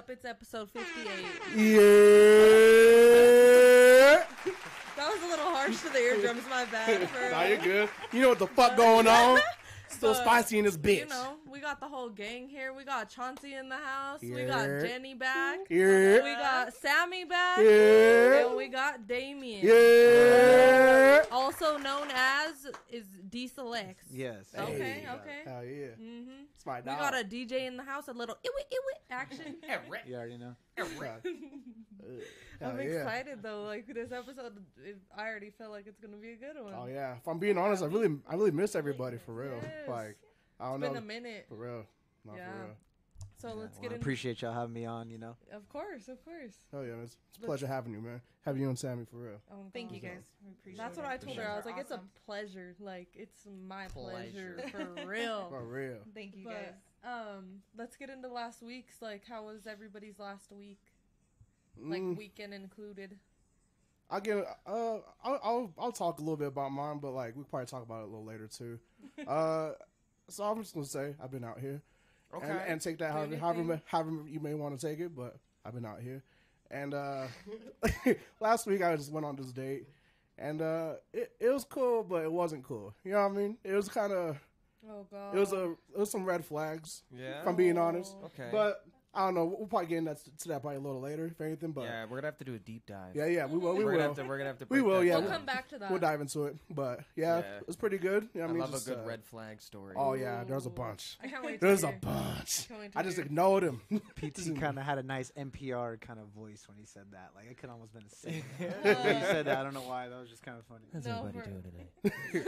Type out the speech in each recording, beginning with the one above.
up? It's episode 58. Yeah. That was a little harsh to the eardrums. My bad. For, Nah, you're good. You know what the fuck going on? Still But, spicy in this bitch. You know, we got the whole gang here. We got Chauncey in the house. We got Jennie back. Yeah. We got Sammie back. Yeah. And we got Damien. Yeah. Also known as is Diesel X. Yes. Okay, Hey. okay. Hell yeah. Mm-hmm. It's my We got a DJ in the house, a little iwi iwi action. You already know. Hell I'm yeah. excited though. Like this episode, it, I already feel like it's gonna be a good one. Oh yeah. If I'm being honest, I really, I really miss everybody for real. Yes. Like, I don't It's been know. a minute. For real. Not Yeah. for real. So let's Well, get I in. appreciate y'all having me on. You know. Of course, of course. Oh yeah. It's, it's a pleasure having you, man. Having you and Sammie for real. Oh, Thank you guys. We appreciate That's it. what I told her. I was You're like, it's a pleasure. Like it's my pleasure, Pleasure. for real. For real. Thank you guys. Um, let's get into last week's. Like, how was everybody's last week? Like Mm, weekend included. I'll get. Uh, I'll, I'll I'll talk a little bit about mine, but like we will probably talk about it a little later too. uh, so I'm just gonna say I've been out here. Okay. and, and take that Do however, however, however you may want to take it, but I've been out here. And uh, last week I just went on this date, and uh, it, it was cool, but it wasn't cool. You know what I mean? It was kind of Oh God. it was a it was some red flags. Yeah. If I'm being honest, Okay. but I don't know. We'll probably get into that, to that probably a little later, if anything. But yeah, we're gonna have to do a deep dive. yeah, yeah, we will. We we're gonna will. have to. We're gonna have to. We will, yeah, We'll come back to that. We'll dive into it. But yeah, Yeah. it was pretty good. You know I, I mean, love Just, a good uh, red flag story. Oh yeah, there's a bunch. I can't wait. To There's a hear. bunch. Can't wait to I just hear. ignored him. PT kind of had a nice NPR kind of voice when he said that. Like it could almost been a singer. when he said that, I don't know why. That was just kind of funny. How's No, everybody for- doing today?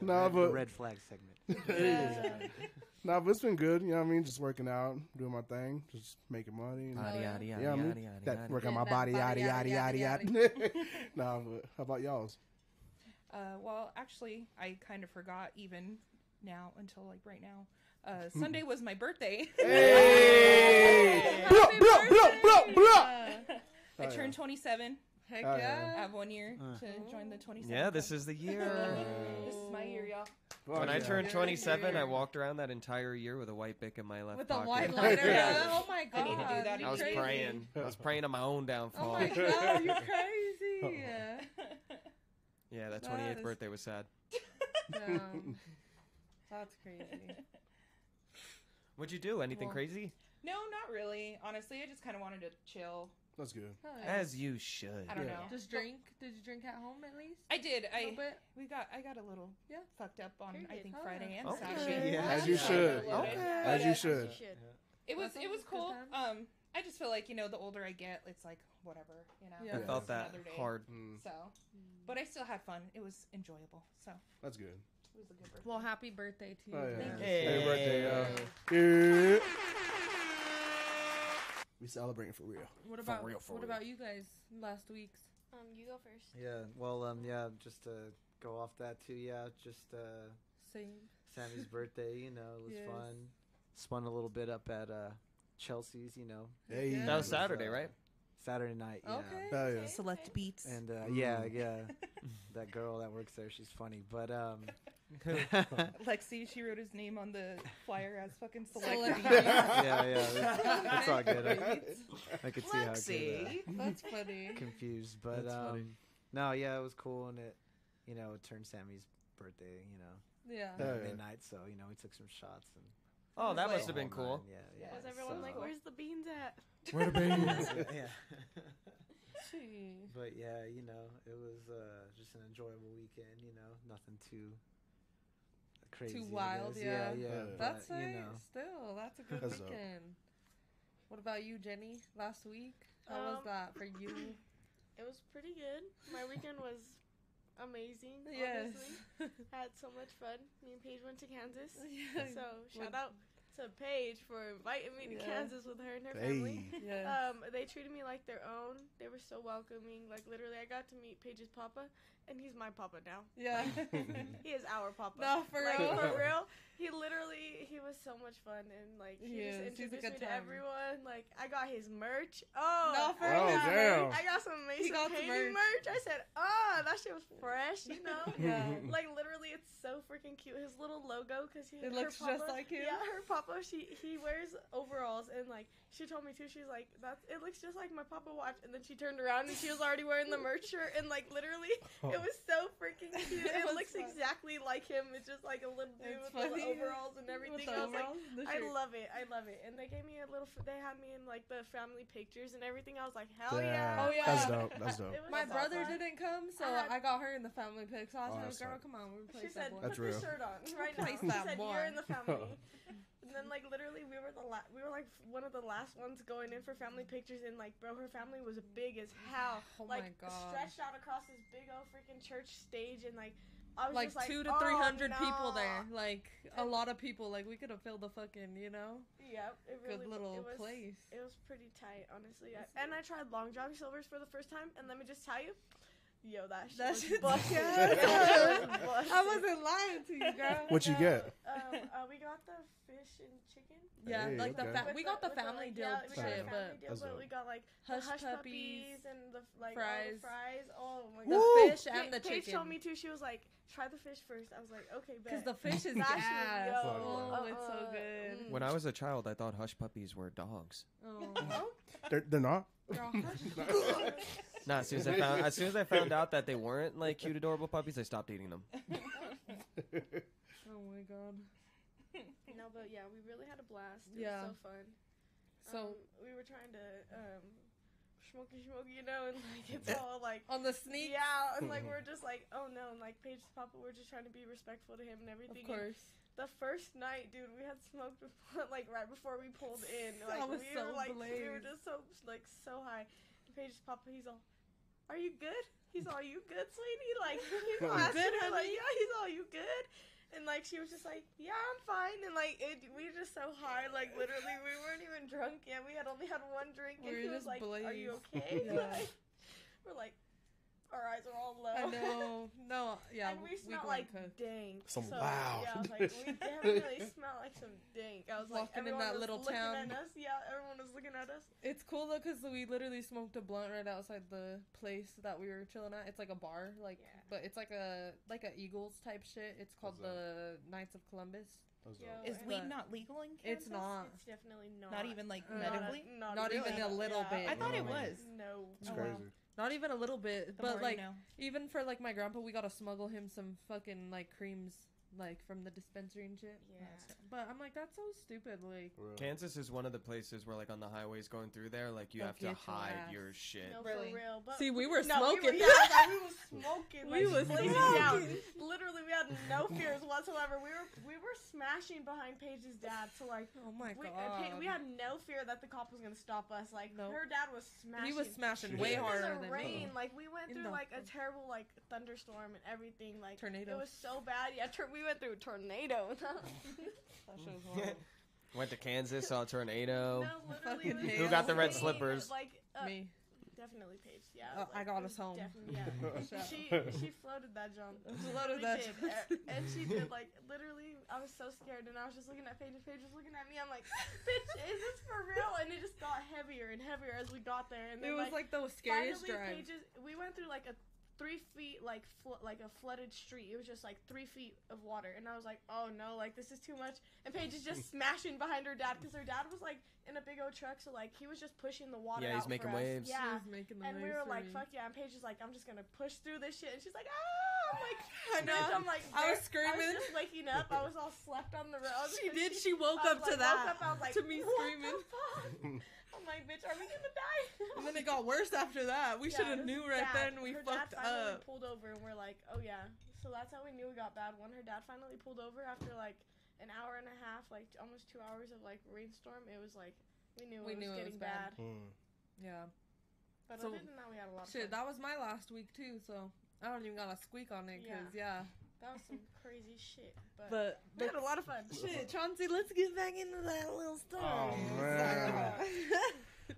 no, red, but red flag segment. Yeah. No, but it's been good. You know what I mean? Just working out, doing my thing, just making money. and- Yada yeah. yada yeah, yada yada yada. that yada. work on my body, yada body, yada yada, yada yada. no, but how about y'all's? Uh, well, actually, I kind of forgot even now until like right now. Uh, Sunday was my birthday. Hey, blah, Happy blah, blah, blah, blah. birthday! I Oh, turned 27. Heck Oh, yeah. yeah. I have one year Uh. to join the 27. Yeah, this is the year. this is my year, y'all. When I turned 27, I walked around that entire year with a white bic in my left With the pocket. white lighter. Yeah. Oh my I god. need to do that I was crazy. praying. I was praying on my own downfall. Oh downfall. my god, You're crazy. Yeah. Yeah, that That 28th is- birthday was sad. Damn. That's crazy. What'd you do? Anything Well- crazy? no, not really. Honestly, I just kind of wanted to chill. That's good. Hell. As you should. I don't Yeah. know. Just drink. Did you drink at home at least? I did. A little I bit. we got I got a little Yeah. fucked up on I Period. think Oh, Friday yeah. and Okay. Saturday. Yeah. As you should. Okay. As But, you uh, should. It was it was good cool. time. Um, I just feel like you know the older I get, it's like whatever you know. Yeah. I it's felt that another day. hard. Mm, So, but I still had fun. It was enjoyable. So that's good. it was a good birthday. Well, happy birthday to you. Oh, yeah. Thank you. Hey. Happy birthday, uh, Yeah. Yeah. We celebrating for real. What about real, for what real. about you guys last week's? Um, you go first. Yeah. Well, um, yeah. Just to go off that too. Yeah. Just uh, Same. Sammie's birthday. You know, it was Yes. fun. Spun a little bit up at uh, Chelsea's. You know, Hey, Yeah. That was uh, Saturday, right? Saturday night. Yeah. Okay. Hell yeah. Select beats. And uh, Mm. yeah, yeah, that girl that works there, she's funny. But um, Lexi, she wrote his name on the flyer as fucking select. Select beats. beats. yeah, yeah, that's, it's all good. I, I could see how it Lexi. could, That's funny. uh, confused, but That's funny. um, no, yeah, it was cool, and it, you know, it turned Sammie's birthday, you know, Yeah. Hell yeah. midnight, so you know, we took some shots and. Oh, that must have been cool. nine, Yeah, yeah. Was everyone so- like, "Where's the beans at?" Where the babies? yeah. But yeah, you know, it was uh, just an enjoyable weekend. You know, nothing too crazy. I wild, guess. yeah. yeah, yeah. But, That's you know, Still, that's a good That's dope. weekend. What about you, Jennie? Last week, how was Um, that for you? It was pretty good. My weekend was amazing. yes. Honestly. Had so much fun. Me and Paige went to Kansas. Yeah. So shout What- out to Paige for inviting me to Yeah. Kansas with her and her family. Hey. yeah. Um, they treated me like their own. They were so welcoming. Like literally, I got to meet Paige's papa, and he's my papa now. yeah. He is our papa. No, for like, real. For real. He literally, he was so much fun, and like He he, just is. He's a introduced good me to everyone. Like I got his merch. Oh, No, for I real. got Oh, damn. I got some Mason got painting merch. I said, oh, that shit was fresh. You know. Yeah. Like literally, it's so freaking cute. His little logo, because he It her looks just like him? Yeah, her papa Papa, she he wears overalls and like she told me too. She's like that. It looks just like my Papa watch. And then she turned around and she was already wearing the merch shirt and like literally, oh. it was so freaking cute. It It, looks fun. exactly like him. It's just like a little dude It's with the overalls and everything. With I was like, I love it. I love it. And they gave me a little. They had me in like the family pictures and everything. I was like, hell yeah. Oh, yeah. That's dope. That's dope. My brother fun. didn't come, so I had- I got her in the family pic. So I Oh, was that's like, "Girl, tight. come on, we She replace said, that boy." That's "Put real. the shirt on right now." Replace She said, boy. "You're in the family." and then, like, literally, we were the la- we were like one of the last ones going in for family pictures, and like, bro, her family was big as hell, Oh like my god! stretched out across this big old freaking church stage, and like, I was Like just like two to "Oh, three hundred people there, like a lot of people. Like we could have filled the fucking, you know, Yep, it really good little it was, place. It was pretty tight, honestly. I, and I tried Long John Silver's for the first time, and let me just tell you, yo, that shit That was shit's busted. good. It was. I wasn't lying to you, girl. What'd you get? Um, uh, we got the fish and chicken. Yeah, Hey, like the fa- we got the with family like, deal yeah, we shit, but deal, but we got like hush, the hush puppies, puppies and the like fries. the fries. Oh my the god. Woo! fish and the Pa- Paige chicken. told me too. She was like, "Try the fish first. I was like, "Okay, bet." Because the fish is That shit, gas. yo, Oh, it's so uh-uh, good. mm. When I was a child, I thought hush puppies were dogs. Oh. They're, they're not. Girl, hush. Nah, as soon as I found, as soon as I found out that they weren't like cute, adorable puppies, I stopped eating them. oh my god. no, but yeah, we really had a blast. It Yeah. was so fun. So um, we were trying to um, smoky smoky, you know, and like it's all like. on the sneak, Yeah, and like we're just like, oh no, and like Paige's papa, we're just trying to be respectful to him and of everything. and course. The first night, dude, we had smoked before, like right before we pulled in. Like I was we so were like we were just so like so high. And Paige's papa, he's all, "Are you good?" He's all, "You good, sweetie?" Like he's all asking good, her, like, "Yeah." He's all, "You good?" And like she was just like, "Yeah, I'm fine." And like it, we were just so high, like literally, we weren't even drunk yet. We had only had one drink, and We he was just like, "Are you okay?" Yeah. Like, we're like, our eyes are all low. I know. No, yeah, and we smell like cooked. dank. Some so, loud. Yeah, I was like, we definitely smell like some dank. I was like, Walking in everyone that was little looking town. At us. Yeah, everyone was looking at us. It's cool though because we literally smoked a blunt right outside the place that we were chilling at. It's like a bar, like, Yeah. but it's like a like a Eagles type shit. It's called the Knights of Columbus. Yo. Is weed not legal in Kansas? It's not. It's definitely not. Not even like medically. Not, Not really. even a little Yeah. bit. I thought it was. No. It's Oh, wow. Not even a little bit, The but like you know. even for like my grandpa, we gotta smuggle him some fucking like creams like from the dispensary and shit. Yeah. But I'm like, that's so stupid. Like, Real. Kansas is one of the places where, like, on the highways going through there, like, you They'll have to get your hide ass. your shit. No, Really? for real. But see, we were no, we were, yeah, like, we was smoking. We like, was blazing smoking. down. Literally, we had no fears whatsoever. We were we were smashing behind Paige's dad. So like, oh my we, uh, god, Pa- we had no fear that the cop was gonna stop us. Like, Nope. her dad was smashing. he was smashing Shit. way Even in harder the than rain, me. like we went In through the- like a terrible like thunderstorm and everything. Like Tornado. it was so bad. Yeah, tur- we went through a tornado. That shit was horrible. Went to Kansas, saw a tornado. no, literally, it was Who got the red insane. slippers? Like uh, me. definitely Paige. Yeah, Oh, I like, got us home. Yeah. She she floated that jump. She Floated that did. jump. And she did like literally. I was so scared, and I was just looking at Paige, and Paige was looking at me. I'm like, "Bitch, is this for real?" And it just got heavier and heavier as we got there. And It then, was like the scariest finally, drive. Paige's, we went through like a three feet like fl- like a flooded street. It was just like three feet of water, and I was like, "Oh no, like this is too much." And Paige is just smashing behind her dad because her dad was like in a big old truck, so like he was just pushing the water. Yeah, he's out making for us. waves. She Yeah. was making the And we were like, me. fuck yeah. And Paige is like, I'm just gonna push through this shit. And she's like, ah. I'm like, I'm like, I was there- I screaming. was just waking up. I was all slept on the road. She did. She woke up was to like, woke that. up, I was like, to me "What the screaming. fuck?" I'm like, bitch, are we gonna die? And then it got worse after that. We Yeah, should have knew right bad. then. We her fucked dad finally up. pulled over, and we're like, oh yeah. So that's how we knew it got bad. When her dad finally pulled over after like an hour and a half, like almost two hours of like rainstorm, it was like we knew We it was knew it getting was bad. bad. Mm. Yeah. But So- other than that, we had a lot of Shit, fun. that was my last week too. So I don't even got a squeak on it because yeah. That was some crazy shit. But, But we had a lot of fun. shit, Chauncey, let's get back into that little story. Oh, man.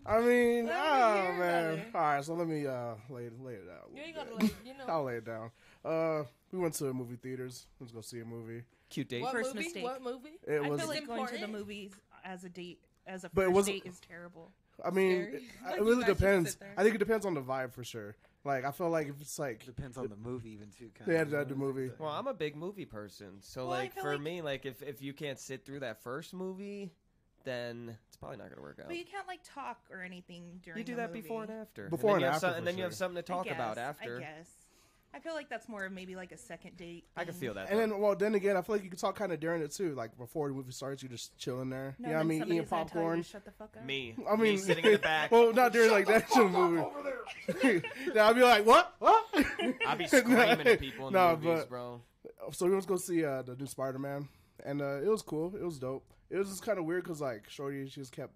I mean, Let oh hear man. it. All right, so let me uh lay it lay it out. you ain't little gotta bit. like, you know. I'll lay it down. Uh, we went to movie theaters. Let's go see a movie. Cute date. What First movie? mistake. What movie? It I was, feel like going to the movies as a date, as a But it first wasn't- date, is terrible. I mean, it, it really depends. I think it depends on the vibe for sure. Like I feel like if it's like Depends on the movie, even too. Kind Yeah, of, the- the movie. Well, I'm a big movie person, so Well, like for like- me, like if if you can't sit through that first movie, then it's probably not gonna work out. But you can't like talk or anything during. You do the that before and after. Before and, then and you have after, some- for and then you have something to I talk about after. I guess. I feel like that's more of maybe like a second date. I can thing. feel that. And though. then, well, then again, I feel like you can talk kind of during it too. Like before the movie starts, you're just chilling there. No, you know what I mean? Eating somebody's gonna tell you popcorn. Shut the fuck up. me, I mean, me sitting in the back. well, not during like that chill movie. now I'll be like, what? What? I'll be screaming at people in the No, movies, but- bro. So we went to go see uh, the new Spider Man, and uh, it was cool. It was dope. It was just kind of weird because like Shorty, she just kept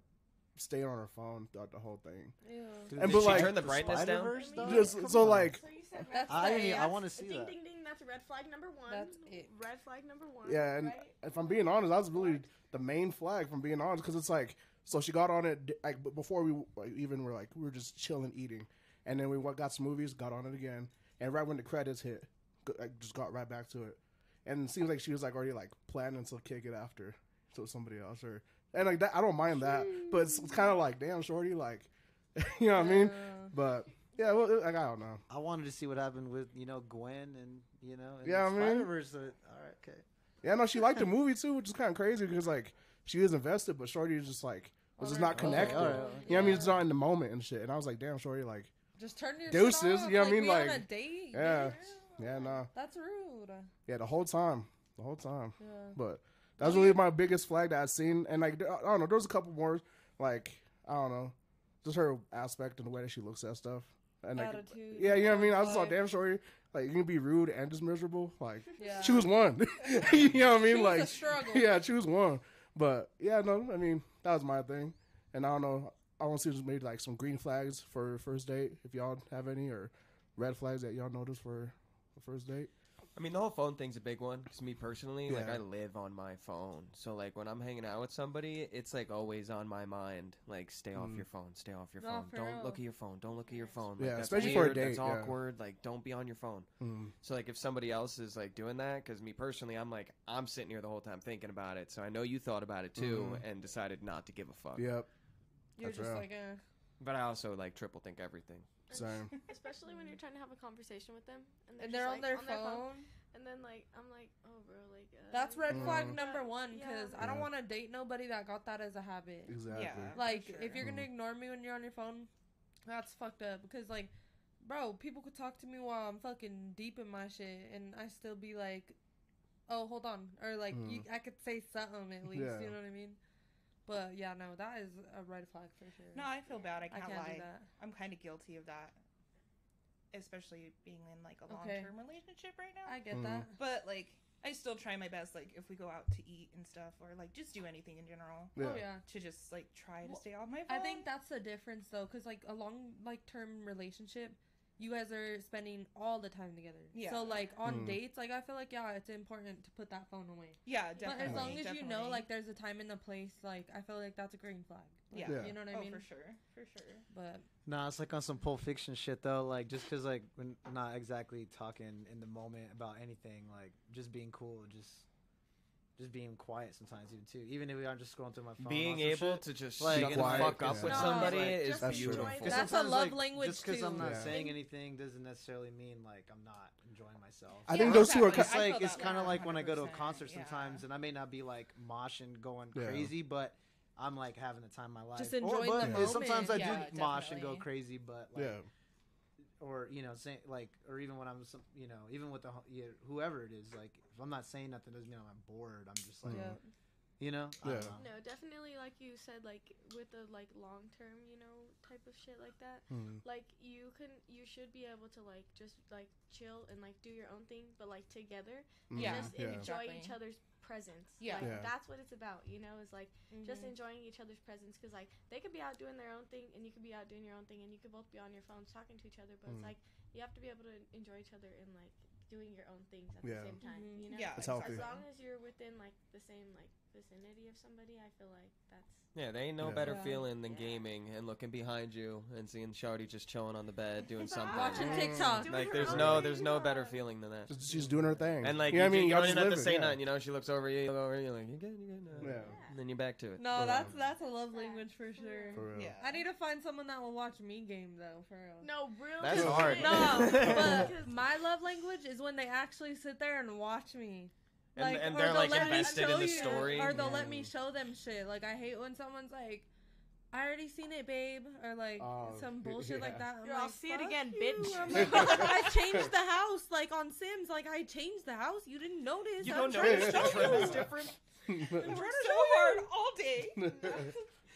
staying on her phone throughout the whole thing. Ew. And did but, she like- turn the brightness down? Spider-Verse, though? Just so on. like, So said red That's I flag. didn't- I wanna see ding, that. Ding ding. That's red flag number one. That's it. Red flag number one. yeah, and right? if I'm being honest, that was really the main flag. From being honest, because it's like, so she got on it like before we like, even were like we were just chilling eating, and then we went, got some movies, got on it again, and right when the credits hit, go- I just got right back to it, and it seems like she was like already like planning to kick it after to somebody else or and like that. I don't mind that, but it's, it's kind of like damn shorty, like you know what I mean? But yeah, well, like, I don't know. I wanted to see what happened with you know Gwen and you know and Yeah, I mean- Spider Verse. All right, okay. Yeah, no, she liked the movie too, which is kind of crazy because like she was invested, but Shorty is just like was just not Okay, oh, connected. alright, You know what I mean? It's not in the moment and shit. And I was like, damn, Shorty, like, Just turn your Deuces, off. you know what I mean? we on Like, a date. yeah, bitch. yeah, nah, That's rude. yeah, the whole time, the whole time. Yeah. But that's really my biggest flag that I've seen. And like, I don't know, there's a couple more, like, I don't know, just her aspect and the way that she looks at stuff. And like, Attitude. yeah, you know what I mean? I was like, like, damn, Shorty, like, you can be rude and just miserable. Like, Yeah. choose one. you know what I mean? Choose like, struggle. yeah, choose one. But yeah, no, I mean that was my thing, and I don't know. I want to see maybe like some green flags for first date if y'all have any, or red flags that y'all notice for a first date. I mean, the whole phone thing's a big one. Cause me personally, like Yeah. I live on my phone, so like when I'm hanging out with somebody, it's like always on my mind. Like, stay off Mm. your phone, stay off your No, phone. for Don't real. look at your phone. Don't look at your phone. Like, Yeah, that's especially for a weird, That's date, yeah. awkward. Like, don't be on your phone. Mm. So like if somebody else is like doing that, because me personally, I'm like I'm sitting here the whole time thinking about it. So I know you thought about it too Mhm. and decided not to give a fuck. Yep, You're That's just real. like, eh. But I also like triple think everything. Same. Especially when you're trying to have a conversation with them and they're, and they're like, on their phone. And then like I'm like, oh bro, like uh, That's red Mm. flag number one Yeah. because I don't Yeah. want to date nobody that got that as a habit. Exactly. Yeah. Like, For if you're gonna Mhm. ignore me when you're on your phone, that's fucked up. Because like, bro, people could talk to me while I'm fucking deep in my shit, and I still be like, oh, hold on, or like, you, I could say something at least. Yeah. You know what I mean? But yeah, no, that is a red flag for sure. No, I feel bad. I I can't, can't lie. do that. I'm kind of guilty of that, especially being in like a long Okay. term relationship right now. I get Mhm. that. but like, I still try my best. Like, if we go out to eat and stuff, or like just do anything in general, Oh yeah. to just like try to Well, stay on my phone. I think that's the difference though, because like a long like term relationship, you guys are spending all the time together. Yeah. So like on Mm. dates, like I feel like yeah, it's important to put that phone away. yeah, definitely. But as long as you know like there's a time and a place, like I feel like that's a green flag. Like, Yeah. Yeah. You know what I mean? oh, mean? for sure, for sure. But Nah, it's like on some Pulp Fiction shit though. Like just because like we're not exactly talking in the moment about anything, like just being cool, just just being quiet sometimes even too. Even if we aren't just scrolling through my phone. Being able shit. to just Like, shut the quiet, fuck up yeah. with No, somebody like, is That's true. beautiful. That's a love like, language, Just because I'm not Yeah. saying anything doesn't necessarily mean like I'm not enjoying myself. I Yeah, think those two are. exactly. It's I like it's kind of like when I go to a 100%, concert yeah. sometimes, and I may not be like moshing, going Yeah. crazy, but I'm like having the time of my life. Just Or- enjoying but the Sometimes I do Yeah, mosh and go crazy, but like, Yeah. Or you know, saying like, or even when I'm, some, you know, even with the ho- yeah, whoever it is, like, if I'm not saying nothing, doesn't mean I'm bored. I'm just like, yeah. you know, Yeah. know. No, definitely like you said, like with the like long term, you know, type of shit like that. Mm. Like you can, you should be able to like just like chill and like do your own thing, but like together, and Yeah. just Yeah. enjoy Exactly. each other's presence. Yeah. like, Yeah. that's what it's about. You know, is like just Mhm. enjoying each other's presence because like they could be out doing their own thing and you could be out doing your own thing and you could both be on your phones talking to each other, but Mm. it's like you have to be able to enjoy each other and like doing your own things at Yeah. the same time. Mhm. You know, Yeah, It's healthy. as long as you're within like the same like vicinity of somebody, I feel like that's Yeah, they ain't no Yeah. better Yeah. feeling than Yeah. gaming and looking behind you and seeing Shardy just chilling on the bed doing something. Watching Mm. TikTok. Doing Like her there's own no there's no better feeling than that. Just- she's doing her thing. And like you you, know what I mean, you Y'all don't just even have to live it, say yeah. nothing. You know, she looks over you, you look over, you're like, you good, you good, no. Yeah. And then you're back to it. No, Yeah. that's that's a love language for sure. For real. Yeah. I need to find someone that will watch me game though, for real. no real. That's hard. No, but Because- my love language is when they actually sit there and watch me. And, and or they're they'll like let me invested show in the you- story. or they'll let me show them shit. Like I hate when someone's like, "I already seen it, babe," or like Oh, some bullshit like that. I'm Girl, I'll see it again, you." bitch. I'm like, I changed the house, like on Sims. Like I changed the house. You didn't notice. You I'm don't trying notice to the show trim you. is different. I worked so hard all day.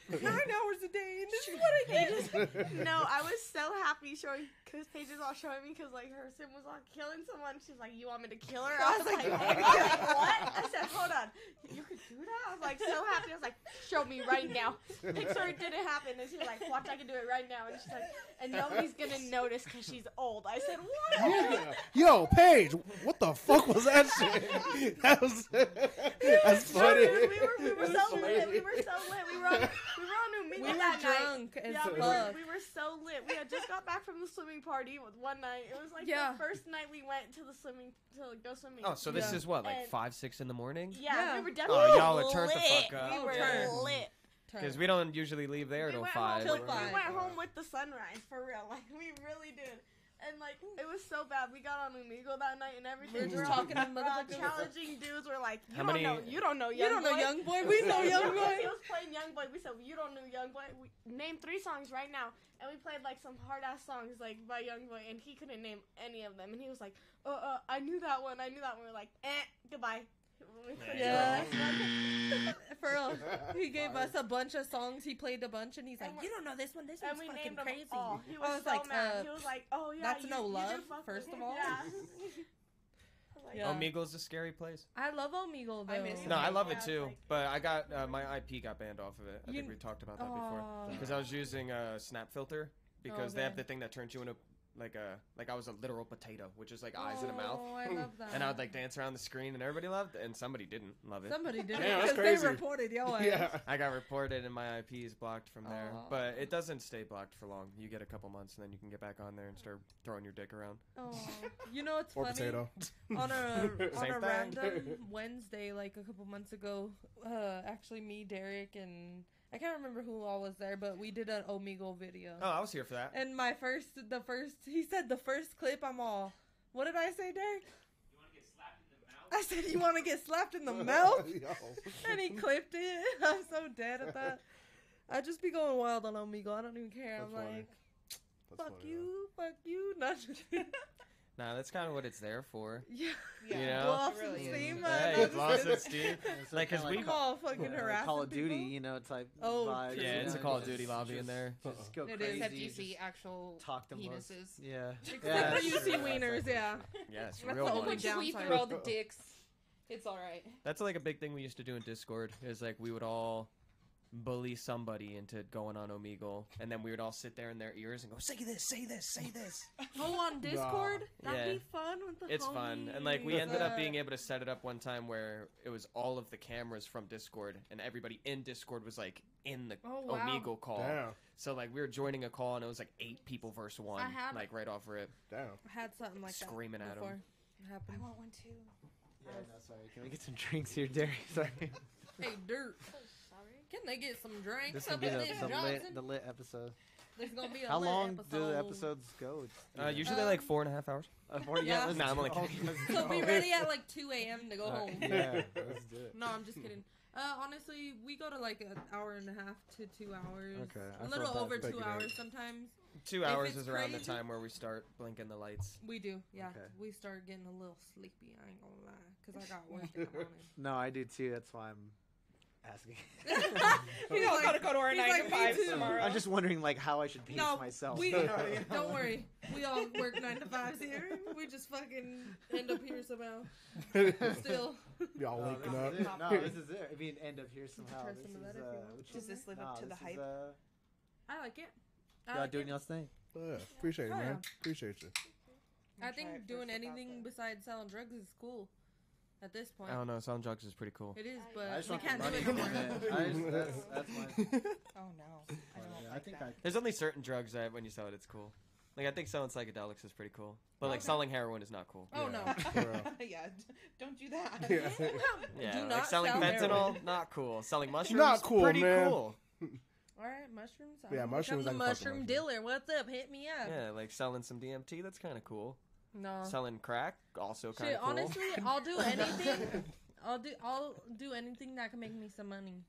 Nine hours a day, and this is what I get. no, I was so happy showing because Paige was all showing me because like her sim was all killing someone. She's like, "You want me to kill her?" I was like, I was like, "What?" I said, "Hold on, you could do that?" I was like so happy. I was like, "Show me right now." Picture it didn't happen, and she's like, "Watch, I can do it right now." And she's like, "And nobody's gonna notice because she's old." I said, "What?" Yeah. Yo, Paige, what the fuck was that shit? That was that's funny. dude, we were we were so lit. We were so lit. We were on, we were on New We Mingle were that night. drunk as Yeah, we were, we were so lit. We had just got back from the swimming party with one night. It was like Yeah. the first night we went to the swimming to like, go swimming. Oh, so this Yeah. is what, like And- five, six in the morning? yeah, Yeah. we were oh, definitely Oh, y'all are turned the fuck up. We Oh, were turned. lit. Because we don't usually leave there We till five. home Till five. we went home with the sunrise for real. Like we really did. And like it was so bad. We got on Omegle that night and everything. We were just all- talking to uh, motherfuckers. challenging dudes were like, you How don't many- know, you don't know, You don't know Young Young Boy. We know Young Boy. He was playing Young Boy. We said you don't know Young Boy. We named three songs right now, and we played like some hard ass songs like by Young Boy, and he couldn't name any of them. And he was like, "Uh, uh, I knew that one. I knew that one." We are like, "Eh, goodbye." We played Yeah. the next one. For real. He gave us a bunch of songs. He played a bunch, and he's like, And we- "You don't know this one. This and one's we fucking named crazy." all. He I was, was so like, mad. uh, he was like, "Oh yeah, that's you, no love, first of all. Yeah. I was like, Yeah. Omegle's a scary place. I love Omegle though. I miss No, I love Yeah, it too, like- but I got uh, my IP got banned off of it. I You- think we talked about that before because I was using a snap filter because they okay. have the thing that turns you into like a like I was a literal potato, which is like eyes in a mouth, Oh, I love that. and I would like dance around the screen, and everybody loved, it, and somebody didn't love it. Somebody didn't Yeah, that's because they reported yo ass. yeah. I got reported, and my IP is blocked from there, Aw. but it doesn't stay blocked for long. You get a couple months, and then you can get back on there and start throwing your dick around. Oh, you know what's Or funny? potato. on a on Same a thing. random Wednesday, like a couple months ago, uh, actually me, Derek, and I can't remember who all was there, but we did an Omegle video. Oh, I was here for that. And my first, the first, he said the first clip. I'm all, what did I say, Derek? You want to get slapped in the mouth? I said you want to get slapped in the mouth, and he clipped it. I'm so dead at that. I just be going wild on Omegle. I don't even care. That's I'm funny. like, That's fuck funny, you, fuck you. Not just, Nah, that's kind of what it's there for. yeah. Yeah. You know? Blow off some really steam. Hey, you no, lost just it, kidding. It's Like, 'cause kinda we- I'm all fucking uh, harassing Call of Duty, people. you know, type. Oh, vibes. Yeah, you it's a Call of just- Duty lobby in there. Just go It is. crazy. Except you see actual talk the most. penises. Yeah. Except Yeah, you that's see wieners, yeah. Yes, That's real the only we downside. through all the dicks, it's all right. That's like a big thing we used to do in Discord. Is like we would all bully somebody into going on Omegle, and then we would all sit there in their ears and go, "Say this, say this, say this." Oh, on Discord? That'd Yeah. be fun with the It's fun, and like we homies. ended up being able to set it up one time where it was all of the cameras from Discord, and everybody in Discord was like in the Oh, wow. Omegle call. Damn. So like we were joining a call, and it was like eight people versus one, I had- like right off rip. Damn. I had something like Screaming that at 'em. before. It happened. I want one too. Yeah, no, sorry. Can we get some drinks here, Derry? Sorry. Hey, Dirt, Sorry. Can they get some drinks This up will be in the, the lit, the lit episode. There's gonna be a How lit long episode. do the episodes go? It's, Uh, usually Um, like four and a half hours. Uh, four- Yeah. let's Nah, I'm go. only kidding. Let's So be ready at like 2 a.m. to go Uh, home. yeah, let's do it. No, I'm just kidding. Uh, honestly, we go to like an hour and a half to two hours. Okay, I a feel little over two hours it. sometimes. Two If hours it's is around the time where we start blinking the lights. We do, yeah. Okay. We start getting a little sleepy. I ain't gonna lie, cause I got work in the morning. No, I do too. That's why I'm asking. We He's all like- gotta go to our he's nine like, to "Me five too." tomorrow. I'm just wondering like how I should pace No, myself. we You know what I mean? don't worry. We all work nine to fives here. We just fucking end up here somehow. Still, Y'all No, linking this up. is it. No, this is it. I mean, end up here somehow. try This some of is, that if uh, want. which Does is- this live nah, up to the this is, hype? uh, I like it. I y'all like doing it. y'all's thing. Yeah, appreciate it, Oh, man. Appreciate you. I think doing anything besides selling drugs is cool. At this point, I don't know. Selling drugs is pretty cool. it is, I but I just we want the can't do money it anymore. it. I just, that's, that's my. Oh no, I don't Yeah, like I think that. I. There's only certain drugs that when you sell it, it's cool. Like I think selling psychedelics is pretty cool, but like Okay. selling heroin is not cool. Oh Yeah. no. For yeah, d- don't do that. Yeah. Yeah, Do like not selling sell fentanyl, heroin. not cool. Selling mushrooms, Not cool, pretty man. cool. All right, mushrooms. Yeah, I'm mushrooms, The I can fuck with mushroom mushrooms. dealer. What's up? Hit me up. Yeah, like selling some DMT, that's kind of cool. No. Selling crack, also kind of cool. honestly, I'll do anything. I'll do. I'll do anything that can make me some money.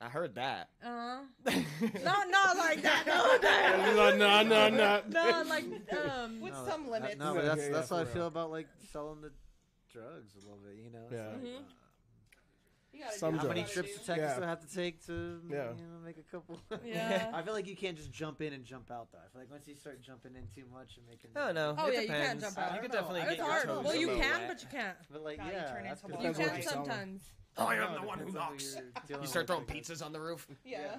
I heard that. Uh, not not like that. No, that. no, no, no, no. No, like um. With No, some that- limits. No, but Yeah, that's yeah, that's how I real. feel about like selling the drugs a little bit. You know. Yeah. like, Mhm. uh, You gotta Some how many you trips gotta. Texas Yeah. do I have to take to Yeah. you know make a couple? Yeah. I feel like you can't just jump in and jump out though. I feel like once you start jumping in too much and making Oh no. Oh, it yeah, you can't depends. jump out. You I could don't know. definitely It's get your hard. toes Well, you little can, wet. but you can't. But like God, you yeah, turn that's into. You Depends what can you're selling. sometimes. Oh, I am the one who depends knocks. you're dealing You start throwing pizzas on the roof. Yeah.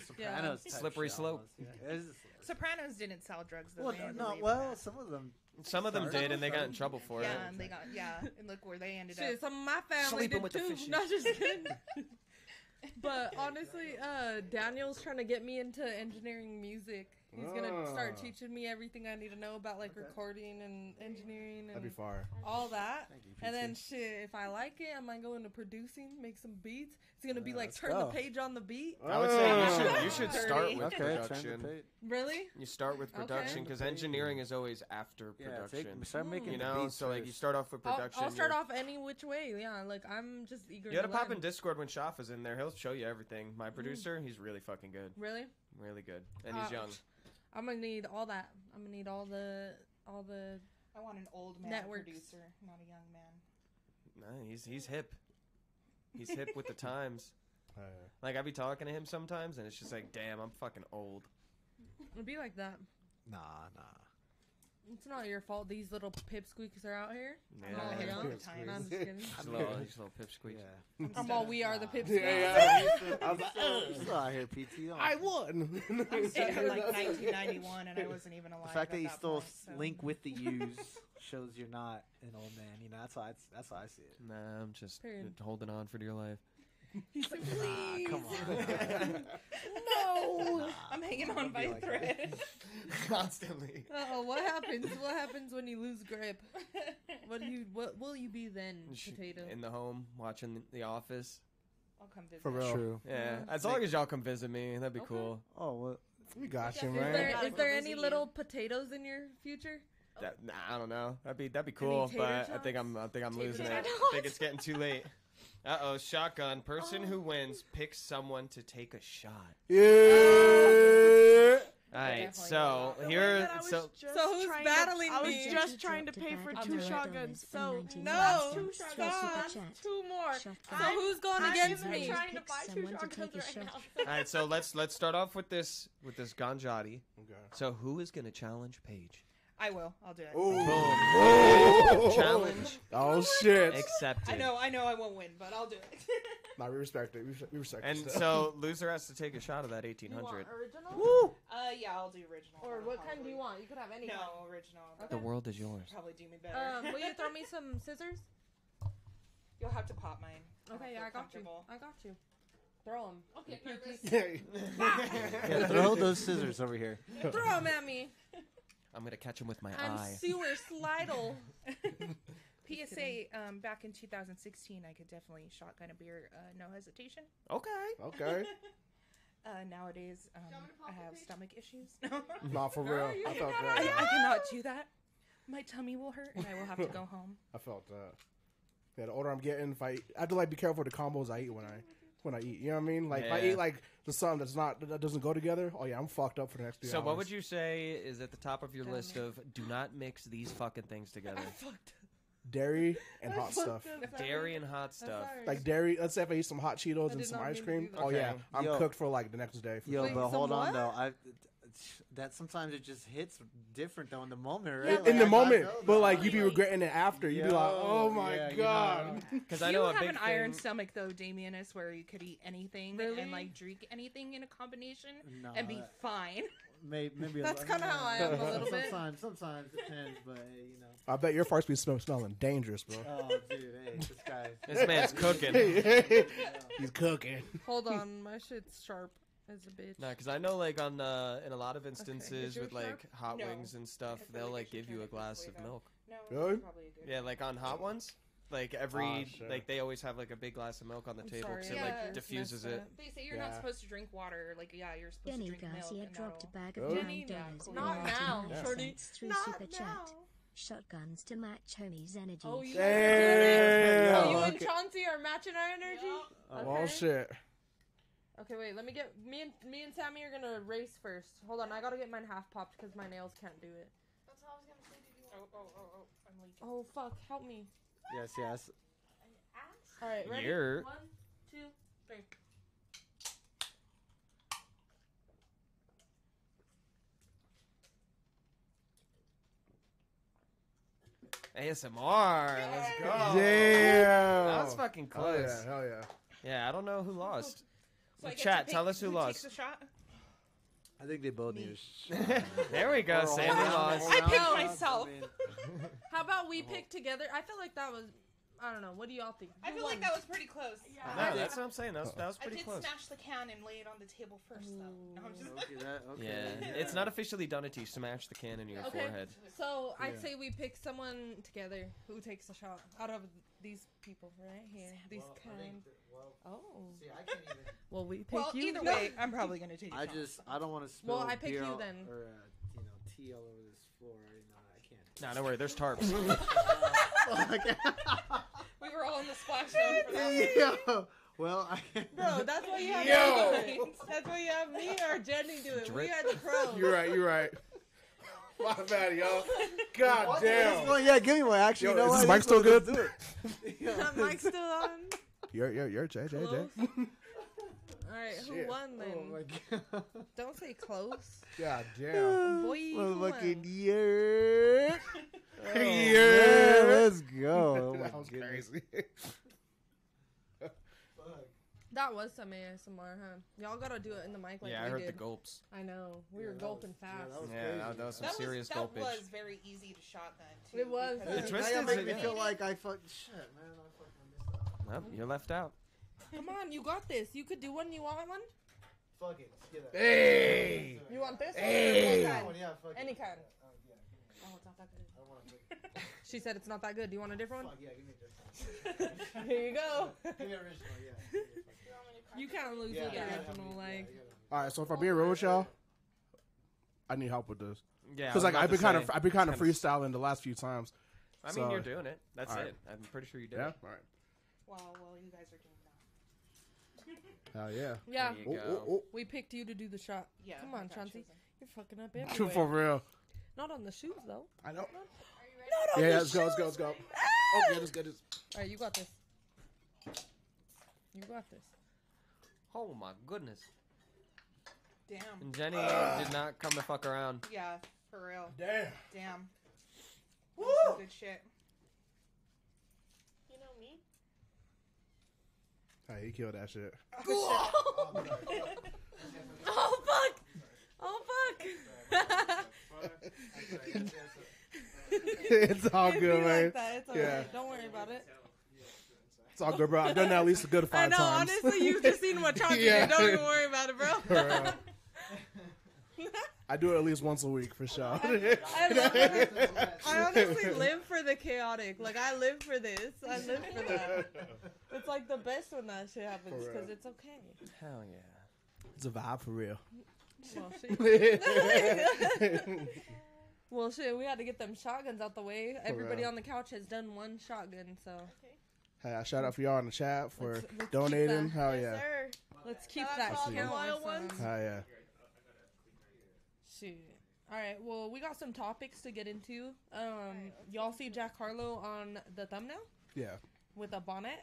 It's a Yeah. Sopranos type Slippery shit slope. almost, yeah. It is a slippery Sopranos didn't sell drugs though. Well, they had to no, leave well, that. some of them. Some of them Sorry. did, and they got in trouble for yeah, it. Yeah, and they got yeah, and look where they ended Shit, up. some of my family Sleeping did with the too. fishes. Not just kidding. but honestly, uh, Daniel's trying to get me into engineering music. He's gonna start Ah. teaching me everything I need to know about like Okay. recording and engineering That'd be and all that. Thank you, And then shit, if I like it, I might go into producing, make some beats. It's gonna be Yeah, like turn go. the page on the beat. I would say you should you should start with okay, turn the production. page. Really? You start with production because engineering is always after Yeah, production. take, start making you the know, beats so like you first. start off with I'll, production. I'll start you're- off any which way. Yeah, like I'm just eager. You gotta to pop learn. in Discord when Shaff is in there. He'll show you everything. Mm. My producer, he's really fucking good. Really? Really good. And he's Uh, young. I'm gonna need all that. I'm gonna need all the all the. I want an old man Networks. producer, not a young man. No, he's he's hip. He's hip with the times. Uh, Like I be talking to him sometimes, and it's just like, damn, I'm fucking old. It'd be like that. Nah, nah. It's not your fault. These little pipsqueaks are out here. Yeah, Oh, ahead yeah. all the time. I'm just kidding. He's a little, he's little pipsqueak. Yeah. I'm all we are the Nah. pipsqueaks. Yeah, yeah. I was like, oh, Still, "Ugh." still out here, PT. Don't- I won. I'm stuck in like 1991, and I wasn't even alive. The fact that you that still point, so. link with the U's shows you're not an old man. You know, that's how I, that's how I see it. Nah, I'm just Period. holding on for dear life. He's like, Ah, please. come on. no. I'm hanging on by a like that. thread. Constantly. Oh, what happens? What happens when you lose grip? What do you? What will you be then, potato? In the home, watching The Office. I'll come visit. For real. True. Yeah, as long as y'all come visit me, that'd be Okay. cool. Oh, well, we got you, Is man. there is go there visit any you. little potatoes in your future? That, nah, I don't know. That'd be that'd be cool, tater but I think? I'm I think I'm Tater losing it. I think it's getting too late. Uh oh, shotgun. Person who Oh. wins picks someone to take a shot. Yeah. All right, so here, so So who's battling to, I was me? just trying to pay for two shotguns. So No, two shotguns. Two more. So who's going I'm against me? trying to buy two shotguns right now. all right, so let's let's start off with this with this Ganjati. Okay. So who is gonna challenge Paige? I will. I'll do it. Boom. Challenge Oh shit. accepted. I know. I know. I won't win, but I'll do it. Nah, we respect it. We respect, we respect And it. so loser has to take a shot of that eighteen You want hundred. original? uh, yeah, I'll do original. Or what kind do you want? You could have any. kind. No, original. The world is yours. Probably do me better. Um, will you throw me some scissors? You'll have to pop mine. Don't Okay, feel yeah, I got you. comfortable. I got you. Throw them. Okay, yeah. yeah, throw those scissors over here. Throw them at me. I'm gonna catch him with my I'm eye. sewer slidle. PSA, um, back in 2016, I could definitely shotgun a beer, uh, no hesitation. Okay. Okay. Uh, nowadays, um, I have stomach issues. Nah, for real. I felt I, that. I cannot do that. My tummy will hurt, and I will have to go home. I felt that. Yeah, the older I'm getting, if I, I have to like be careful with the combos I eat when I when I eat. You know what I mean? Like if I Yeah. eat like the something that's not that doesn't go together. Oh yeah, I'm fucked up for the next three So hours. what would you say is at the top of your Damn list of do not mix these fucking things together? Dairy and hot stuff. Dairy and hot stuff. Like dairy. Let's say if I eat some hot Cheetos I and did some not ice mean to cream. do oh, that. Oh yeah, Okay. I'm Yo. cooked for like the next day. For Yo, sure. but some hold on what? though. I that sometimes it just hits different though in the moment, Yeah, right? but- in the I- I moment, know but like you'd be regretting it after. You'd be like, oh my yeah, you god. know. Because I you know a have big an iron thing- stomach though, Damianus, where you could eat anything Really? and like drink anything in a combination No, and be that- fine. Maybe, maybe That's li- kinda how I am a little bit. Sometimes, sometimes depends, but hey, you know. I bet your farts be smell- smelling dangerous, bro. Oh, dude, hey, this guy. This man's cooking. He's cooking. Hold on, my shit's sharp as a bitch. No, because I know, like on uh, in a lot of instances yours with like sharp? hot No. wings and stuff, they'll like I like should give you a glass of milk. No, Really? probably a good. Yeah, like on hot ones, like every Ah, shit. like they always have like a big glass of milk on the I'm table sorry, because it like diffuses it. They say you're Yeah. not supposed to drink water. Like, yeah, you're supposed Jenny to drink milk. Garcia and dropped a bag Oh. of Jenny, nine dollars. yeah, Not and now, shorty. cents through Not super chat. now. Shotguns to match homies' energy. Oh, you, Damn. oh, you and Chauncey are matching our energy. Oh, Oh shit. Okay, wait. Let me get me and me and Sammy are gonna race first. Hold on, I gotta get mine half popped because my nails can't do it. That's what I was gonna say. Did you Oh, want oh, oh, oh, I'm leaking. Oh fuck, help me. Yes, yes. All right, ready? You're- One, two, three. ASMR. Let's go. Damn. That was fucking Hell close. yeah, hell yeah. Yeah, I don't know who lost. So I get to Chat, pick tell us who takes lost. the shot. I think they both need a there we go. Or a Sandy lost. I picked myself. How about we pick together? I feel like that was. I don't know. What do y'all think? I Who feel like that was pretty close. No, that's what I'm saying. That was, that was I did close. smash the can and lay it on the table first, though. No, I'm just Okay, that, okay. Yeah, it's not officially done until you smash the can in your Okay. forehead. So I'd Yeah. say we pick someone together who takes a shot out of these people right here. These Well, I think kind. that- well, Oh. see, I can't even. Well, we pick Well, you. either No. way, I'm probably gonna take. a I shot. just, I don't want to spill Well, I pick beer you all- then. or uh, you know tea all over this floor. You know, I can't. Nah, don't worry. There's tarps. we were all in the splash zone for that. Yo, well, I can't. Bro, that's why you have Yo. me. That's why you have me or Jennie do it. We Drip. are the pros. You're right, you're right. My bad, y'all. God damn. Well, yeah, give me one. Actually, Yo, you know is what? this mic still good? let's do it. Yo. That mic's still on. You're, you're, you're Jay, Jay, Jay. Close. All right, who Shit. won oh then? Oh my god. Don't say close. God damn. Boy, who Motherfucking won? yeah. Oh, Yeah. let's go. Oh that was goodness. crazy. That was some ASMR, huh? Y'all gotta do it in the mic like yeah, we I heard did. the gulps. I know. We Yeah, were gulping was- yeah, fast. that was Yeah, crazy. that, that was some That serious was, gulpage. that was very easy to shot then. Too, It was. because- The Now twisted y'all me feel like I fuck shit, man. I fucking missed out. Nope, you're left out. Come on, you got this. You could do one. You want one? Fuck it. let's get it. Hey. You want this? Hey. Or That what one, kind? yeah, fuck it. Any oh, kind. Oh, yeah, give me it. Oh, it's not that good. I want to She said it's not that good. Do you want a different one? Fuck yeah, give me this. Here you go. Give me original, yeah. Give You kind of lose Yeah, with the original, yeah, like. yeah, yeah. All right, so if I'm being real with y'all, I need help with this Yeah, because like I've been kind of I've been kind of freestyling the last few times. I mean, so- you're doing it. That's Alright. it. I'm pretty sure you did Yeah. it. All right. Well, well, you guys are doing that. Yeah. Yeah, There you Oh, go. oh, oh. we picked you to do the shot. Yeah. Come on, I got Chauncey. chosen. You're fucking up baby. True, For real. Not on the shoes though. I know. Not Yeah, on yeah, the let's go, let's go, let's go. Oh, yeah, let's get this. All right, you got this. You got this. Oh my goodness. Damn. And Jennie did not come to fuck around. Yeah, for real. Damn. Damn. Woo! That's some good shit. You know me? Hey, he killed that shit. Oh fuck! Oh fuck! it's all It'd good, be man. Like that. It's. Yeah. Don't worry about it. It's all good, bro. I've done that at least a good I five know. times. Honestly, you've just seen what Chauncey Yeah. did. Don't even worry about it, bro. I do it at least once a week for sure. I love it. I honestly live for the chaotic. Like I live for this. I live for that. It's like the best when that shit happens because it's okay. Hell yeah. It's a vibe for real. Well shit. well, shit. We had to get them shotguns out the way. Everybody real. on the couch has done one shotgun, so Hey, I shout out for y'all in the chat for Let's- let's donating. that. Hell Yes, yeah. sir. let's keep Shout that to all the count. loyal ones. Hell yeah. Shoot. All right. Well, we got some topics to get into. Um, y'all see Jack Harlow on the thumbnail Yeah. with a bonnet.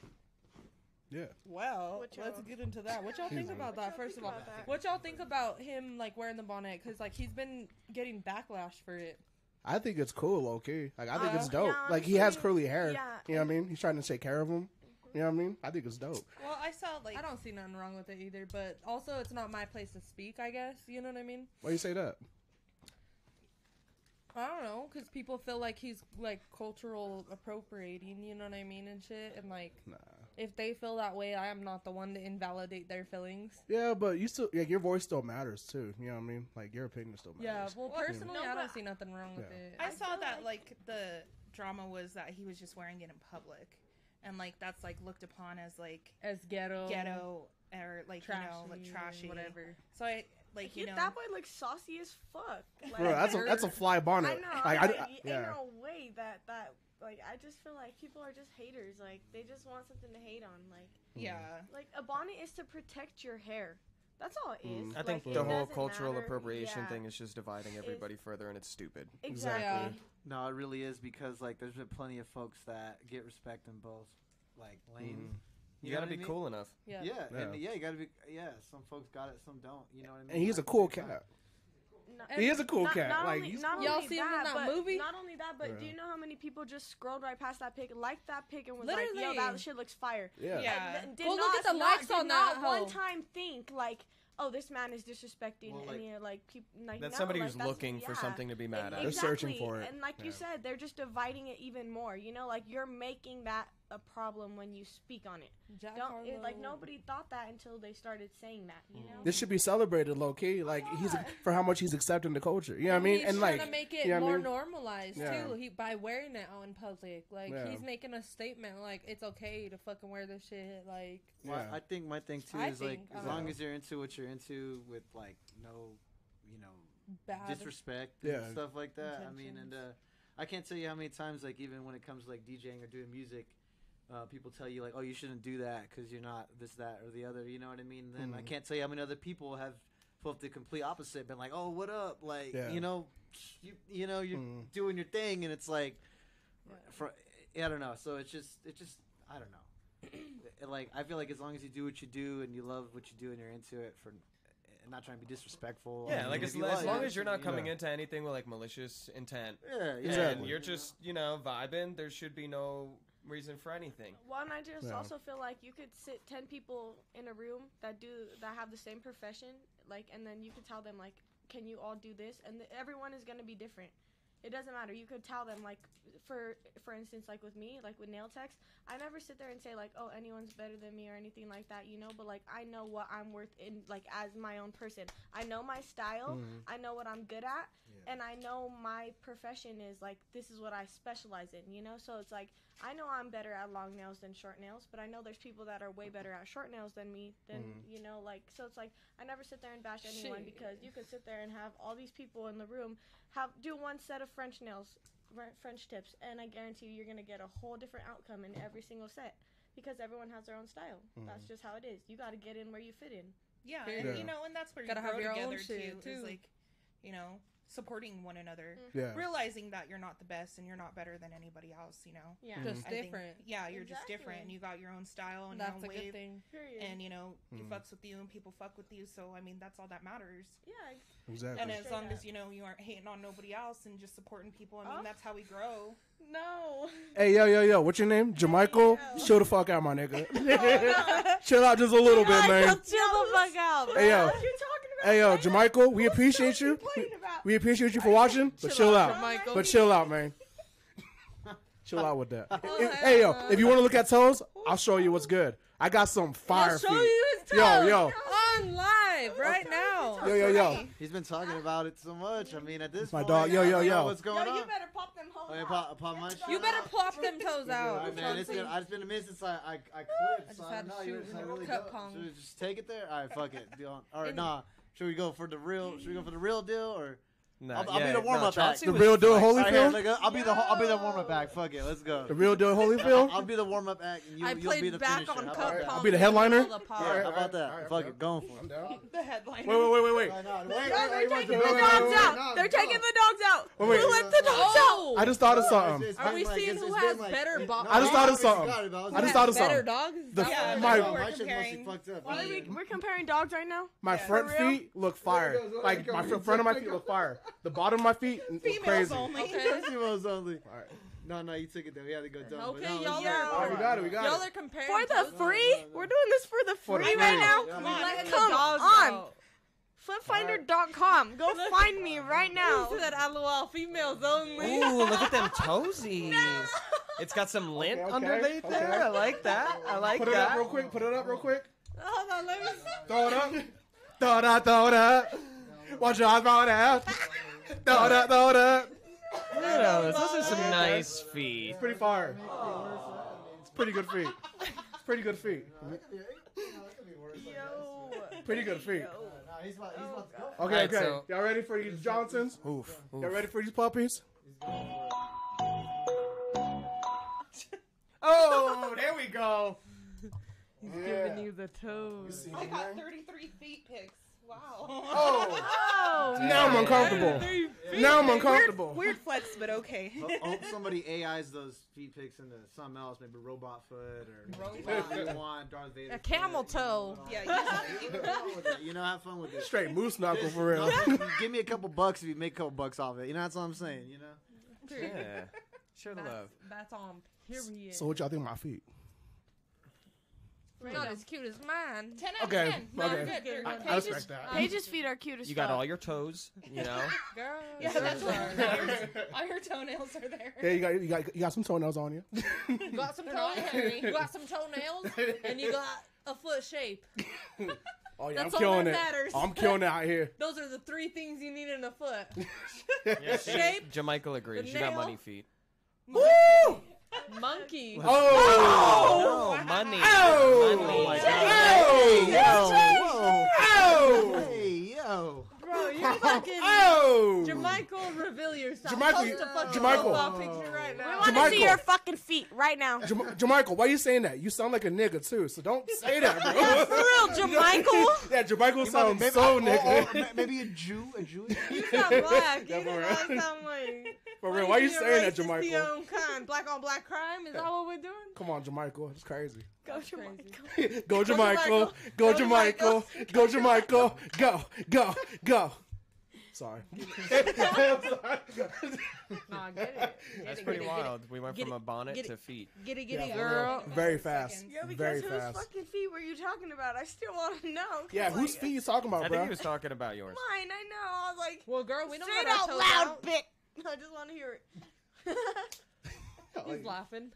Yeah. Well, let's get into that. What y'all think about that? First of all, what y'all think about him like wearing the bonnet? Because like he's been getting backlash for it. I think it's cool, okay. Like I think Uh, it's dope. yeah, like he has curly hair. yeah. You know what I mean? He's trying to take care of him. You know You know what I mean? I think it's dope. Well, I saw like I don't see nothing wrong with it either, but also it's not my place to speak. I guess you know what I mean. Why you say that? I don't know, because people feel like he's like cultural appropriating. You know what I mean and shit. And like, Nah. If they feel that way, I am not the one to invalidate their feelings. Yeah, but you still like your voice still matters too. You know what I mean? Like your opinion still matters. Yeah. Well, personally, no, I don't see nothing wrong with it. I I saw feel that like- like the drama was that he was just wearing it in public, and like that's like looked upon as like As ghetto, ghetto or like trashy, you know like trashy whatever. So I like you He- know that boy looks saucy as fuck. Like, Bro, that's a that's a fly bonnet. I know. Like, I'm I, like, I- ain't yeah. no way that that like I just feel like people are just haters. Like they just want something to hate on. Like yeah. like a bonnet is to protect your hair. That's all it is. Mm. I think Like, the whole cultural matter. appropriation Yeah, thing is just dividing everybody further, and it's stupid. Exactly. Yeah. No, it really is because like there's been plenty of folks that get respect in both like lanes. Mhm. You, know gotta what I be mean? cool enough. Yeah. Yeah, and Yeah. yeah, you gotta be. Yeah, some folks got it, some don't. You know what I mean? and he's a cool cat. Not- He is a cool not, cat. Not like only, he's not cool. Y'all only seen him in that, that but movie? Not only that, but do you know how many people just scrolled right past that pic, liked that pic, and was Literally. like, "Yo, that shit looks fire." yeah. Yeah. Like, th- did Go look not- at the not- likes did on not that one time think like, "Oh, this man is disrespecting," Well, like- and you like people like That's no, somebody like, who's that's- looking for something to be mad E- at. They're searching for it. And like you said, they're just dividing it even more. You know, like you're making that a problem when you speak on it. Jack Don't it, like nobody thought that until they started saying that. You know. This should be celebrated, low key. Like he's for how much he's accepting the culture. You know what I mean? He's and trying like, to make it you know what I more mean? normalized Yeah. too. He by wearing it out in public, like Yeah. he's making a statement, like it's okay to fucking wear this shit. Like Well, Yeah. I think my thing too I is like think, as uh, long as you're into what you're into with like no, you know, bad. disrespect Yeah. and stuff like that. I mean, and uh, I can't tell you how many times like even when it comes to like DJing or doing music. Uh, people tell you like, oh, you shouldn't do that because you're not this, that, or the other. You know what I mean? Then I Mhm. can't tell you how many other people have felt the complete opposite. Been like, oh, what up? Like, Yeah. you know, you you know, you're Mhm. doing your thing, and it's like, for I don't know. So it's just it just I don't know. Like I feel like as long as you do what you do and you love what you do and you're into it for and not trying to be disrespectful. I Yeah, mean, like as, as like long as you're not coming know. into anything with like malicious intent, Yeah, yeah, Exactly. and you're just you know vibing, there should be no reason for anything. Well, and I just Yeah. also feel like you could sit ten people in a room that do that have the same profession, like, and then you could tell them like, can you all do this? And th- everyone is gonna be different. It doesn't matter. You could tell them like, for for instance, like with me, like with nail techs, I never sit there and say like, oh, anyone's better than me or anything like that, you know. But like, I know what I'm worth in like as my own person. I know my style. Mhm. I know what I'm good at, Yeah. and I know my profession is like this is what I specialize in, you know. So it's like I know I'm better at long nails than short nails, but I know there's people that are way better at short nails than me. Than Mhm. you know, like so it's like I never sit there and bash anyone Shit. because you could sit there and have all these people in the room have do one set of French nails, French tips, and I guarantee you you're gonna get a whole different outcome in every single set because everyone has their own style. That's just how it is. You got to get in where you fit in. Yeah, Period. and Yeah. you know, and that's where you Gotta you have grow your own together shit, too, too. Is like, you know, supporting one another, Yeah. realizing that you're not the best and you're not better than anybody else. You know, Yeah. Just I think- different. yeah, you're just different, and you got your own style and That's your own a wave, good thing. Period. and you know, you Mm. fucks with you and people fuck with you. So I mean, that's all that matters. yeah. Exactly. And as Straight long up. as you know you aren't hating on nobody else and just supporting people, I mean, Oh. that's how we grow. No. Hey, yo, yo, yo, what's your name? Jamichael? Yo. Chill the fuck out, my nigga. Chill out just a little bit, man. Chill the fuck out. Hey, yo. What you talking about? Hey, yo, man? Jamichael, we appreciate you you. We appreciate you for watching, but chill out. Jamichael. But chill out, man. Chill out with that. If- hey, yo, if you want to look at toes, I'll show you what's good. I got some fire I'll show feet. you his Yo, toes yo. on live right now. Yo, yo, yo. He's been talking about it so much. I mean, at this My point, dog- yo, I yo, don't know yo. What's Yo, going you on? better pop them hoes Oh, yeah, out. pop- pop my shit You better out. plop them toes out. Alright, man, it's been, it's been a minute since I I, I clipped, I so just I had don't to know. You shoot should I in really cup go? pong. Should we just take it there? All right, fuck it. All right, nah. Should we go for the real? Should we go for the real deal or? Nah, I'll- I'll be the warm-up no, act. The real deal, flexing. Holyfield? All right, here, I'll be the I'll be the Yo. warm up act. Fuck it, let's go. The real deal, I'll, Holyfield? I'll be the warm up act, and you, I you'll be the back finisher. on cup about that? pong. I'll be the headliner? the. Yeah, how about that? Alright, Fuck bro. it, going for I'm it. down. The headliner. Wait, wait, wait, wait, wait. Wait, no, wait, Yo, wait, they're taking the wait, dogs wait, out. They're no. taking the dogs out. Wait, wait. Who let the dogs oh. out? Oh, I just thought of something. Are we seeing who has better it- I just thought of something. forgot about it. I just thought has of better something. dogs. The- Yeah, my- that's My we're comparing. fucked up. Why are we, Yeah. we're comparing dogs right now? My front feet look fire. There it goes, Like my it fr- goes. front of my feet look fire. The bottom of my feet look Females crazy. only. Okay. Females only. Alright. No, no, you took it there. We had to go dumb. Okay, y'all Yo. are. All right, we got it. We got y'all it. are comparing For the toes. free? no, no. We're doing this for the For the free free. right now? Yeah, We man. letting Come dogs on. Flipfinder.com. Go find me right now. Who said LOL females only? Ooh, look at them toesies. It's got some lint Okay, okay, underneath okay. there. I like that. I like that. Put it up real quick. Put it up real quick. Hold on, let me. Throw it up. throw it up. Throw it up. Watch your eyes throw it up. Throw it up. Throw it up. Look at those. Those are some nice feet. It's pretty fire. It's pretty good feet. It's pretty good feet. Pretty good feet. he's about, he's about to go. Okay, Alright, okay. so- Y'all ready for these Johnsons? Oof. oof. Y'all ready for these puppies? Oh, there we go. He's giving you the toes. I got 33 feet pics. Wow. Oh, Oh. now I'm uncomfortable. Now I'm uncomfortable. Weird flex, but okay. Ho- hope somebody AIs those feet pics into something else, maybe robot foot or Robot. want, Darth Vader. A camel foot, you know, toe. Yeah, you Have fun with it, You know, have fun with it. Straight moose knuckle for real. No, give me a couple bucks if you make a couple bucks off it. You know, that's what I'm saying. You know. Yeah. Sure love. That's, love. that's on period. So what y'all think of my feet? Not as cute as mine. 10 out Okay, of 10. No, okay. good. You're I, okay. I respect that. Paige's feet are cute as You fuck. got all your toes, you know. Girl, Yeah, that's what are- All your toenails are there. Yeah, you got you got you got some toenails on you. You got some They're not toenails. hairy. You got some toenails, and you got a foot shape. Oh yeah, That's I'm all killing that it. matters. I'm killing it out here. Those are the three things you need in a foot. Yeah, shape, Jamichael agrees. the You got nail. money feet. Woo! Monkey. Oh! No, oh, money. Oh! Money. Oh my Hey, God. yo! Whoa. Oh! Hey, yo. Bro, you're fucking Oh! Jermichael, reveal yourself. Jermichael, Post a fucking Jermichael. picture right We want to see your fucking feet right now. Jam- Jermichael, why you saying that? You sound like a nigga too, so don't say that, bro. For real, Jermichael. yeah, Jermichael sounds Maybe- so nigga. oh, ma- maybe a Jew, a Jew. You sound black. You do for not real. sound like. For real, why you you're saying that, racist Jermichael? kind. Black on black crime? Is that what we're doing? Come on, Jermichael, it's crazy. Go, That's Jermichael. Go, Jermichael. Go, Go, Jermichael. Go, Jermichael. Go, go, go. Sorry. Nah, get it. Get That's it, pretty get it, get it. wild. We went Get from it, a bonnet get it. to feet. Get it, get it, Yeah, for girl. Very fast. Yeah, because Very whose fast. fucking feet were you talking about? I still want to know. 'cause, Yeah, whose like, feet you talking I about, think bro? he was talking about yours. Mine, I know. I was like, Well, girl, we don't straight got our out toes loud, out. bit. I just want to hear it. He's laughing.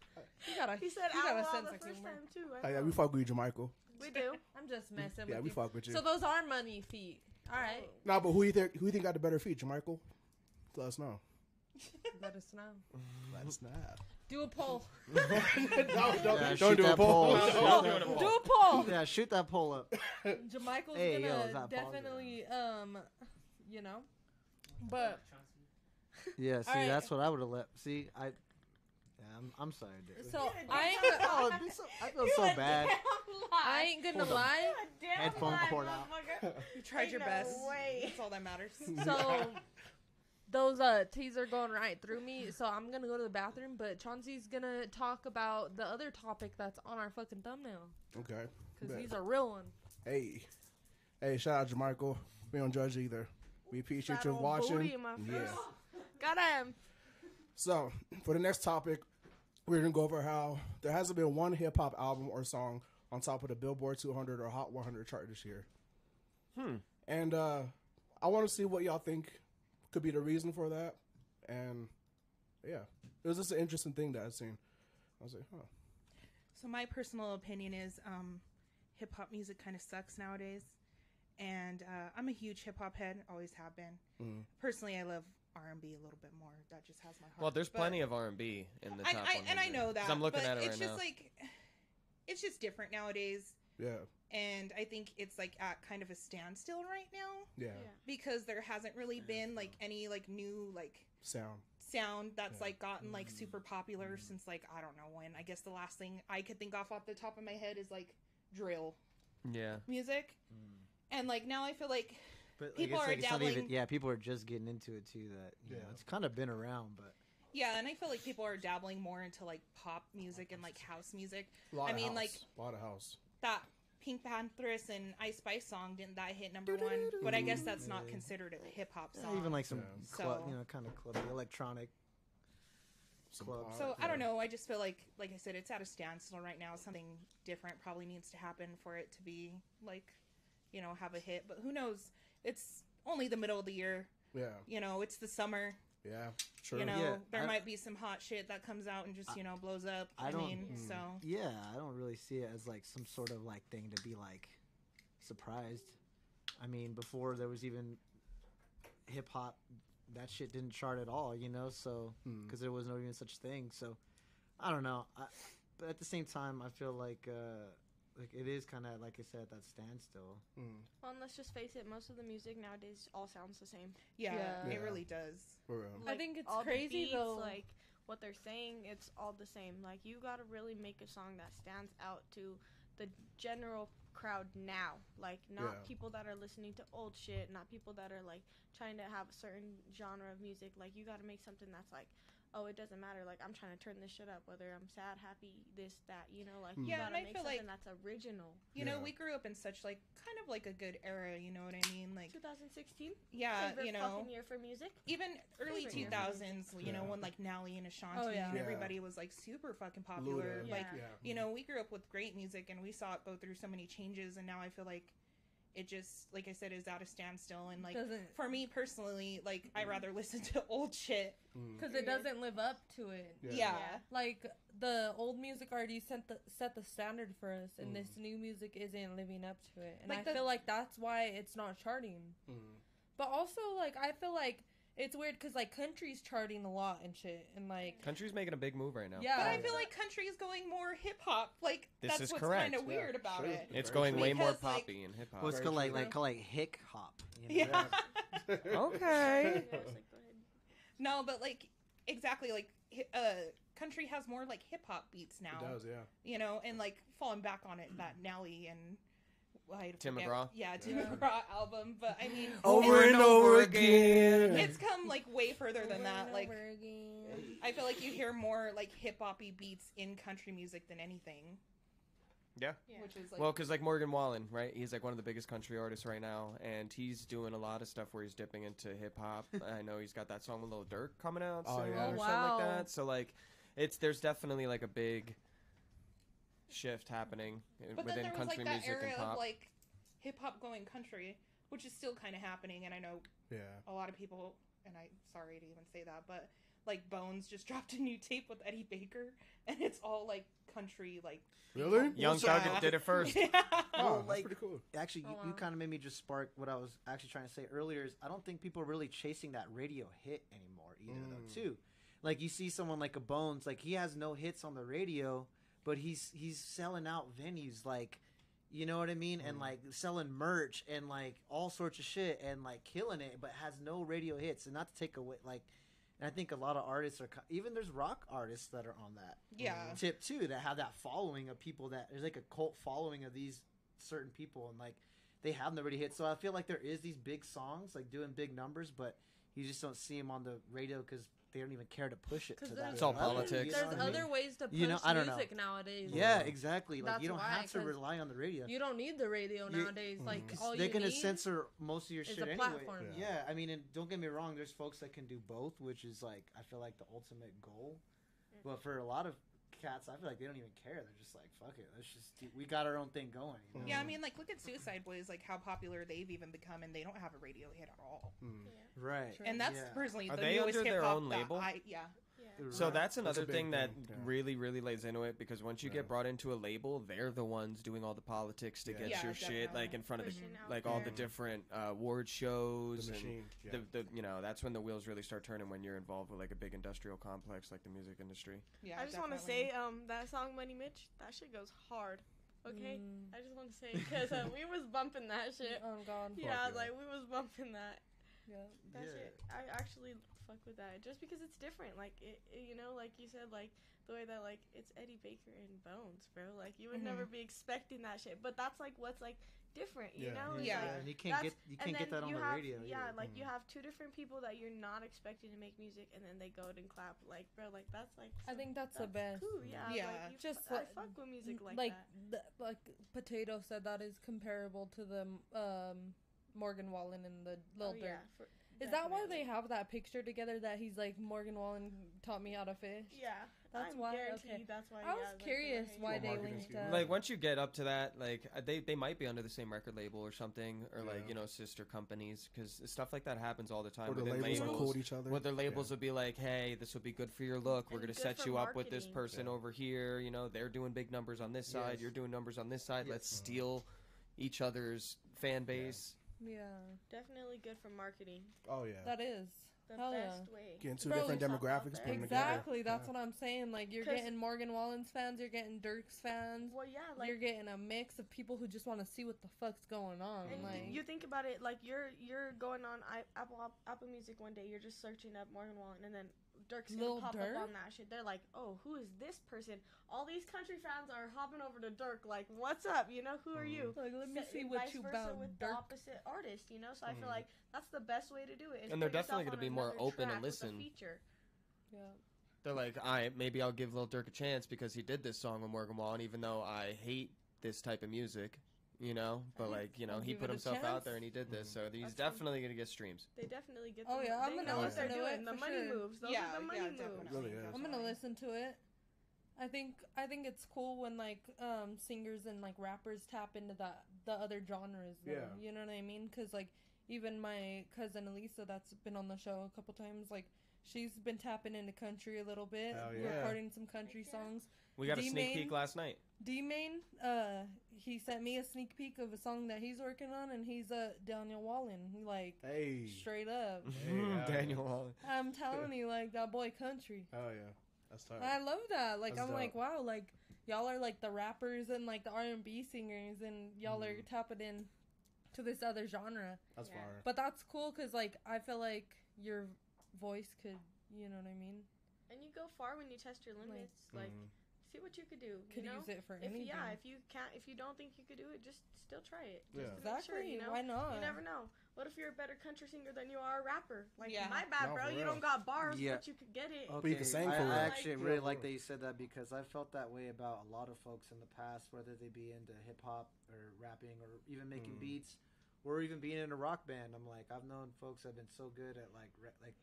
You got a, he said you out got a loud sense the of first humor. time too. Oh, I yeah, know. we fuck with you, Jermichael. we do. I'm just messing Yeah, with we you. fuck with you. So those are money feet. All right. Nah, but who you think who you think got the better feet, Jermichael? Let us know. Let us know. Let us know. Do a poll. no, don't, Yeah, don't shoot do a that poll. poll. Don't- Do a poll. Yeah, shoot that poll up. Jamichael's Hey, yo, gonna is that positive? definitely, um, you know, but Yeah, see, Alright. that's what I would have let. See, I, yeah, I'm, I'm sorry, dude. so I ain't, gonna- Oh, it'd be so, I feel so bad. I ain't gonna Hold on. lie. Headphone cord out. You tried Ain't your no best. way. That's all that matters. So those uh teas are going right through me. So I'm gonna go to the bathroom. But Chauncey's gonna talk about the other topic that's on our fucking thumbnail Okay. because he's a real one. Hey. Hey, shout out Jermichael. We don't judge either. We appreciate That you watching. booty my Yeah. face. Got him. So, for the next topic, we're going to go over how there hasn't been one hip hop album or song on top of the Billboard 200 or Hot 100 chart this year. Hmm. And uh, I want to see what y'all think could be the reason for that. And yeah, it was just an interesting thing that I've seen. I was like, huh. So my personal opinion is um, hip hop music kind of sucks nowadays, and uh, I'm a huge hip hop head, always have been. Mhm. Personally, I love R and B a little bit more. That just has my heart. Well, there's But- plenty of R and B in the I, top I, and I know that. I'm looking but at it it's right just now. like it's just different nowadays, Yeah, and I think it's like at kind of a standstill right now yeah, because there hasn't really been like any like new like sound. sound that's Yeah. like gotten like mm-hmm. super popular mm-hmm. since like I don't know when. I guess the last thing I could think off off the top of my head is like drill yeah. music, mm. and like now I feel like But like, People it's are like, it's not even, dabbling- yeah, people are just getting into it too. That you know, Yeah. it's kind of been around, but yeah, and I feel like people are dabbling more into like pop music and like house music. Lot I of mean, house. like a lot of house. that PinkPantheress and Ice Spice song didn't that hit number one? But I guess that's not considered a hip hop song. yeah, song. even like some Yeah. club, So- you know, kind of clubby electronic. Club. So yeah. I don't know. I just feel like, like I said, it's at a standstill right now. Something different probably needs to happen for it to be like, you know, have a hit. But who knows? It's only the middle of the year. Yeah, You know, it's the summer. yeah, true. You know, Yeah, there I- might be some hot shit that comes out and just you know blows up. I I, don't- mean, Mm. so Yeah, I don't really see it as like some sort of like thing to be like surprised. I mean, before there was even hip hop, that shit didn't chart at all, you know. So Hmm. because there was no even such thing. So I don't know. I, but at the same time, I feel like uh, like it is kind of like I said that standstill. Mm, Well, and let's just face it, most of the music nowadays all sounds the same. yeah, Yeah. it really does. for real. I think it's all the crazy, beats, though. Like what they're saying, it's all the same. Like you gotta really make a song that stands out to the general crowd now. Like not Yeah. people that are listening to old shit, not people that are like trying to have a certain genre of music. Like you gotta make something that's like, oh, it doesn't matter. Like I'm trying to turn this shit up, whether I'm sad, happy, this, that. You know, like hmm. you Yeah, gotta and I make feel something like- that's original. You know, we grew up in such like kind of like a good era. You know what I mean? Like 2016, yeah, favorite you know, fucking year for music. even early Favorite two year. thousands. You know, when like Nelly and Ashanti Oh, yeah. and Yeah. everybody was like super fucking popular. Luda, Like Yeah. yeah, you know, we grew up with great music and we saw it go through so many changes, and now I feel like it just, like I said, is at a standstill. And like doesn't for me personally, like I rather listen to old shit. Mm, because it doesn't live up to it. Yeah. Yeah. Yeah. Like the old music already set the set the standard for us, and Mm. this new music isn't living up to it. And Like I the- feel like that's why it's not charting. mm. But also, like I feel like it's weird because like country's charting a lot and shit, and like Country's making a big move right now. yeah, But I feel like country is going more hip hop. Like This that's is what's correct. kind of Yeah, weird about sure. it. It's Very going true. way more Because, like- poppy and hip hop. Well, it's called like true. like called like hick hop. You know? Yeah. Okay. Yeah, it's like, go ahead. no, but like exactly like hi- uh country has more like hip hop beats now. It does, yeah. You know, and like falling back on it that Nelly and I Tim forget- McGraw? Yeah, Tim Yeah. McGraw album, but I mean Over it's- and over again. It's come like way further than Over that. and Like over again. I feel like you hear more like hip hoppy beats in country music than anything. Yeah. Yeah. Which is like Well, because like Morgan Wallen, right? He's like one of the biggest country artists right now, and he's doing a lot of stuff where he's dipping into hip hop. I know he's got that song with Lil Durk coming out Oh, soon yeah. or Oh, something like that. So like, it's there's definitely like a big shift happening i- But then within there was country like that music era and pop. of like hip hop going country, which is still kind of happening. And I know Yeah. a lot of people, and I'm sorry to even say that, but like Bones just dropped a new tape with Eddy Baker, and it's all like country, like Really? Young What's Thug that? did it first. Yeah. Oh, Well, that's like- pretty cool. Actually, Oh, you, you kind of made me just spark what I was actually trying to say earlier. Is I don't think people are really chasing that radio hit anymore either, Mm. though. Too, like you see someone like a Bones, like he has no hits on the radio, but he's he's selling out venues, like you know what I mean, and Mm. like selling merch and like all sorts of shit and like killing it, but has no radio hits. And not to take away, like, and I think a lot of artists are even there's rock artists that are on that yeah. tip too that have that following of people that there's like a cult following of these certain people and like they have them already hit so i feel like there is these big songs like doing big numbers but you just don't see them on the radio because they don't even care to push it 'Cause to there's- that It's all level, politics. you know There's what I mean? other ways to push You know, I don't know. music nowadays. yeah exactly like That's you don't why, have to rely on the radio You don't need the radio You- nowadays. Mm. Like 'Cause all they're gonna need censor most of your shit anyway. Yeah. yeah i mean and don't get me wrong there's folks that can do both which is like i feel like the ultimate goal mm. but for a lot of cats i feel like they don't even care they're just like fuck it let's just do, we got our own thing going you know? Yeah, I mean, like, look at Suicide Boys, like how popular they've even become, and they don't have a radio hit at all. Mm. right And that's Yeah. personally Are the they newest under hip their hop own label? I, yeah, Yeah. So that's That's another big thing that yeah. really, really lays into it because once you Yeah. get brought into a label, they're the ones doing all the politics to Yeah. get Yeah, your shit like in front of the, Pushing out like all the different uh, award shows The and machine. Yeah. the, the you know that's when the wheels really start turning when you're involved with like a big industrial complex like the music industry. yeah. I just want to say, um, that song "Money Mitch," that shit goes hard. Okay, Mm. I just want to say because uh, we was bumping that shit. Oh god. Yeah, yeah. like we was bumping that. Yeah. That Yeah. shit. I actually fuck with that just because it's different. Like it, it- you know, like you said, like the way that like it's Eddy Baker and Bones, bro. Like you would Mhm. never be expecting that shit, but that's like what's like different. You Yeah. know? Yeah. like- and you can't get you can't get that on the have, radio. Yeah, either. like you Mhm. have two different people that you're not expecting to make music, and then they go out and clap. Like, bro, like that's like. I think that's, the best. Cool, yeah. Yeah. like, you Just fu- I like- fuck with music like, like that. the, like potato said that is comparable to the um Morgan Wallen and the Lil oh, Durk. yeah, for, Is that why they have that picture together that he's like Morgan Wallen taught me how to fish? Yeah, That's I'm why- okay. That's why. I was yeah, like, curious hate why it. they marketing linked up. Like once you get up to that, like uh, they they might be under the same record label or something, or like you know sister companies, because stuff like that happens all the time. Or the within labels, labels. cool with each other. Well, their labels Yeah. will be like, "Hey, this would be good for your look. We're gonna set for you up with this person Yeah. over here. You know, they're doing big numbers on this side. Yes. You're doing numbers on this side. Yes. Let's steal each other's fan base." Yeah, Definitely good for marketing. Oh yeah. that is. The Hell yeah. best way. Getting two Bro, different yourself out demographics, there. put 'em together. Exactly, that's Yeah. what I'm saying. Like you're getting Morgan Wallen's fans, you're getting Durk's fans, Well, yeah, like you're getting a mix of people who just want to see what the fuck's going on. And like you think about it, like you're you're going on I, Apple Apple Music one day, you're just searching up Morgan Wallen, and then Durk's gonna Lil pop Durk? up on that shit. They're like, oh, who is this person? All these country fans are hopping over to Durk, like, what's up? You know, who are you? like let me Sa- see what vice you versa about with the opposite artist, you know. So I feel Mhm. like that's the best way to do it. And they're definitely gonna be more open and track with a listen. feature. Yeah. They're like, "I maybe I'll give Lil Durk a chance because he did this song with Morgan Wallen, even though I hate this type of music." You know, but like you know, I'll he put it a himself out there and he did this, so he's That's true. definitely gonna get streams. They definitely get. Oh, the, yeah, I'm gonna know what listen they're to it doing. The money sure. moves. Those yeah, are the money yeah, moves. Really. I'm gonna listen to it. I think I think it's cool when like um singers and like rappers tap into that the other genres. Though, Yeah. You know what I mean? Because like even my cousin Elisa, that's been on the show a couple times, like she's been tapping into country a little bit, Hell yeah. recording some country Heck songs. We got a sneak peek last night. D Main, uh, he sent me a sneak peek of a song that he's working on, and he's uh Daniel Wallen, like Hey. straight up. Hey. Daniel Wallen. I'm telling you, like that boy country. Oh yeah. That's tight. I love that. Like That's I'm like, wow, like y'all are like the rappers and like the R and B singers, and y'all are Mhm. tapping in to this other genre. That's Yeah. fire. But that's cool because like I feel like your voice could, you know what I mean? And you go far when you test your limits. Like, Mhm. See what you could do. Could you know? use it for if anything. yeah, if you can't, if you don't think you could do it, just still try it. Just Yeah. to exactly. Sure, you know, Why not? you never know. What if you're a better country singer than you are a rapper? Like, Yeah. my bad, No, bro. You don't got bars, Yeah. but you could get it. But you can sing I, for I real. actually Like- really Yeah, like that you said that because I felt that way about a lot of folks in the past, whether they be into hip hop or rapping or even making Mm. beats, or even being in a rock band. I'm like, I've known folks that have been so good at like, ra- like,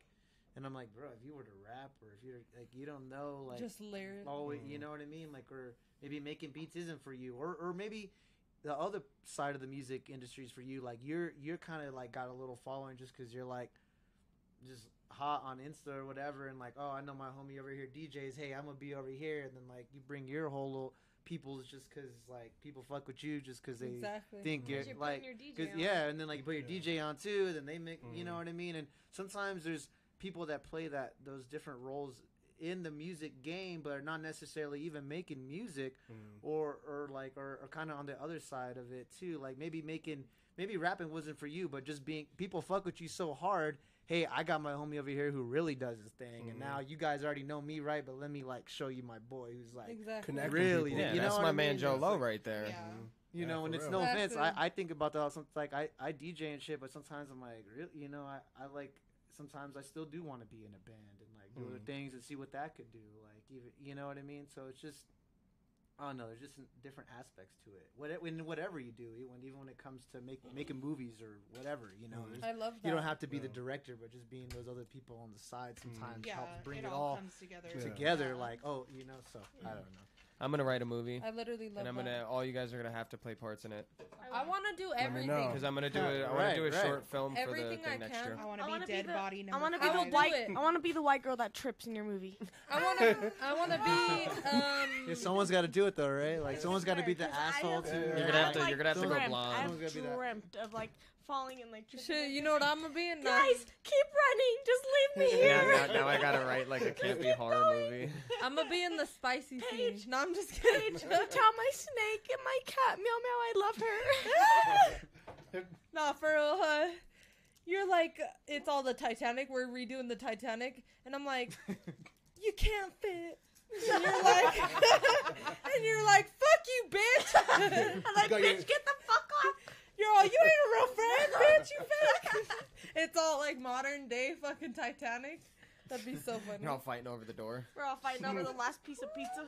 and I'm like, bro, if you were to rap or if you're like, you don't know, like, Just lyric. oh, you know what I mean? Like, or maybe making beats isn't for you, or or maybe the other side of the music industry is for you. Like, you're you're kind of like got a little following just because you're like just hot on Insta or whatever, and like, oh, I know my homie over here DJs. Hey, I'm gonna be over here, and then like you bring your whole little people's just because like people fuck with you just because they exactly. think you're 'Cause you're like putting your DJ on. yeah, and then like you put your Yeah. DJ on too. and Then they make you know Mhm. what I mean. And sometimes there's people that play that those different roles in the music game, but are not necessarily even making music, Mhm. or or like or, or kind of on the other side of it too. Like maybe making maybe rapping wasn't for you, but just being people fuck with you so hard. Hey, I got my homie over here who really does his thing, and Mhm. now you guys already know me, right? But let me like show you my boy who's like exactly. Really? people. Yeah, You know that's what my I man? Joe It's Low like- right there. Yeah. Mhm. You Yeah, know, and it's real. no offense. I, I think about that. Some like I, I DJ and shit, but sometimes I'm like, really, you know, I, I like sometimes I still do want to be in a band and like do other Mhm. things and see what that could do. Like even you know what I mean. So it's just I don't know. There's just different aspects to it. What when whatever you do, even even when it comes to make, making movies or whatever, you know, Mhm. I love that. you don't have to be the director, but just being those other people on the side sometimes Yeah, helps bring it, it, all all comes together. Together. Yeah. Like oh, you know. So I don't know. I'm gonna write a movie, I literally love and I'm that. gonna all you guys are gonna have to play parts in it I want to do everything. because I'm gonna do it. I want right, to do a right. short film for the Everything I next can. year. I want I to wanna be be dead the- body number I want to be I the will do white. it. I want to be the white girl that trips in your movie. I want to. I want to be. Um, Yeah, someone's got to do it though, right? Like someone's got to be the I asshole have- too. You're You're gonna have to. You're gonna have to go dreamt- blonde. I've Someone's gotta be that. dreamt of like falling and like. tripping shit, you know what I'm gonna be in? Guys, keep running. Just leave me Now, here. now, now I gotta write like a campy horror movie. I'm gonna be in the spicy scene. No, I'm just kidding. Paige, tell my snake and my cat meow meow I love her. Nah, for real, huh? You're like, it's all the Titanic. We're redoing the Titanic, and I'm like, you can't fit. And you're like, and you're like, fuck you, bitch. I'm like, got your- bitch, get the fuck off. You're all, you ain't a real friend, bitch. You fake. it's all like modern day fucking Titanic. That'd be so funny. You're all fighting over the door. We're all fighting over the last piece of pizza.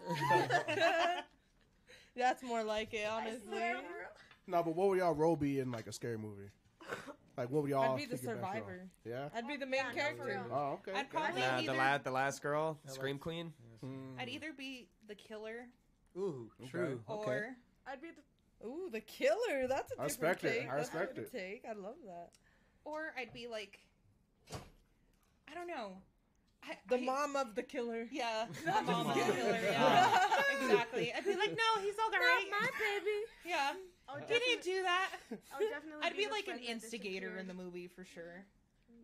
That's more like it, honestly. No, but what would y'all role be in like a scary movie? Like, what would y'all? I'd be the think your best role? survivor. Yeah. I'd be the main yeah, character. Oh, okay. I'd probably Nah, the either, la- the last girl, Scream Queen. Mm. I'd either be the killer Ooh, Okay. true. or Okay. I'd be the Ooh, the killer. That's a I different respect it. take. I That's a respect different Take. I love that. or I'd be like I don't know. I, The I- mom of the killer. Yeah, the Not mom of the the killer. killer. Yeah, exactly. I'd be like, no, he's all right. my baby. Yeah, I would he didn't definitely, do that. I would definitely I'd be the like an instigator in the movie for sure.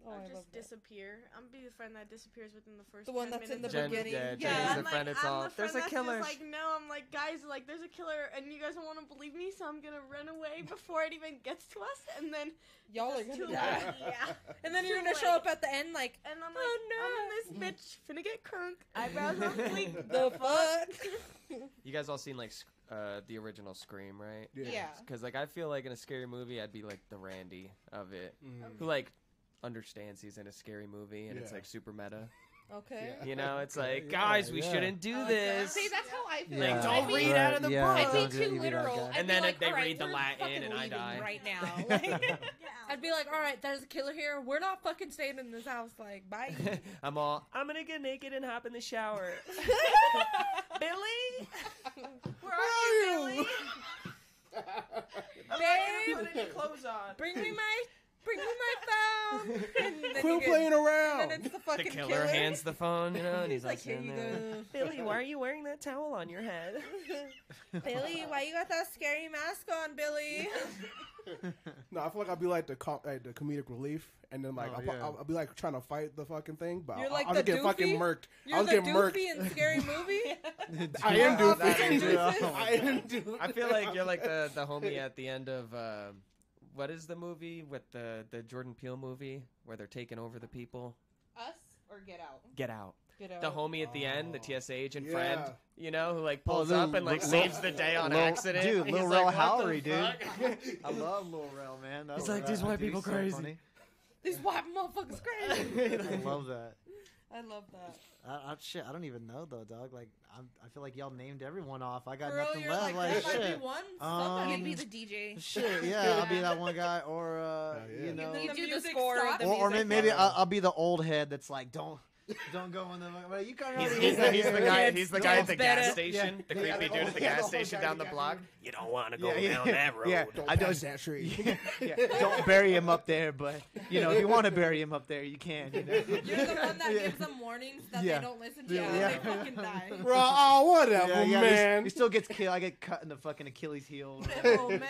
Oh, I'll I love just that. disappear. I'm be the friend that disappears within the first. The one 10 that's in the minutes of Jen, beginning. yeah, Yeah, Jen's I'm the like, friend. It's I'm all the there's friend a that's killer. Like, no, I'm like, guys, like, there's a killer, and you guys don't want to believe me, so I'm gonna run away before it even gets to us, and then, Y'all are That's gonna too die. late. yeah, And then you're gonna show up at the end like, and I'm like, Oh, no. I'm this bitch, finna get crunk, eyebrows on fleek. the fuck? You guys all seen like uh, the original Scream, right? Yeah. Yeah. Because like I feel like in a scary movie, I'd be like the Randy of it, Mm. who like understands he's in a scary movie and it's Yeah. like super meta. Okay. Yeah. You know, it's Okay, like yeah, guys, we yeah. shouldn't do oh, I this. See, that's how I feel. Like, don't I'd be, read out of the yeah, book. I'd don't be do- too you be that literal. guy. I'd And be then like, they "All right, read the we're Latin fucking and I leaving die." right now. Like, Yeah. I'd be like, all right, there's a killer here. We're not fucking staying in this house. Like, bye. I'm all. I'm gonna get naked and hop in the shower. Billy, Where are you, Billy? I'm Babe. not gonna put any clothes on. Bring me my, bring me my phone. And then you Quit get- playing around. And then it's the The fucking killer, hands the phone, you know, and he's, He's all like, here you go. Billy, why are you wearing that towel on your head? Billy, why you got that scary mask on, Billy? No, I feel like I'd be like the com- like the comedic relief, and then like Oh, I'll, yeah. I'll, I'll be like trying to fight the fucking thing, but You're I'll, like I'll the get fucking doofy? murked. You're I'll the get doofy murked. in Scary Movie. I am doofy. Officer I am doofy. I feel like you're like the, the homie at the end of uh, what is the movie with the the Jordan Peele movie where they're taking over the people? Us or Get Out? Get out. Get out. The homie at the end, the Oh. TSA agent Yeah. friend, you know, who like Oh, pulls up and like Lil- saves the day on Lil- accident. dude, He's Lil like, Rel "What Howery, dude." I love Lil Rel, man. That He's was- like, "These white people so crazy." funny. These white motherfuckers crazy. I love that. I love that. I, I, shit, I don't even know though, dog. Like, I'm, I feel like y'all named everyone off. I got For real, nothing left. like, Like, there might shit, be one. Um, Somebody. You'd be the DJ. shit. Yeah, I'll be that one guy, or uh, Oh, yeah. you know, You do the music score, stops. the or, or music. maybe I'll, I'll be the old head that's like, don't, don't go on the. But you kind He's, of. he's the, he's the guy. He's the guy at the kids gas better. station. The Yeah, creepy yeah, dude at the yeah, gas whole station down the block. you. You don't want to go Yeah, yeah, down that road. yeah. Don't I pass don't- that tree. yeah, don't bury him up there, but you know, if you want to bury him up there, you can. You know? You're the one that Yeah. gives them warnings that Yeah. they don't listen to, Yeah. Yeah. they fucking die. Bro, oh whatever, Yeah, yeah, man. He, he still gets killed. I get cut in the fucking Achilles heel. oh man.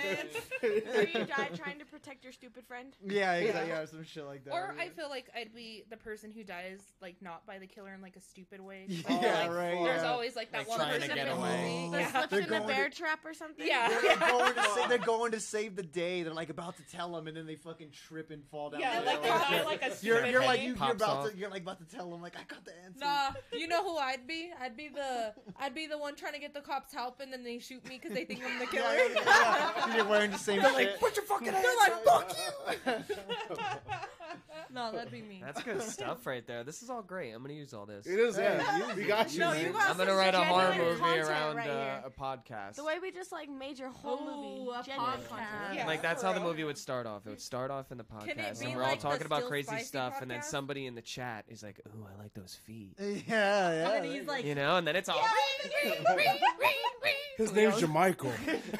Or you die trying to protect your stupid friend. yeah, exactly. Yeah, some shit like that. Or. I feel like I'd be the person who dies, like not by the killer in like a stupid way. Yeah, Like, like, right, There's yeah. always like that Like one trying to person in the movie. They're Yeah. slipped They're in a bear to- trap or something. Yeah. They're, they're going to sa- they're going to save the day. They're like about to tell them, and then they fucking trip and fall down. Yeah, the like they die like a you're, stupid you're like you, you're about off. to you're like about to tell them like I got the answer. Nah, you know who I'd be? I'd be the I'd be the one trying to get the cops help, and then they shoot me because they think I'm the killer. yeah, yeah. You're wearing the same They're shit. put your fucking They're like, fuck you. no, that'd be me. That's good stuff right there. This is all great. I'm gonna use all this. It is, yeah. We got you, No, man. you got I'm gonna some write a horror genuine movie content around right uh, here. a podcast. The way we just like made your whole Ooh, movie. a Genuine podcast. content. Yeah. like that's how the movie would start off. It would start off in the it podcast, be and we're all like the talking about Still crazy Spicy stuff, and then podcast? somebody in the chat is like, "Ooh, I like those feet," Yeah, yeah. And then he's like, you know, and then it's all. His name's Jamichael.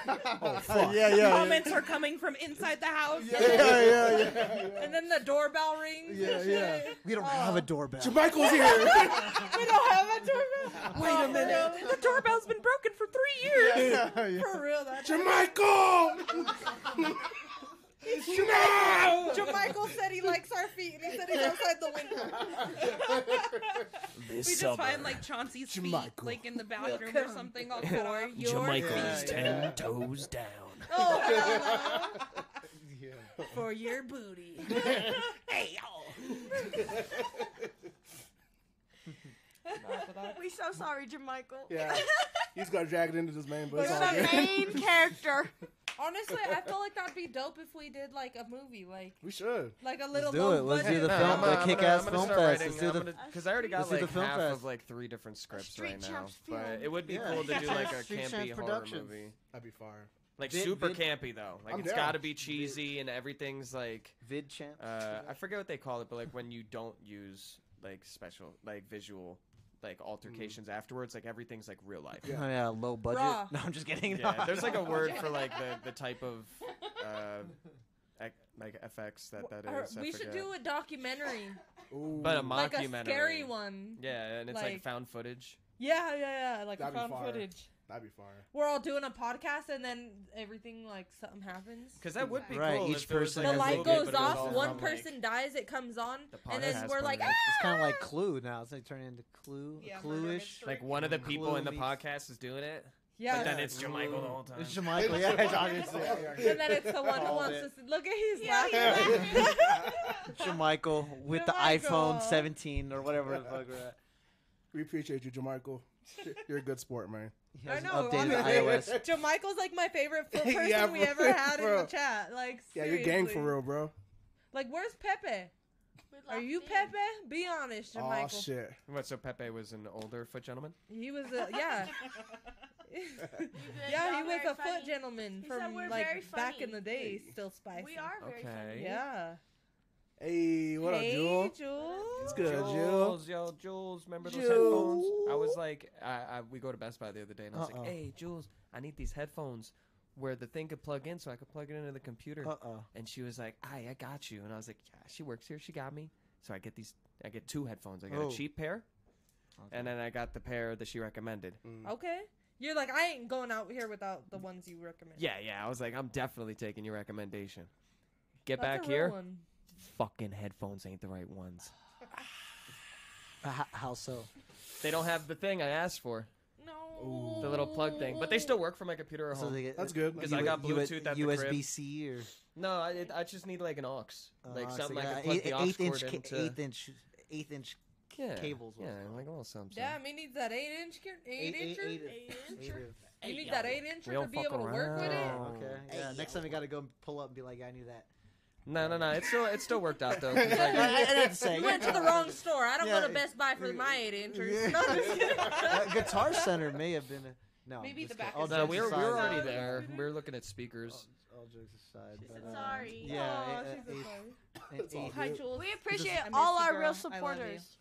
oh fuck. yeah, yeah, Comments are coming from inside the house. yeah, yeah, yeah, yeah. and then the doorbell rings. Yeah, and yeah. We don't Oh. have a doorbell. Jamichael's here. We don't have a doorbell. Wait a oh, minute. The doorbell's been broken for three years. Yeah, yeah. For real, that's Jamichael. No. Jermichael said he likes our feet, and he said he's outside the window. We just find like Chauncey's feet, like in the bathroom or something. All cut off. Jamaica's Yeah, ten toes down. Oh, hell Yeah. for your booty. Hey, y'all. We so sorry, Jermichael. Yeah. He's got dragged into this man, but it's You're the main character. Honestly, I feel like that'd be dope if we did like a movie, like We should. like a little do low it. Let's do budget. the Nah, film- I'm the gonna- kick-ass I'm film gonna start fest. Let's writing- do I'm the- gonna- Because I already got let's do like film half fest. of like three different scripts Street right now, Champs but film. it would be Yeah. cool to do like a Street campy Champs horror Productions. movie. That'd be fire. Like Vid- super vid- campy though. Like I'm it's down. got to be cheesy and everything's like Vid champ. uh I forget what they call it, but like when you don't use like special like visual like altercations afterwards, like everything's like real life. Oh yeah, low budget. Raw. No, I'm just kidding. Yeah, there's like a word for like the the type of uh ec- like FX that that Or is. I we should forget. do a documentary, Ooh. but a like a mockumentary. scary one. Yeah, and it's like, Like- found footage. Yeah, yeah, yeah, like That'd be found fire. footage. That'd be fire. We're all doing a podcast, and then everything like something happens. Because that would be Right, cool. each if person the light goes but off, all one from, like, person dies, it comes on, the and then podcast we're like, ah! It's kind of like Clue now. It's like turning into Clue, Yeah, murder Clue-ish. like one of the people in the podcast is doing it, yeah. but then it's Jermichael the whole time. It's Jamichael. Yeah, it's obviously. and then it's the one who wants it. to. s- Look at he's Yeah, laughing. he's Jamichael with the iPhone 17 or whatever the fuck we're at. We appreciate you, Jermichael. You're a good sport, man. He I hasn't know, updated the iOS. Joe Michael's like my favorite foot person Yeah, we ever real, had in the chat. Like, Yeah, you're gang for real, bro. Like, where's Pepe? Are you in. Pepe? Be honest, Joe Oh Michael. shit. What? So Pepe was an older foot gentleman. He was a yeah, You good, yeah. He was very a foot gentleman He from like back in the day. Still spicy. We are very Okay. funny. Yeah. Hey, what hey, up, Jewel? Jules. It's good, Jewel. Jules, yo, Jules, remember those Jules. headphones? I was like, I, I we go to Best Buy the other day, and I was Uh-oh. like, hey, Jules, I need these headphones where the thing could plug in, so I could plug it into the computer. Uh oh. And she was like, "I, I got you." And I was like, "Yeah, she works here. She got me." So I get these. I get two headphones. I got Oh. a cheap pair, and then I got the pair that she recommended. Okay. You're like I ain't going out here without the ones you recommend. Yeah, yeah. I was like, I'm definitely taking your recommendation. Get That's back a real here. one. Fucking headphones ain't the right ones. Uh, h- how so? They don't have the thing I asked for, No. the little plug thing. But they still work for my computer at So home. they get That's good. Because I got Bluetooth at the crib. USB C or No, I, I just need like an aux, like uh, so something I yeah, can plug eight- the aux eighth inch, cord ca- into. eighth inch, eighth inch yeah, cables. Yeah, like a little something. Yeah, me needs that eight inch, eight, eight, incher. eight, Eight eight You need that eight incher We to don't be fuck able to work with it. around. Okay. Yeah. Next time you got to go pull up and be like, I knew that. No, no, no. It still it still worked out though. 'cause, like, I, I didn't say. You went to the wrong store. I don't Yeah. go to Best Buy for my eight inchers. Yeah. No, I'm just kidding. Uh, Guitar Center may have been a no. Maybe just the back kidding. is no, jokes we were, we aside, were already there. We were looking at speakers. All, all jokes aside, She but, said uh, sorry. Yeah, Aw, uh, she's a eighth- sorry. eighth- It's all eighth- Hi. Jules. We appreciate I miss all you, our girl. real love you. supporters.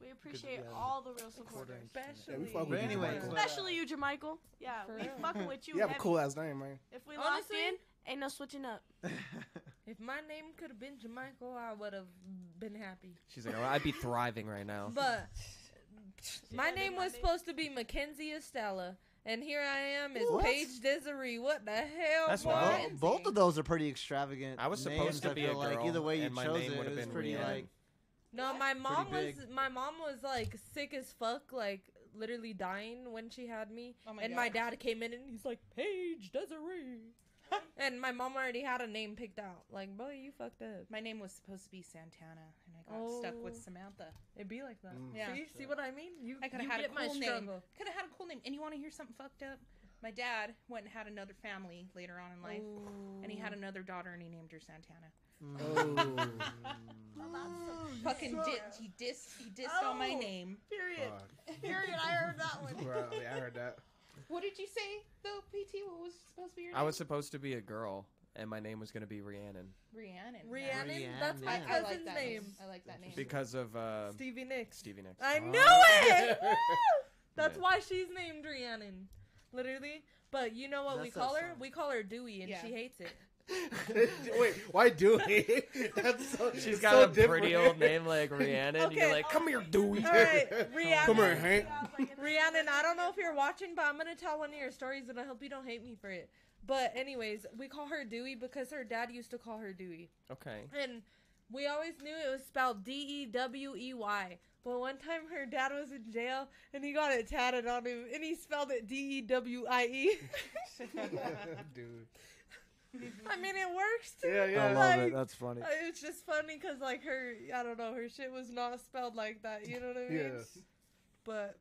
We appreciate yeah. all the real supporters. Especially. Yeah, we fuck But with you, anyway, Jermichael. but- Especially you, Jermichael. Yeah, For we real. fucking with you. You have a heavy. cool ass name, man. If we locked Honestly, in, ain't no switching up. If my name could have been Jermichael, I would have been happy. She's like, oh, I'd be thriving right now. But my name was supposed to be Mackenzie Estella, and here I am is What? Paige Desiree. What the hell? That's boy? wild. Well, both of those are pretty extravagant. I was names, supposed to I be feel a like girl, either way you and my chose name it, would it have was been pretty Rhiannon. like No, my mom was big. my mom was like sick as fuck, like literally dying when she had me. Oh my and God. my dad came in and he's like, Paige Desiree. And my mom already had a name picked out. Like, boy, you fucked up. My name was supposed to be Santana, and I got stuck with Oh. Samantha. It'd be like that. Mm. Yeah. See, see what I mean? You, I could have had a cool name. Could have had a cool name. And you want to hear something fucked up? My dad went and had another family later on in life, and he had another daughter, and he named her Santana. Oh. Fucking di- he dissed he dissed on my Oh. name. Period. Fuck. Period. I heard that one. Bro, I heard that. What did you say though, PT? What was supposed to be your name? I was supposed to be a girl, and my name was going to be Rhiannon Rhiannon. Rhiannon, Rhiannon. that's my I, I cousin's like that name. name. I like that name. because of uh, Stevie Nicks. Stevie Nicks. I Oh. knew it. Woo! That's Yeah. why she's named Rhiannon, literally. But you know what we That's that call her? song. We call her Dewey, and Yeah. she hates it. Wait, why Dewey? That's so, She's so got a different. pretty old name like Rhiannon. Okay. You're like, come here, Dewey. All right, Rhiannon. Come here, Hank. Rhiannon, I don't know if you're watching, but I'm gonna tell one of your stories, and I hope you don't hate me for it. But anyways, we call her Dewey because her dad used to call her Dewey, Okay. and we always knew it was spelled D E W E Y. But one time her dad was in jail, and he got it tatted on him, and he spelled it D E W I E. Dude. I mean, it works too. Yeah, yeah. I love like, it. That's funny. uh, It's just funny because like her, I don't know, her shit was not spelled like that. You know what I mean? Yeah. But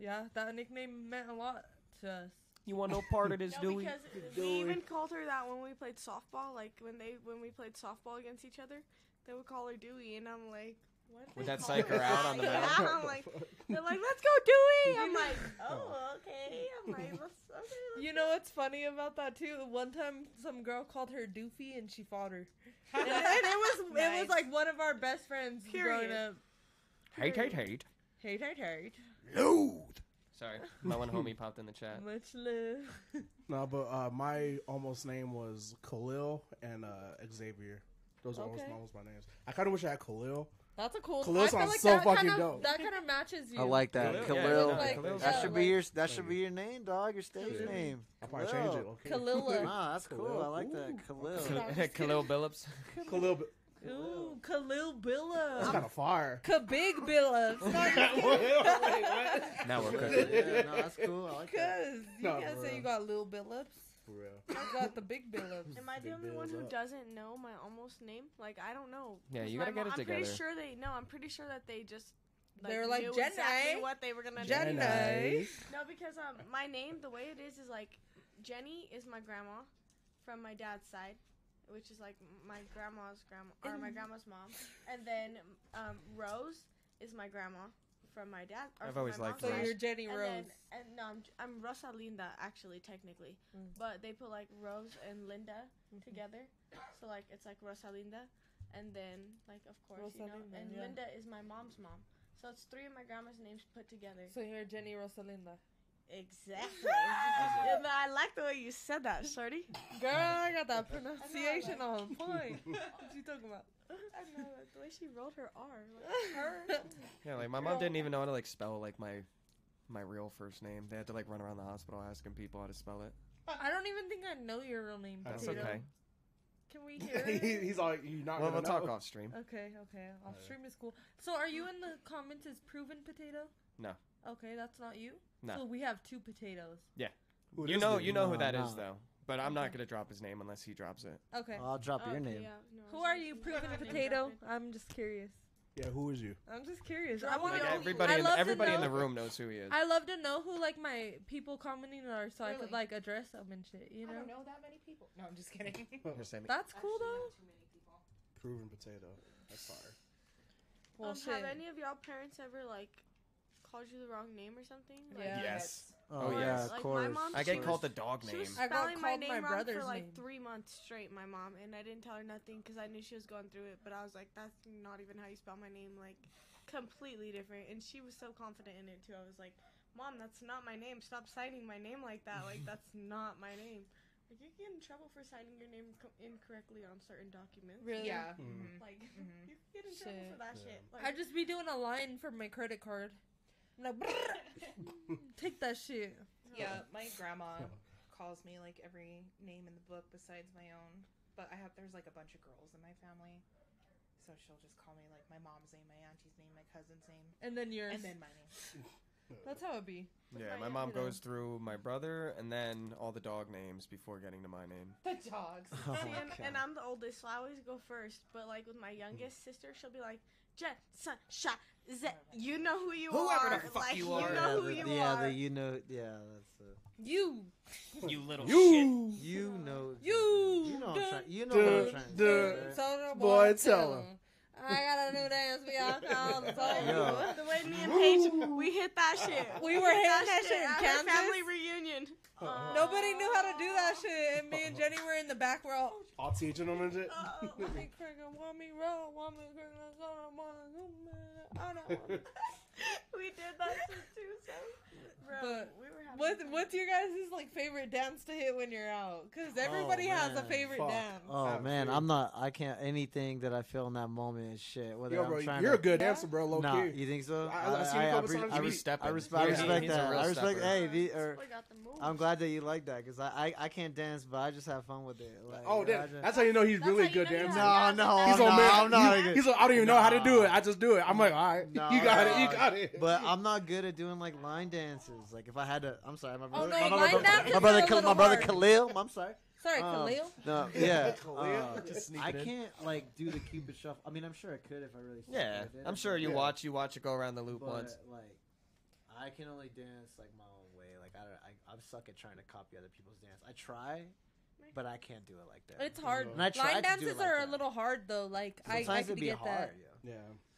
yeah, that nickname meant a lot to us. You want no part of this, No, Dewey? because Dewey. we even called her that when we played softball. Like when they when we played softball against each other, they would call her Dewey, and I'm like, What Would that call psych her out on the yeah, mound? I'm like, they're like, let's go Dewey. I'm like, oh, okay. I'm like, let's, okay. Let's You know what's funny about that too? One time, some girl called her Doofy, and she fought her. and, and it was it was like one of our best friends growing up. Hate, hate, hate. Hate, hate, hate. Sorry, my one homie popped in the chat. Much love. No, but uh, my almost name was Khalil and uh, Xavier. Those are almost, almost my names. I kind of wish I had Khalil. That's a cool. Khalil I feel sounds like so that fucking kind of, dope. That kind of matches you. I like that. Khalil, Khalil. yeah, no, Like, Khalil's that yeah, should like- be your that should be your name, dog. Your stage Yeah. name. I'll probably change it. Khalil. Okay. Kalila. Nah, that's cool. I like that. Ooh. Khalil. Khalil Billups. Khalil. b- Ooh, Khalil Billups. That's kind of fire. Kabig Billups. Not Wait, wait, what? Now we're cooking. yeah, no, that's cool. I like that. Cause you No, can't say you got Lil Billups. For real. You got the big Billups. Am I the Big only one bills who up. doesn't know my almost name? Like I don't know. Yeah, 'Cause you my gotta get mom- it I'm pretty together. sure they know. I'm pretty sure that they just. Like, They were like, knew "Jenna." exactly what they were gonna Jenna. do. No, because um, my name, the way it is, is like Jenny is my grandma from my dad's side, which is like my grandma's grandma or my grandma's mom, and then um, Rose is my grandma from my dad. Or I've from always my liked mom's So Rose. you're Jennie And Rose. then, and no, I'm, I'm Rosalinda actually, technically, Mm. but they put like Rose and Linda Mhm. together, so like it's like Rosalinda, and then like of course you know, Rosalinda, and yeah. Linda is my mom's mom, so it's three of my grandma's names put together. So you're Jennie Rosalinda. Exactly. and I like the way you said that, shorty. Girl, I got that pronunciation on point. what you talking about? I know like, the way she rolled her R, like her. Yeah, like my mom didn't even know how to like spell like my my real first name. They had to like run around the hospital asking people how to spell it. I don't even think I know your real name. That's Potato. okay. Can we hear it? He's like, you're not Well, gonna we'll talk off stream. Okay, okay. Off stream is cool. So are you in the comments as proven potato? No. Okay, that's not you. No. So we have two potatoes. Who You know, you know who that is though. But I'm not gonna drop his name unless he drops it. Okay. I'll drop your name. yeah, no, Who so are you you, proven get my name potato? I'm just curious. Yeah, who is you? I'm just curious. I want Like to. off. everybody, I in, love to everybody in know- the room knows who he is. I love to know who like my people commenting are, so I could Really? like address them and shit. You I know. don't know that many people. No, I'm just kidding. Here, Sammie. That's cool Actually, though. not too many people. Proven potato. That's fire. Well, um, shit. have any of y'all parents ever like called you the wrong name or something? Like, Yeah. Yes. Oh, Oh, yeah, of Like, course. my mom- I She get was- called the dog She name. was I got spelling my called name my wrong brother's for like name. three months straight, my mom, and I didn't tell her nothing because I knew she was going through it. But I was like, "That's not even how you spell my name. Like, completely different." And she was so confident in it too. I was like, "Mom, that's not my name. Stop signing my name like that. Like, that's not my name." Like, you get in trouble for signing your name co- incorrectly on certain documents. Really? Yeah. Mhm. Like, Mhm. you get in trouble Shit. for that Yeah. shit. Like, I just be doing a line for my credit card. I'm like, take that shit. Yeah, my grandma calls me like every name in the book besides my own. But I have there's like a bunch of girls in my family, so she'll just call me like my mom's name, my auntie's name, my cousin's name, And then yours. and then my name. That's how it be. Yeah, my my mom you know. goes through my brother and then all the dog names before getting to my name. The dogs. Oh See, and, and I'm the oldest, so I always go first. But like with my youngest mm. sister, she'll be like, "Jen, son, shot, Z, you know who you Whoever are. the fuck like, you you are." know yeah, who the, you yeah, are." the you know, yeah, that's uh, You. You little You, you know, You. you know, I'm trying, you know what I'm trying to Duh. say. right? So Boy, tell him. I got a new dance we all call the soul. The way me and Paige, we hit that shit. We were hitting that shit in at her family reunion. Uh, Nobody knew how to do that shit, and me and Jennie were in the back row. all teaching them and shit. Uh-oh. Want me cricket, want me roll, want me cricket, so I wanna do it. I don't want we did that shit too. So, bro, But we were having. What, fun. what's your guys' like favorite dance to hit when you're out? Because oh, everybody Oh, has a favorite Fuck. dance. Oh Have man, to. I'm not. I can't. Anything that I feel in that moment is shit. Whether Yo, I'm trying you're a to, good dancer, bro. Low Nah, key. you think so? I- I seen a couple appre- times I, you be res- stepping. I respect, I Yeah, respect that. I respect. stepper. Hey, the, or, er, boy got the moves. I'm glad that you like that because I, I I can't dance, but I just have fun with it. Like, Oh, I damn. just- That's how you know he's really a how you good know dancer. no, no, He's no, on man. I'm not. he's like, I don't even know how to do it. I just do it. I'm like, all right, you got it. You got it. But I'm not good at doing like line dances. Like if I had to, I'm sorry, my brother, no, my, line brother- dances my brother, are a Khal- little my brother. Khalil. I'm sorry. Sorry, Um, Khalil. No, yeah. Khalil? uh, Just I can't like do the cupid shuffle. I mean, I'm sure I could if I really. Yeah, with it, I'm sure you Yeah. watch you watch it go around the loop But once. like, I can only dance like my own way. Like I, don't, I, I'm suck at trying to copy other people's dance. I try, but I can't do it like that. It's hard. And I tried Line to do it dances like are that. a little hard though. Like I, I Sometimes could it'd be get hard. that. Yeah. Yeah.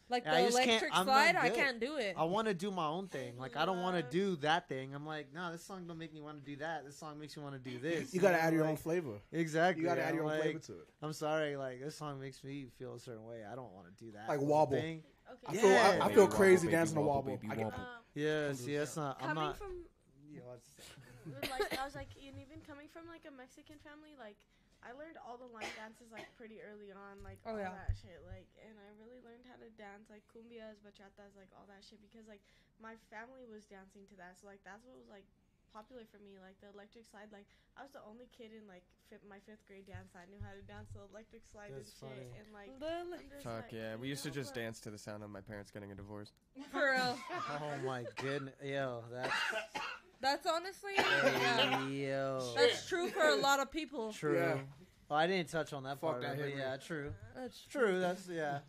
Like I the just can't- electric I'm not slide, I can't do it. I want to do my own thing. Like I don't want to do that thing. I'm like, no, this song don't make me want to do that. This song makes me want to do this. You gotta know, add your like- own flavor. Exactly. You gotta add I'm your own like, flavor to it. I'm sorry, like this song makes me feel a certain way. I don't want to do that. Like wobble. Thing. I Okay. feel I, Yeah. I Baby feel wobble, crazy baby dancing a wobble, wobble. baby I get- wobble. Um, Yeah, see, that's not. I'm coming not. from you know, it's- like I was like, and even coming from like a Mexican family, like I learned all the line dances like pretty early on, like Oh, all yeah. that shit, like, and I really learned how to dance like cumbias, bachatas, like all that shit because like my family was dancing to that, so like that's what was like popular for me, like the electric slide. Like I was the only kid in like fifth, my fifth grade dance I knew how to dance the electric slide That's and shit, funny. and like. The- just Fuck like, yeah, we you used to just but- dance to the sound of my parents getting a divorce. For real. oh my goodness, yo, that's That's honestly, yeah. yo, That's true for a lot of people. true. Yeah. Well, I didn't touch on that Fuck part, that of it, hit but yeah, true, That's true. That's yeah.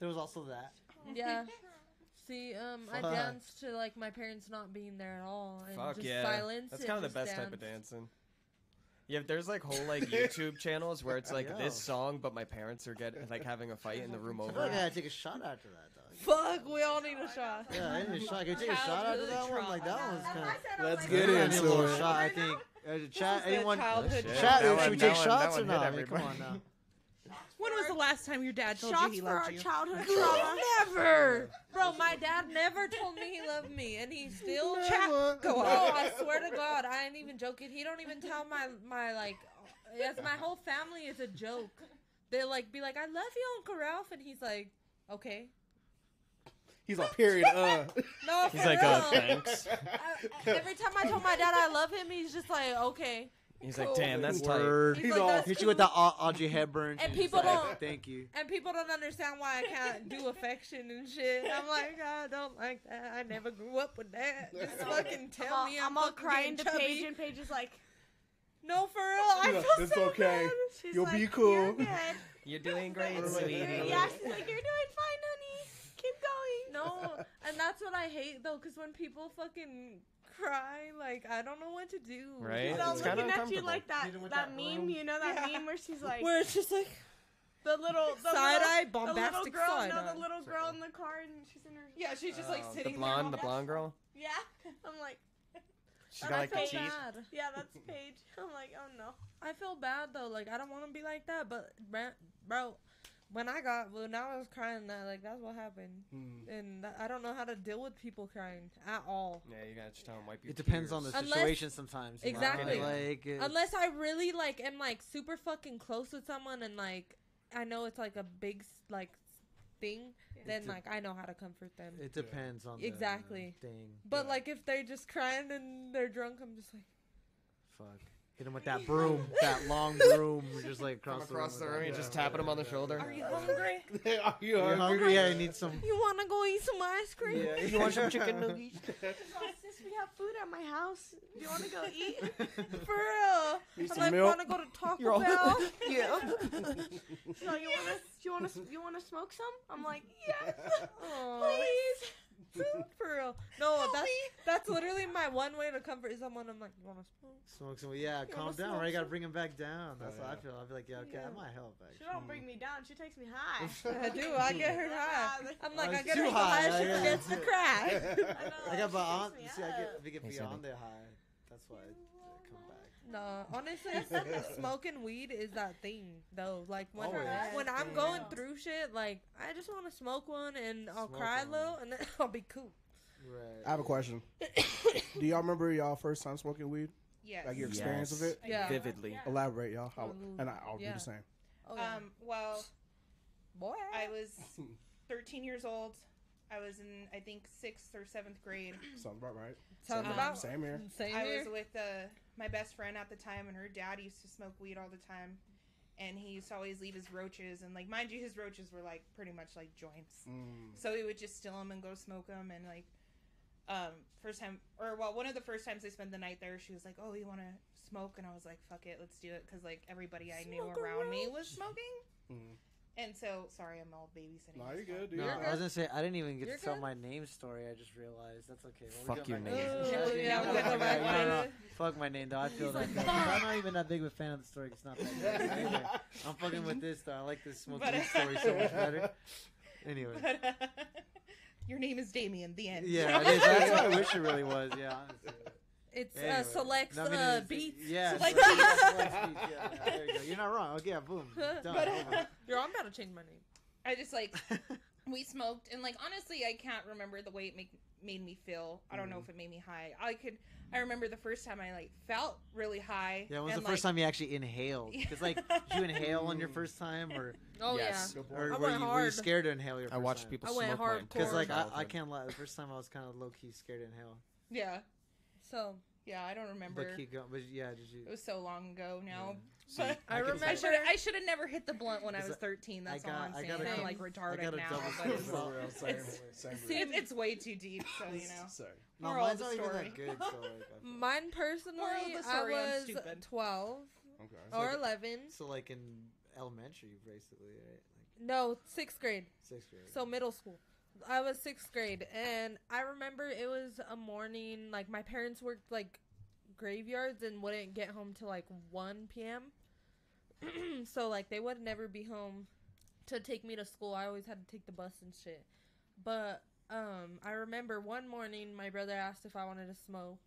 There was also that. Yeah. See, um, I danced to like my parents not being there at all, and Fuck just yeah, silence. that's kind of the just best type of dancing. Yeah, there's like whole like YouTube channels where it's like this song, but my parents are getting like having a fight in the room I feel over. like I it. gotta take a shot after that, dog. Fuck, we all need a shot. Yeah, I need a shot. Can I take a shot after that one? Like that one's kind of. Let's I get need a into little it. shot. I think. Uh, chat. is the Anyone? childhood Shit, Chat. that Should one- we that take one- shots that or one hit not? I mean, come on everybody. now. When was the last time your dad told Shots you he for loved our you? childhood trauma. Never, bro. My dad never told me he loved me, and he still. Never. Bro, I swear to God, I ain't even joking. He don't even tell my my like. Yes, my whole family is a joke. They like be like, "I love you, Uncle Ralph," and he's like, "Okay." He's on period. Uh. No, He's for like, real. oh, thanks. I- every time I told my dad I love him, he's just like, "Okay." He's like, damn, that's tight. Word. He's He's like, all- "That's Hit you with the Au- Audrey Hepburn. And she's people like, don't- Thank you. And people don't understand why I can't do affection and shit. I'm like, I don't like that. I never grew up with that. Just fucking tell I'm all, me I'm I'm, all fucking crying to getting Paige, and Paige is like, No, for real. I She's like, feel "It's so okay. bad. she's You'll like, be cool." You're good. You're doing great, sweetie. yeah, she's like, you're doing fine, honey. Keep going. No, and that's what I hate though, because when people fucking cry, like I don't know what to do. Right? So I'm It's kinda looking at you like that, Hit him with that, that meme, broom. you know that Yeah. meme where she's like, Where it's just like the little, the side little, eye, the little bombastic girl, side no, the little girl in the car, and she's in her, Yeah, she's just like Oh, sitting the blonde, there. the blonde girl. yeah. I'm like, She's And got I like the feel teeth. bad. yeah, that's Paige. I'm like, oh no. I feel bad though. Like I don't want to be like that, but bro, bro, when I got when I was crying, that like that's what happened, Hmm. and that, I don't know how to deal with people crying at all. Yeah, you gotta just tell them wipe your It depends on the tears. Unless- situation sometimes. you know? Exactly. Like, it- Unless I really like am like super fucking close with someone, and like I know it's like a big like thing, then It's a- like I know how to comfort them. it depends on the Exactly. thing. But Yeah. like if they're just crying and they're drunk, I'm just like, Fuck. Hit him with that broom, that long broom, just like From across, across the the room. room, with you that. just tapping him on the shoulder. "Are you hungry? Are you You're hungry? hungry? Yeah, you need some. You want to go eat some ice cream?" Yeah, You want some chicken nuggets? Sis, we have food at my house. Do you want to go eat? For real. Need I'm some like, milk? want to go to Taco You're all- Bell? yeah. So you want to, you want to, you want to smoke some? I'm like, yes, Aw. Please. For real. No, that's that's literally my one way to comfort someone. I'm like, you want to smoke? Smoke some. Yeah, calm down, smoke right? You gotta bring him back down. That's Oh, how I feel. I feel like, yeah, okay, Yeah. that might help, Actually. She don't bring me hmm. down. She takes me high. I do. I get her high. I'm like, Oh, I get her high, high, she yeah. forgets to cry. I know. I got she beyond. takes See, I get, up. we get beyond the high. That's why I uh, come back. No, honestly, smoking weed is that thing though. Like when Always. when I'm Yeah. going through shit, like I just want to smoke one and I'll Smoke cry a one. little and then I'll be cool. Right. I have a question. Do y'all remember y'all first time smoking weed? Yes. Like your experience of Yes. it? Yeah. Vividly. Elaborate, y'all. How, and I, I'll yeah. do the same. Oh, yeah. Um. Well, boy. I was 13 years old. I was in, I think, sixth or seventh grade. Sounds about right. Sounds same, about same here. Same I here. was with uh, my best friend at the time, and her dad used to smoke weed all the time. And he used to always leave his roaches, and like, mind you, his roaches were like pretty much like joints. Mm. So he would just steal them and go smoke them. And like, um, first time, or well, one of the first times I spent the night there, she was like, "Oh, you want to smoke?" And I was like, "Fuck it, let's do it," because like everybody I knew Smoke a around me was smoking. Mm. And so, sorry, I'm all babysitting. No, you're good, dude. No, You're I was gonna say I didn't even get You're to tell good. my name story. I just realized that's okay. Well, Fuck your name. Yeah, yeah, no, we no, go no, back no, to no. it. Fuck my name though. I feel He's like, like, that. I'm not even that big of a fan of the story. It's not that good. Anyway, I'm fucking with this though. I like this smoking But- weed story so much better. Anyway. But uh, your name is Damien. The end. Yeah, it is. That's what I wish it really was. Yeah, honestly. It's uh, selects No, I mean, uh, it's- beats. Yeah, Select select beats. beats, beats, yeah, yeah, there you go. You're not wrong. Okay, yeah, boom. Done. But, over. Yo, I'm about to change my name. I just like we smoked and like honestly I can't remember the way it make, made me feel. I don't know if it made me high. I could I remember the first time I like felt really high. yeah, when was and, the first like, time you actually inhaled? Because like, did you inhale on your first time, or Oh Yes. Good or. I were went you, were you scared to inhale your? I first watched time? people I went smoke my Because like I, I can't lie. The first time I was kind of low key scared to inhale. Yeah. So Yeah, I don't remember. But keep going. But yeah, did you? It was so long ago now. See, But I can remember- I should I should have never hit the blunt when I Is was that- 13. That's I all I'm I saying. got a I'm double- like I retarded got a now. but it's, same, it's- same See, it's, it's way too deep, so you know. Sorry. No, Moral of mine's the not even that good. So like, mine personally, Moral of the I story, I'm was 12 Okay. or like- 11. so like in elementary, basically, right? Like No, sixth grade. sixth grade. So middle school. I was sixth grade, and I remember it was a morning. Like my parents worked like graveyards and wouldn't get home till like one p.m. so like they would never be home to take me to school. I always had to take the bus and shit. But um, I remember one morning my brother asked if I wanted to smoke.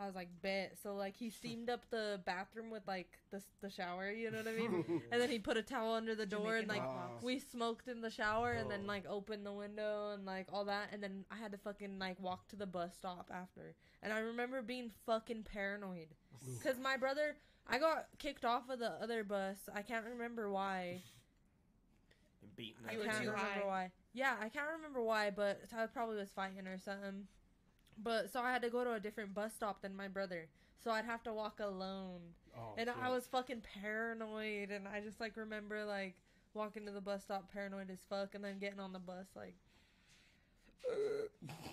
I was like, bet. So like he steamed up the bathroom with like the the shower. You know what I mean? and then he put a towel under the door and like Jamaican Wow. we smoked in the shower and then Oh. like opened the window and like all that and then I had to fucking like walk to the bus stop after. And I remember being fucking paranoid cuz my brother I got kicked off of the other bus. I can't remember why. beating I can't remember high. why. Yeah, I can't remember why, but I probably was fighting or something. But so I had to go to a different bus stop than my brother. So I'd have to walk alone. Oh, And shit. I was fucking paranoid, and I just like remember like walking to the bus stop paranoid as fuck, and then getting on the bus like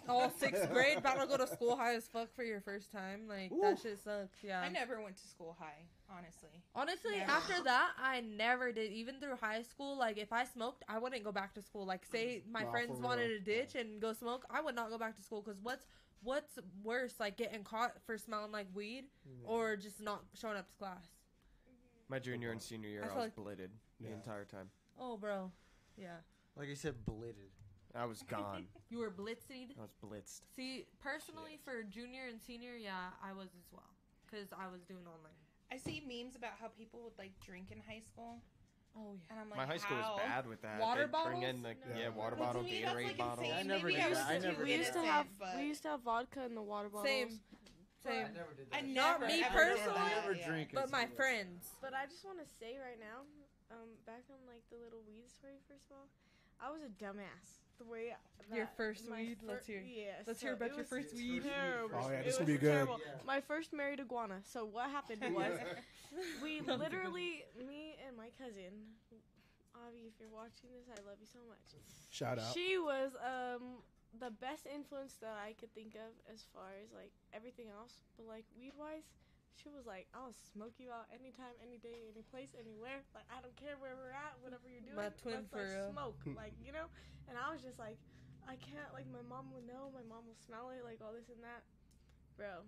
all sixth grade, about to go to school high as fuck for your first time. Like that Ooh. shit sucks. Yeah. I never went to school high, honestly. Honestly, Never. after that, I never did. Even through high school, like if I smoked, I wouldn't go back to school. Like say my Nah, friends wanted real. to ditch and go smoke, I would not go back to school because what's what's worse, like getting caught for smelling like weed mm-hmm. or just not showing up to class? My junior and senior year, I I, was like- blitted the entire time. Oh, bro, yeah, like I said, blitted. I was gone. you were blitzed. I was blitzed. See, personally, for junior and senior, yeah, I was as well because I was doing online. I see memes about how people would like drink in high school, Oh yeah. and I'm like, My high school how? was bad with that. Water They'd bring in bottles? the No. yeah water Well, bottle, me, Gatorade like, bottle. insane. I never Maybe did I that. I never We did used to have but we used to have vodka in the water bottles. Same, same. I never did I that. never, me personally, that, I never drink. in But my friends. But I just want to say right now, um, back on like the little weed story first of all, I was a dumbass. The way Your first my weed? Let's fir- hear. Yes. Let's so hear about your first weed. Terrible. Oh, yeah, It this was will be good. Yeah. My first married iguana. So what happened was we literally, me and my cousin, Avi, if you're watching this, I love you so much. Shout out. She was um the best influence that I could think of as far as like everything else, but like weed wise, she was like, "I'll smoke you out anytime, any day, any place, anywhere. Like I don't care where we're at, whatever you're doing. My twin let's, for like, real. smoke, like you know." And I was just like, "I can't. Like my mom will know. My mom will smell it. Like all this and that, bro."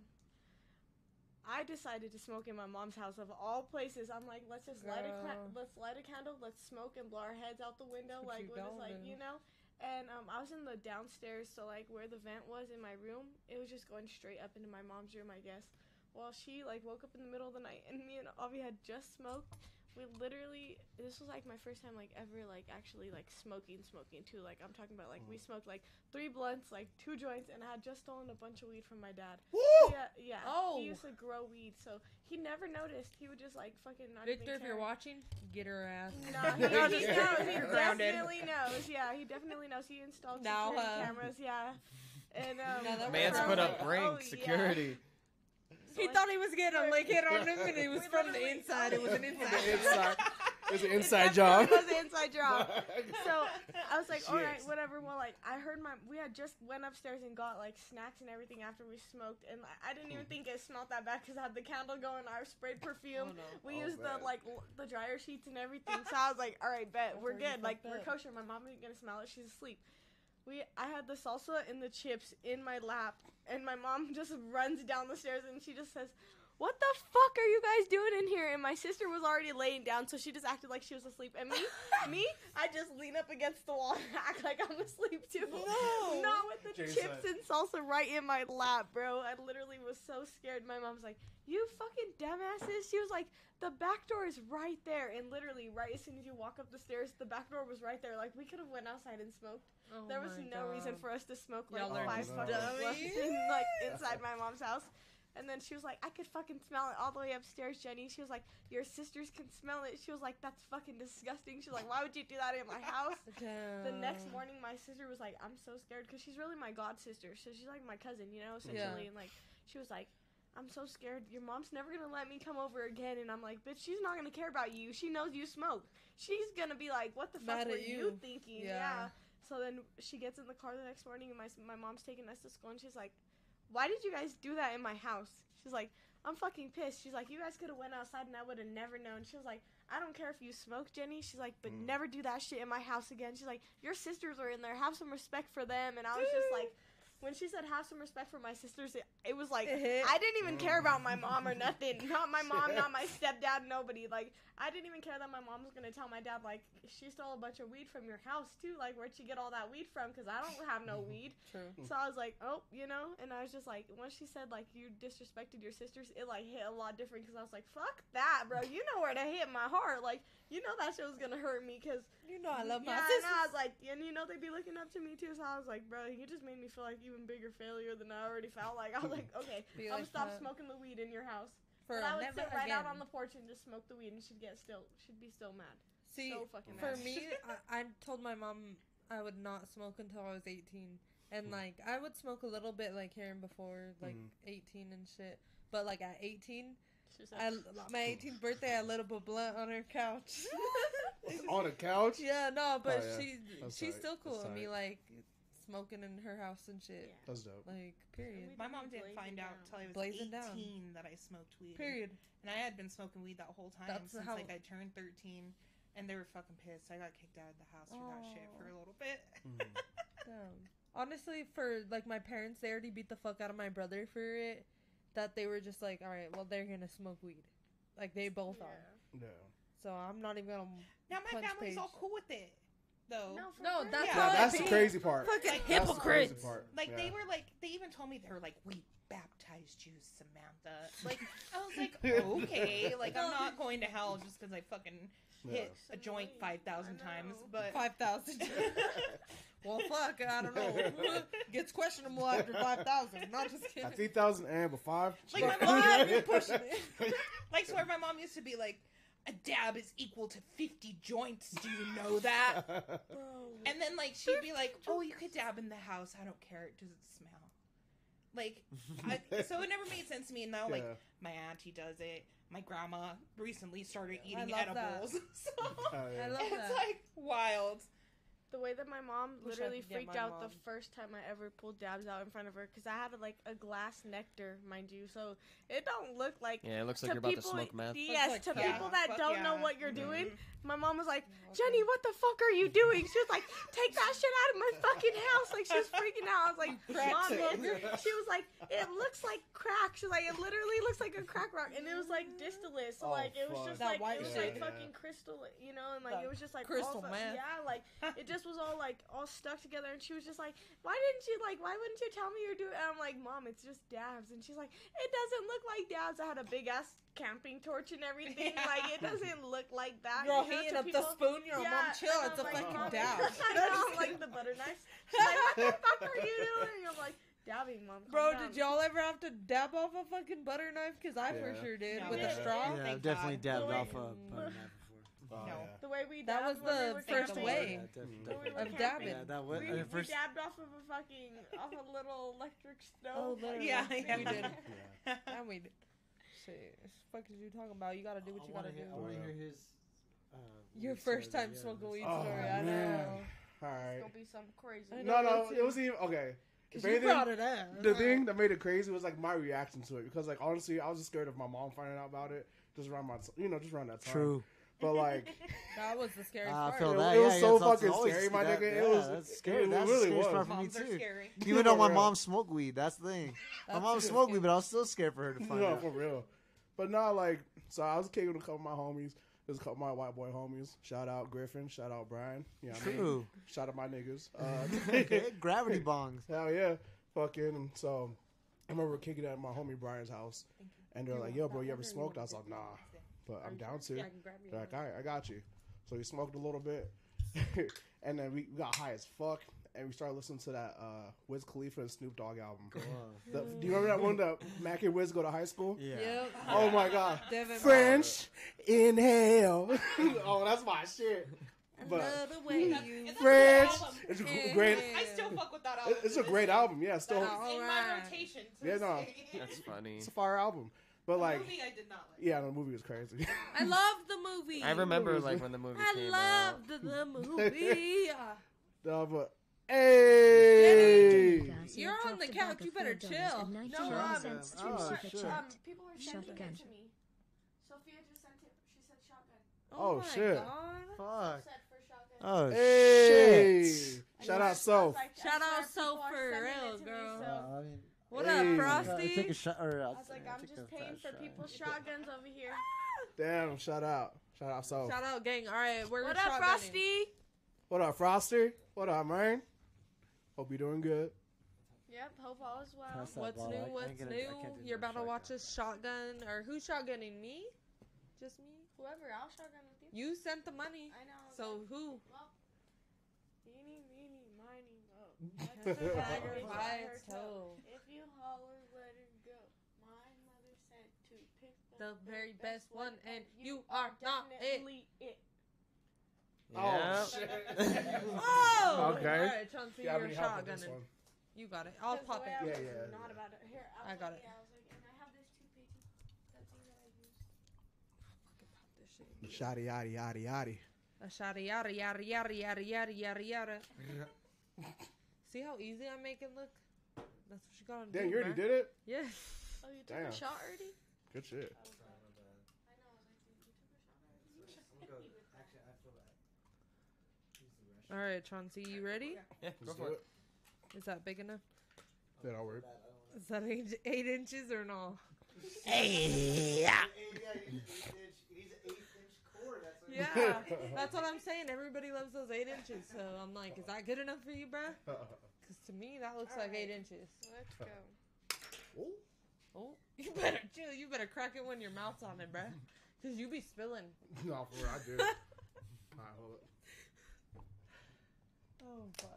I decided to smoke in my mom's house of all places. I'm like, let's just light a ca- let's light a candle, let's smoke and blow our heads out the window, What like you when it's gonna like do? you know. And um, I was in the downstairs, so like where the vent was in my room, it was just going straight up into my mom's room, I guess. Well, she like woke up in the middle of the night, and me and Avi had just smoked. We literally, this was like my first time like ever like actually like smoking, smoking too. Like I'm talking about like we smoked like three blunts, like two joints, and I had just stolen a bunch of weed from my dad. Woo! Yeah, yeah. Oh. He used to grow weed, so he never noticed. He would just like fucking not Victor, if you're watching, get her ass. No, he, no, he knows. He definitely knows. Yeah, he definitely knows. He installed Now, security uh, cameras. Yeah, and um, Now Man's we're put like, up ring oh, yeah. Security. He So, thought he was getting a like hit on him, and it was from the inside. It was an inside. The inside. It's an It inside definitely job. was an inside job. So I was like, all right, Shit. whatever. Well, like I heard my we had just went upstairs and got like snacks and everything after we smoked, and I, I didn't even hmm. think it smelled that bad because I had the candle going. I sprayed perfume. Oh, no. We Oh, used man. the like l- the dryer sheets and everything. So I was like, all right, bet That's we're good. Like fucked we're kosher. My mom ain't gonna smell it. She's asleep. We I had the salsa and the chips in my lap, and my mom just runs down the stairs and she just says. what the fuck are you guys doing in here? And my sister was already laying down, so she just acted like she was asleep. And me, me, I just lean up against the wall and act like I'm asleep too. No. Not with the Jason. chips and salsa right in my lap, bro. I literally was so scared. My mom's like, "You fucking dumbasses!" She was like, "The back door is right there," and literally, right as soon as you walk up the stairs, the back door was right there. Like we could have went outside and smoked. Oh there was my no reason for us to smoke like Y'all five fucking blunts in, like inside my mom's house. And then she was like, I could fucking smell it all the way upstairs, Jennie. She was like, Your sisters can smell it. She was like, That's fucking disgusting. She was like, Why would you do that in my house? The next morning, my sister was like, I'm so scared because she's really my god sister. So she's like my cousin, you know, essentially. And like, she was like, I'm so scared. Your mom's never gonna let me come over again. And I'm like, bitch, she's not gonna care about you. She knows you smoke. She's gonna be like, what the fuck Mad were you. you. thinking? Yeah. Yeah. So then she gets in the car the next morning, and my my mom's taking us to school, and she's like, why did you guys do that in my house? She's like, I'm fucking pissed. She's like, you guys could have went outside and I would have never known. She was like, I don't care if you smoke, Jennie. She's like, but Mm. never do that shit in my house again. She's like, your sisters are in there. Have some respect for them. And I was just like, when she said have some respect for my sisters, it, it was like. I didn't even care about my mom or nothing. Not my mom, not my stepdad, nobody. Like I didn't even care that my mom was gonna tell my dad like she stole a bunch of weed from your house too. Like where'd she get all that weed from? Because I don't have no weed. True. So I was like, oh, you know, and I was just like, once she said like you disrespected your sisters, it like hit a lot different because I was like, fuck that, bro. You know where to hit my heart. Like you know that shit was gonna hurt me because You know I love my yeah, and sisters. I was like, and you know they'd be looking up to me too. So I was like, bro, you just made me feel like even bigger failure than I already felt. Like I was like, okay, Be I'm like gonna stop that. smoking the weed in your house. For but I would sit right out on the porch and just smoke the weed, and she'd get still, she'd be still mad. See, so fucking for mad. me, I, I told my mom I would not smoke until I was 18. And, like, I would smoke a little bit, like, here and before, like, Mhm. 18 and shit. But, like, at 18, She said, I, my 18th birthday, I lit up a blunt on her couch. On the couch. yeah, no, but Oh, yeah. she That's she's tight. still cool That's with me, like, smoking in her house and shit. Yeah. That's dope. Like, period. My mom didn't find out down. until I was Blazing 18 down. that I smoked weed. Period. And I had been smoking weed that whole time That's since how- like I turned 13. And they were fucking pissed. I got kicked out of the house for that shit for a little bit. Mm. Damn. Honestly, for like my parents, they already beat the fuck out of my brother for it. That they were just like, all right, well, they're gonna smoke weed. Like they both Yeah. are. Yeah. So I'm not even gonna. Now my Punch family's all cool with it, though. No, No, that's Yeah. Yeah, that's the crazy part. Fucking Like, That's the hypocrites. part. Like yeah. they were like, they even told me they were like, we baptized you, Samantha. Like I was like, okay, like I'm not going to hell just because I fucking hit a joint five thousand times. But Five thousand. well, fuck, I don't know. Gets questionable after five thousand. Not just kidding. At three thousand and but five. Like, my mom- five, you're pushing it. like, swear my mom used to be like, a dab is equal to fifty joints. Do you know that? And then like she'd be like, "Oh, you could dab in the house. I don't care. It doesn't smell." Like, I, so it never made sense to me. And now, like, my auntie does it. My grandma recently started eating love that. edibles. So Oh, yeah. I love it's that. like wild. The way that my mom Wish literally freaked out mom. the first time I ever pulled dabs out in front of her because I had like a glass nectar, mind you, so it don't look like. Yeah, it looks like you're about to people, smoke meth. Yes, like to crack. people that don't know what you're doing, Mhm. my mom was like, Jennie, what the fuck are you doing? She was like, take that shit out of my fucking house. Like, she was freaking out. I was like, cracked mom, She was like, it looks like crack. She was like, it literally looks like a crack rock. And it was like distillate. So, Oh, like, it was fuck. just That like, white it was shit. like Yeah. fucking crystal, you know? And like, That it was just like, crystal all meth. Yeah, like, it just was all like, all stuck together. And she was just like, why didn't you, like, why wouldn't you tell me you're doing And I'm like, mom, it's just dabs. And she's like, it doesn't look like dabs. I had a big ass camping torch and everything. Yeah. Like, it doesn't look like that. Girl, you know, heating up people. the spoon. You're Your mom chill. and It's I'm a like, fucking "Mom, dab. I know, like the butter knife. She's like, what the fuck are you doing? I'm like, dabbing, mom. Bro, down." did y'all ever have to dab off a fucking butter knife? Because I for sure did No. with Yeah. a straw. Yeah, thank I've definitely God. dabbed Wait. off a butter knife before. Oh, No. yeah. The way we That was when we the first camping- way. Yeah, definitely. When we Of dabbing. Yeah, that was we, at we first. dabbed off of a fucking off a little electric stove. Oh, literally. Yeah, We did. Yeah. And we did. Shit. Fuck is you talking about? You gotta do what you gotta hear, do. I want to hear his. Uh, Your first story, time yeah, smoking weed Oh, story. I know. All It's gonna be something crazy. No, no, it was even okay. Cause If you anything, brought it up. the thing that made it crazy was like my reaction to it because like honestly, I was just scared of my mom finding out about it just around my you know just around that time. True. But like That was the scariest Ah, I part. feel It- that. it was yeah, so yeah, fucking always- scary, my that- nigga. It yeah, was- That's scary. it That's really the scariest was. part for me Moms are too. scary. Even though my real. mom smoked weed, that's the thing. My mom true. smoked weed, but I was still scared for her to find no, out. for real. But no, like, so I was kicking with a couple of my homies. There's a couple of my white boy homies. Shout out Griffin. Shout out Brian. Yeah, I mean, True. shout out my niggas. Uh, okay, gravity bongs. Hell yeah, fucking. And so I remember kicking it at my homie Brian's house, and they're like, "Yo, bro, you ever smoked?" I was like, "Nah," but I'm down to. Yeah, I can grab you. They're like, "All right, I got you." So we smoked a little bit, and then we got high as fuck, and we started listening to that uh, Wiz Khalifa and Snoop Dogg album. The- do you remember that one that Mac and Wiz go to high school? Yeah. Yep. Oh my god. Devin French inhale. oh, that's my shit. But Another way That's- you. it's a French. album. It's a Yeah. great. I still fuck with that album. It's a great album. Yeah, still. That's in my rotation. Yeah, no. That's funny. It's a fire album. But The like, movie I did not like. yeah, the movie was crazy. I love the movie. I remember like when the movie I came out. love the, the movie. no, but hey, You're on the couch, you better chill. No, um, cents oh, super shit. chat. Um, people are sending it to me. Sophia just sent it. She said shotgun. Oh, my shit. God. Fuck. Said for shotgun. Oh hey, shit. shout out was Soph. Shout out people Soph for sending it real, to me, girl. So- Uh, I What Hey. up, I Frosty? take a shot. Or, I was like, I'm just paying for people's shotguns over here. Damn, shout out, shout out Soph. Shout out, gang. All right, we're What up. Frosty? What up, Frosty? What up, man? Hope you're doing good. Yep, hope all is well. What's ball. I- I new? What's new? can't You're about to watch shotgun. us shotgun, or who's shotgunning me? Just me. Whoever, I'll shotgun with you. You sent the money, I know. so who? Well, eeny, meeny, miny, mo. Tiger Tiger by her its toe. toe. If you holler, let her go. My mother said to pick The very best one, and you are not it. definitely it. Oh, shit. Oh, Okay. All right, Chauncey, Yeah, I you're need help with this shotgunning. You got it. I'll pop the it. I Yeah, yeah, Not about it. Here, I, I got like, it. Yeah, I was like, and I have this toothpaste. That thing that I use. Pop this shit. Shotty yaddy yaddy yaddy. A yada yada yada. See how easy I make it look? That's what you gotta do. Damn, you already bruh. did it. Yes. Oh, you took Damn. a shot already? Good shit. I know. I was like, dude, you took a shot already? You just hit me with that. All right, Chauncey, you ready? Yeah, go Let's for do it. it. Is that big enough? That'll work. Is that eight, eight inches or no? Yeah, Yeah, that's what I'm saying. Everybody loves those eight inches, so I'm like, is that good enough for you, bruh? Because to me, that looks like eight inches. Let's go. Oh, you better chill. You better crack it when your mouth's on it, bruh. Because you be spilling. no, for real, I do. Alright, hold it. Oh, fuck.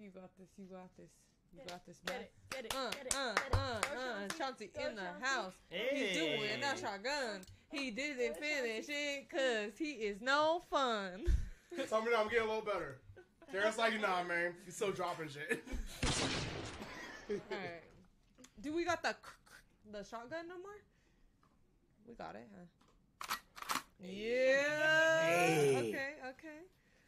You got this. You got this. You Get got this, Get bruh. it, get it, Uh, get it, uh, get it. uh, Go, uh, Chauncey. Chauncey Go, in the Chauncey. house. He's doing that shotgun. He did it finish it because he is no fun. Tell me now, I'm getting a little better. Darren's like, nah, man. He's still dropping shit. Alright. Do we got the the shotgun no more? We got it, huh? Yeah. Okay, okay.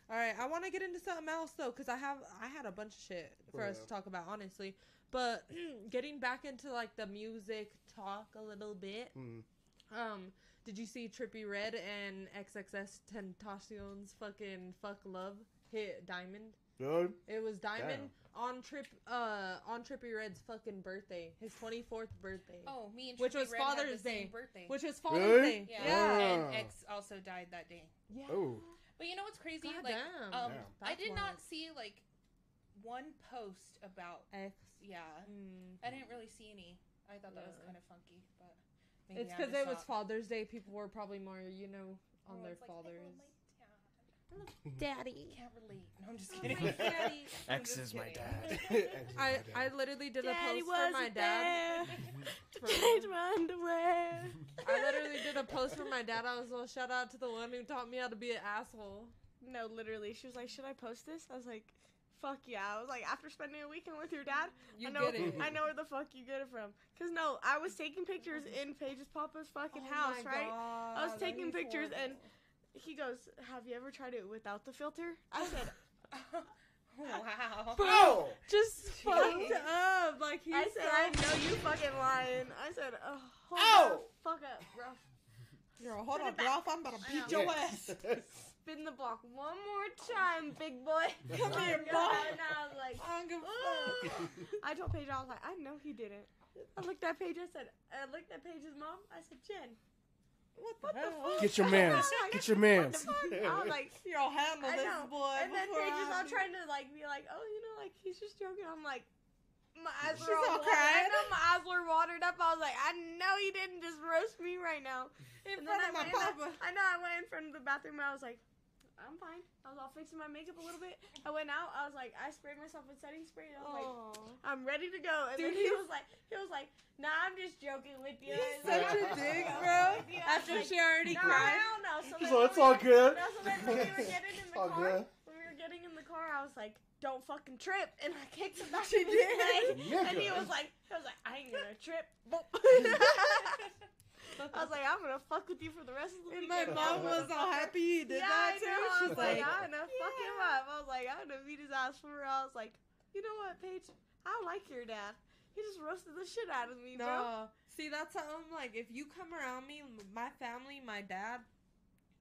All right, I want to get into something else though, cause I have I had a bunch of shit for us to talk about, honestly. But getting back into like the music talk a little bit. Mm. Um, did you see Trippie Redd and XXS Tentacion's fucking fuck love hit Diamond? Good. It was Diamond on Trip uh on Trippie Redd's fucking birthday, his twenty fourth birthday, Oh, me and Which Trippie was Redd had Father's the same Day. birthday. which was Father's Really? Day. yeah, Yeah. and. X also died that day. yeah. Oh. But you know what's crazy? God like, damn. um, Damn. I did not see like one post about. X. Yeah, Mm. I didn't really see any. I thought that was kind of funky, but maybe It's because it was Father's Day. People were probably more, you know, on Oh, their fathers. like, I love fathers. my dad. Daddy. Can't relate. No, I'm just kidding. my daddy. I'm X just is my kidding. dad. I I literally did a post for my wasn't dad. there For- to change my underwear. I literally did a post for my dad. I was well, shout out to the one who taught me how to be an asshole. No, literally, she was like, "Should I post this?" I was like, "Fuck yeah!" I was like, after spending a weekend with your dad, You I know, get it. I know where the fuck you get it from. Cause no, I was taking pictures in Paige's Papa's fucking Oh house, right? God, I was taking is pictures and horrible. He goes, "Have you ever tried it without the filter?" I said, wow. Oh! "Just fucked fucked up. Like he I said, said, "I know you fucking lying." I said, "Oh, hold Ow! the fuck up, bro." Girl, hold Put on, it. Ralph. I'm about to beat your ass. spin the block one more time, big boy. Come here, And. I was like, I don't give fuck. I told Paige, I was like, I know he didn't. I looked at Paige. I said, I looked at Paige's mom. I said, Jen, What the what the fuck? Get your mans. Get your What mans. I was like, Y'all handle this boy. and then before Paige is all trying to like be like, oh, you know, like he's just joking. I'm like, my eyes She's were all all watered. I crying. know my eyes were watered up. I was like, I know he didn't just roast me right now. in And then front I of my went in the- papa. I know. I went in front of the bathroom. and I was like, I'm fine. I was all fixing my makeup a little bit. I went out. I was like, I sprayed myself with setting spray. And I was like, I'm ready to go. And Dude, then he he's- was like, he was like, Nah, I'm just joking with you. He's such then a I- dick, bro. After like, she already no, cried. hell no. So She's then like, when "It's we all good." No, so then when we were getting in the All car, good. when we were getting in the car, I was like, "Don't fucking trip," and I kicked him back She in his did. leg, and he was like, "He was like, I ain't gonna trip." Boop. I was like, "I'm gonna fuck with you for the rest of the And weekend." my mom was all happy you did yeah, that I too. know. I She's was like, like, I'm gonna fuck him up. I was like, I'm gonna beat his ass for real. I was like, you know what, Paige? I like your dad. He just roasted the shit out of me, bro. no. See, that's something like if you come around me, my family, my dad,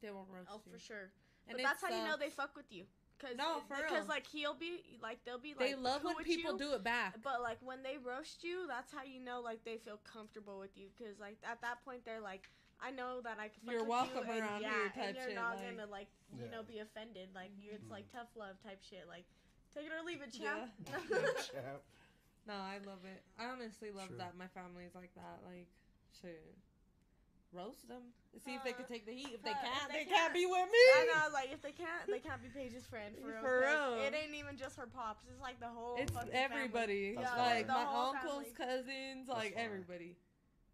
they will roast you. Oh, you. for sure. And but that's how you know they fuck with you. Cause No, it- for because real. like he'll be like they'll be like They love cool when with people you, do it back. But like when they roast you, that's how you know like they feel comfortable with you. Cause like at that point they're like, I know that I can. fuck You're with welcome you, and, yeah, here type and you're shit, not like- gonna like you Yeah. know be offended. Like you it's Mhm. like tough love type shit. Like take it or leave it, champ. Champ. No, I love it. I honestly love Sure. that my family's like that. Like, shit. Roast them. See if they Uh, can take the heat. If they uh, can't, they they, can't can't- be with me. I know, like if they can't, they can't be Paige's friend for real. For 'cause real. It ain't even just her pops. It's like the whole. It's fucking everybody. That's like the my whole uncles, family. cousins, That's like fire. everybody.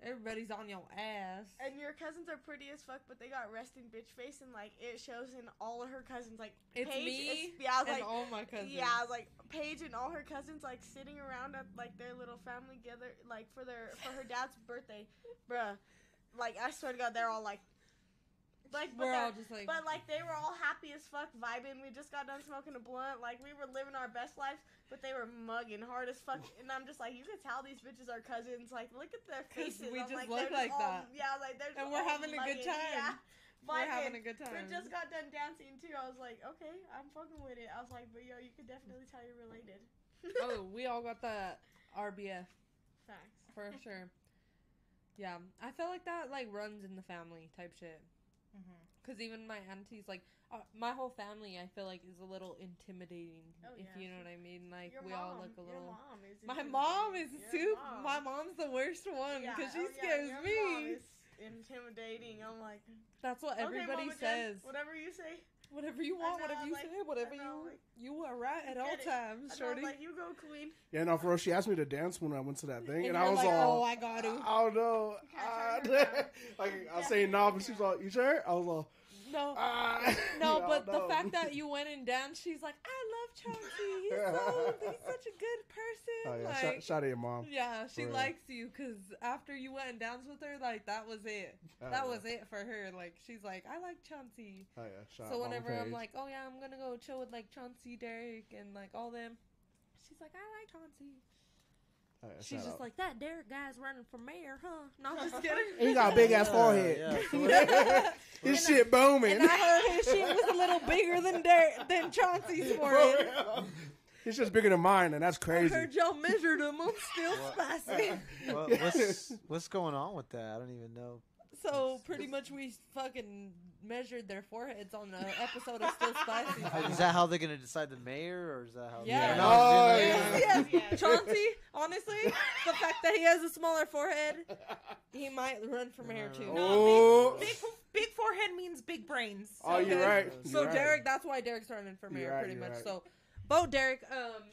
Everybody's on your ass. And your cousins are pretty as fuck, but they got resting bitch face, and like it shows in all of her cousins. Like It's Paige me is- yeah, I was and like, all my cousins. yeah, I was like Paige and all her cousins like sitting around at like their little family together, like for their for her dad's birthday, bruh. Like I swear to God, they're all like, like we're all just like, But like they were all happy as fuck, vibing. We just got done smoking a blunt. Like we were living our best lives, but they were mugging hard as fuck. And I'm just like, you can tell these bitches are cousins. Like look at their faces. we I'm just like, look like all- that. Yeah, like they're. just. And we're all having a good time. Yeah, we're having a good time. We just got done dancing too. I was like, okay, I'm fucking with it. I was like, but yo, you could definitely tell you're related. oh, we all got the RBF Facts. for sure. Yeah, I feel like that like runs in the family type shit. Mhm. Cause even my aunties, like uh, my whole family, I feel like is a little intimidating. Oh, if yeah. you know what I mean. Like Your we mom, all look a little. mom My mom is. Too. mom. My mom's the worst one Yeah, because she oh, yeah, scares me. mom is intimidating. I'm like, That's what okay, everybody Jen, says. whatever you say. Whatever you want, know, whatever you like, say, whatever know, you like, you are right at all it. times, I know, shorty. like, you go, queen. Yeah, no, for real. She asked me to dance when I went to that thing, and and, I was like, all, oh, I got to. I don't know. can't turn her down. like I was saying no, but she was like, "You sure?" I was all, No, ah. no, but the fact that you went and danced, she's like, I love Chauncey. He's so he's such a good person. Oh yeah, like, shout, shout out your mom. yeah, she For real. likes you because after you went and danced with her, like that was it. Oh, that yeah. was it for her. Like she's like, I like Chauncey. Oh yeah, shout so whenever I'm like, oh yeah, I'm gonna go chill with like Chauncey, Derek, and like all them, she's like, I like Chauncey. Oh, She's just out. like that Derek guy's running for mayor, huh? No, I'm just kidding. He got a big ass Yeah, forehead. yeah. His shit booming. And I heard his shit was a little bigger than Derek than Chauncey's For forehead. real. His shit's bigger than mine, and that's crazy. I crazy. heard y'all measured him. I'm still spicy. Well, what's what's going on with that? I don't even know. So pretty much we fucking measured their foreheads on the episode of Still Spicy. Is that how they're gonna decide the mayor, or is that how? Yeah. No, Oh, it's in Yes, there. yes. Yeah. Chauncey, honestly, the fact that he has a smaller forehead, he might run for mayor too. Oh. Big, big forehead means big brains. Oh, you're Okay. right. So You're right. Derek, that's why Derek's running for mayor, You're right, pretty you're much. right. So, vote Derek. Um,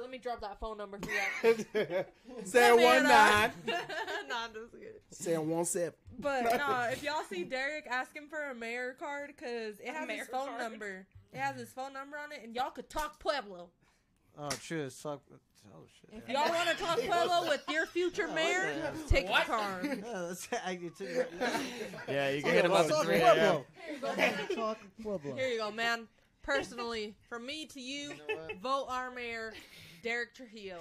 let me drop that phone number for you. Say one nine. no, I'm just kidding. Say one sip. But no, if y'all see Derek, ask him for a mayor card because it A has his phone card. number. It has his phone number on it, and y'all could talk Pueblo. Oh, true. It's talk. Oh shit. If y'all want to talk Pueblo with your future Oh, mayor, okay. take a card. Yeah, that's, I, it's in- Yeah, you can Okay, hit him up well, at 3 a.m. Talk Pueblo. Here you go, man. Personally, from me to you, You know what? vote our mayor, Derek Trujillo.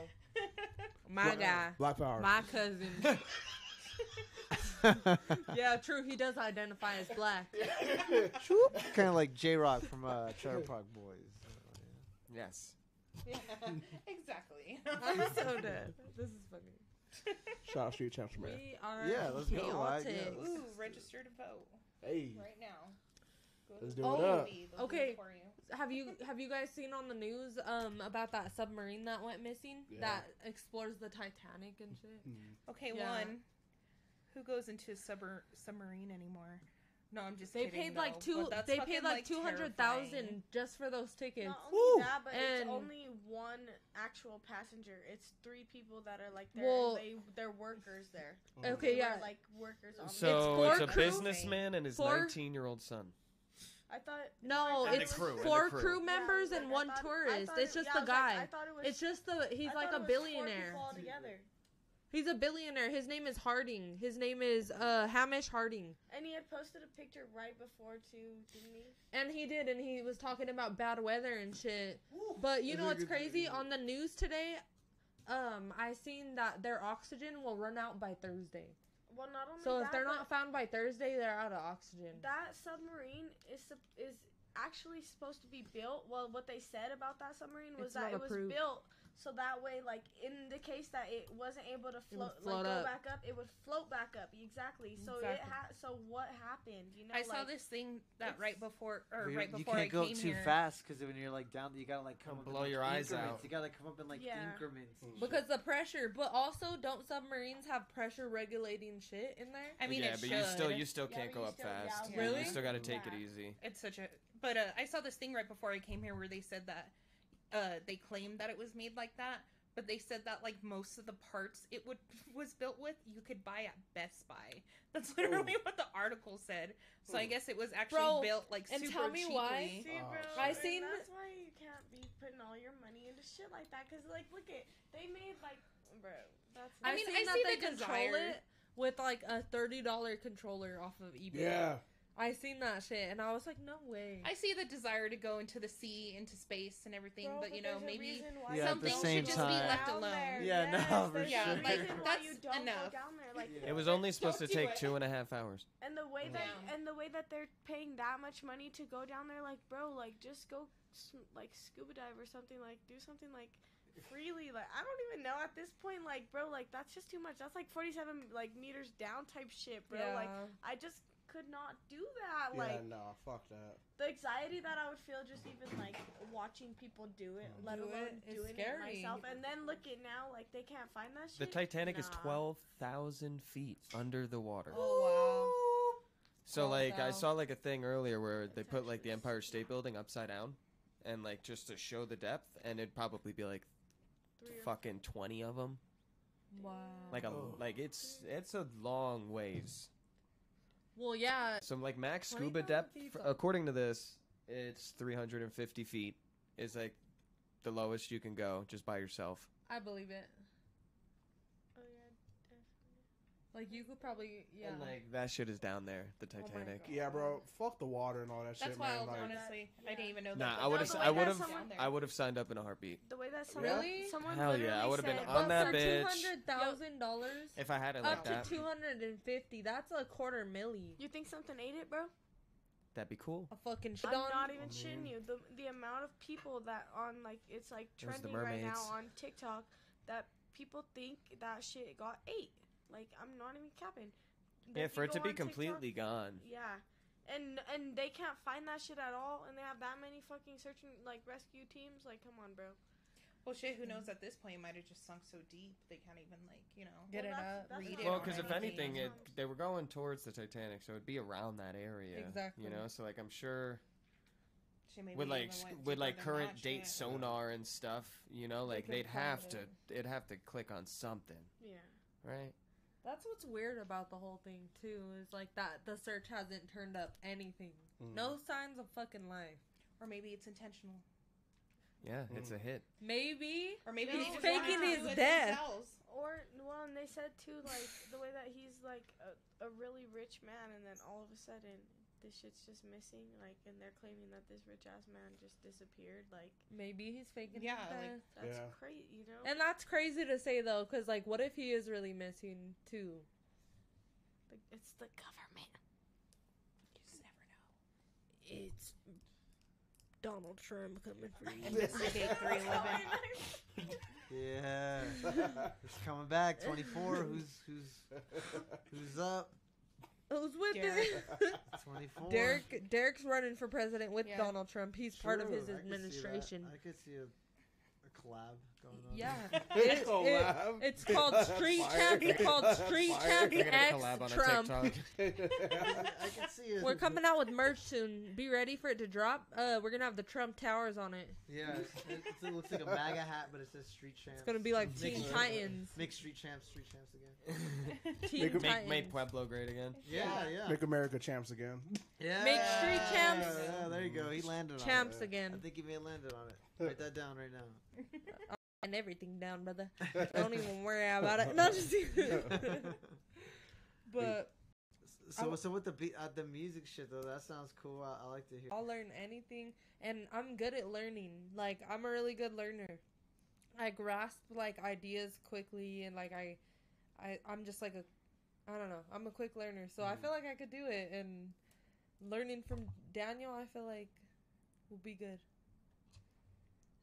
My guy. Black power. My cousin. yeah, true. He does identify as black. kind of like J-Roc from uh, Trailer Park Boys. Yes. Yeah, exactly. I'm so dead. This is funny. Shout out Street Champs, man. We are Yeah, let's go, Wyatt, yeah, chaotic. let's- Ooh, register to vote Hey, right now. Go Let's do it up. movie, they'll do Okay. it for you. Have you have you guys seen on the news um about that submarine that went missing Yeah. that explores the Titanic and shit? Okay, Yeah. one. Who goes into a submar- submarine anymore? No, I'm just They kidding, paid like two. They paid like two hundred terrifying. thousand just for those tickets. Not Woo! only that, but And- it's only one actual passenger. It's three people that are like they're Well- they they're workers there. Okay, They yeah. like workers on. So four it's, a crew- businessman and his 19 year old son. I thought No, I thought it's the crew, four crew. crew members Yeah, and like, I one thought- tourist. thought It's it- just yeah, the I like- guy. I thought it was. it's just the. He's I like a it was four billionaire. people all together. He's a billionaire. His name is Harding. His name is uh Hamish Harding. And he had posted a picture right before too, didn't he? And he did, and he was talking about bad weather and shit. But you know what's good- crazy? On the news today, um, I seen that their oxygen will run out by Thursday. Well, not only So that, if they're not found by Thursday, they're out of oxygen. that submarine is is actually supposed to be built. Well, what they said about that submarine was It's that it was approved. built so that way, like in the case that it wasn't able to float, float like go up. back up, it would float back up. Exactly. So it Exactly. ha- So what happened? You know, I saw this thing that right before or Well, you- right you can't I go came too here. fast because when you're like down, you gotta like come Don't up in, blow like, your eyes increments. out. You gotta come up in like Yeah. increments. and Because the pressure, but also don't submarines have pressure regulating shit in there? I mean, yeah, it but should. you still you still Yeah, can't go up still- yeah, fast. Really? You still got to take it easy. It's such a. But uh, I saw this thing right before I came here where they said that uh, they claimed that it was made like that, but they said that like most of the parts it would was built with you could buy at Best Buy. That's literally what the article said. So I guess it was actually Bro, built like and super tell me cheaply. why. See, Oh, bro, shit. I and seen- That's why you can't be putting all your money into shit like that. Cause like, look at they made like, bro. That's I I mean, mean, I seen that see they the control desire. it with like a thirty dollar controller off of eBay. Yeah, I seen that shit, and I was like, no way. I see the desire to go into the sea, into space, and everything, Bro, but you know maybe reason why Yeah, you at the don't same go time- down left alone. Yeah, no, for there's Yeah, a sure. like, reason why that's you don't enough. go down there. Like, It was only supposed to Don't do take it. two and a half hours. and the way that Yeah. and the way that they're paying that much money to go down there, like, bro, like just go like scuba dive or something. Like, do something like freely. Like, I don't even know at this point. Like, bro, like that's just too much. That's like forty-seven like meters down type shit, bro. yeah. Like, I just could not do that. yeah, Like, no, fuck that. the anxiety that I would feel just even like watching people do it, mm. let Do alone it is doing scary. it myself. And then look at now, like they can't find that The shit. Titanic is 12,000 feet under the water. oh wow! So like I saw like a thing earlier where they That's put like the Empire State Building upside down, and like just to show the depth, and it'd probably be like Three fucking twenty of them. wow. Wow. Like a Oh. like it's it's a long ways. Well, yeah. So like max scuba depth, according to this, it's 350 feet. Is like the lowest you can go just by yourself. I believe it. Oh yeah, definitely. Like you could probably, yeah. And like that shit is down there, the Oh Titanic. God. Yeah, bro, fuck the water and all that That's shit, man. wild. Like, honestly, I didn't even know Nah, that. I would've No, I would've- I would have signed up in a heartbeat The way that someone, Really? someone Hell yeah, I would've been on that for bitch. two hundred thousand dollars, if I had it up like to that. two hundred and fifty. That's a quarter milli. You think something ate it, bro? That'd be cool. A fucking shit I'm on. not even shitting you. The the amount of people that on like it's like trending right now on TikTok that people think that shit got ate. Like I'm not even capping. Yeah, for it to be on TikTok- completely gone. Yeah. And and they can't find that shit at all, and they have that many fucking searching like rescue teams. Like, come on, bro. Well, shit. Who knows? At this point, it might have just sunk so deep they can't even like you know. Get Well, it that's- up. that's Read it Well, because if anything. anything, it they were going towards the Titanic, so it'd be around that area. Exactly. You know, so like I'm sure with like even sc- went with like current date shit. sonar and stuff, you know, like could they'd have to it. they'd have to click on something, Yeah. right? That's what's weird about the whole thing too. Is like that the search hasn't turned up anything. Mm. No signs of fucking life. Or maybe it's intentional. Yeah, it's a hit. Maybe. Or maybe He's faking his death. themselves. Or well, and they said too, like the way that he's like a, a really rich man, and then all of a sudden this shit's just missing. Like, and they're claiming that this rich ass man just disappeared. Like, Maybe he's faking. Yeah, like- that's Yeah. crazy, you know. And that's crazy to say though, because like, what if he is really missing too? The, it's the government. You just never know. It's Donald Trump coming for you. Investigate 311. Yeah, it's coming back. Twenty four. Who's who's who's up? Who's with Derek. it? Twenty four. Derek Derek's running for president with Yeah. Donald Trump. He's part of his administration. I could see a, a collab going on. Yeah. It's It- collab. it- it's called Street Fire. Champ. It's called Street Fire. Champ X collab on a Trump. I could see it. We're coming out with merch soon. Be ready for it to drop. Uh, we're gonna have the Trump towers on it. Yeah, it's, it's, it looks like a MAGA hat, but it says Street Champs. It's gonna be like Make- Teen Titans. Make Street Champs, Street Champs again. Teen Make 'em- Titans. make, make Pueblo great again. Yeah, yeah. Make America champs again. yeah. Make Street Champs. Yeah, there you go. He landed on Champs again. I think he may have landed on it. Write that down right now. and everything down, brother. Don't even worry about it. No, just but So, so with the be- uh, the music shit though, that sounds cool. I, I like to hear. I'll learn anything, and I'm good at learning. Like I'm a really good learner. I grasp like ideas quickly, and like I, I I'm just like a, I don't know. I'm a quick learner, so I Mhm. feel like I could do it. And learning from Daniel, I feel like will be good.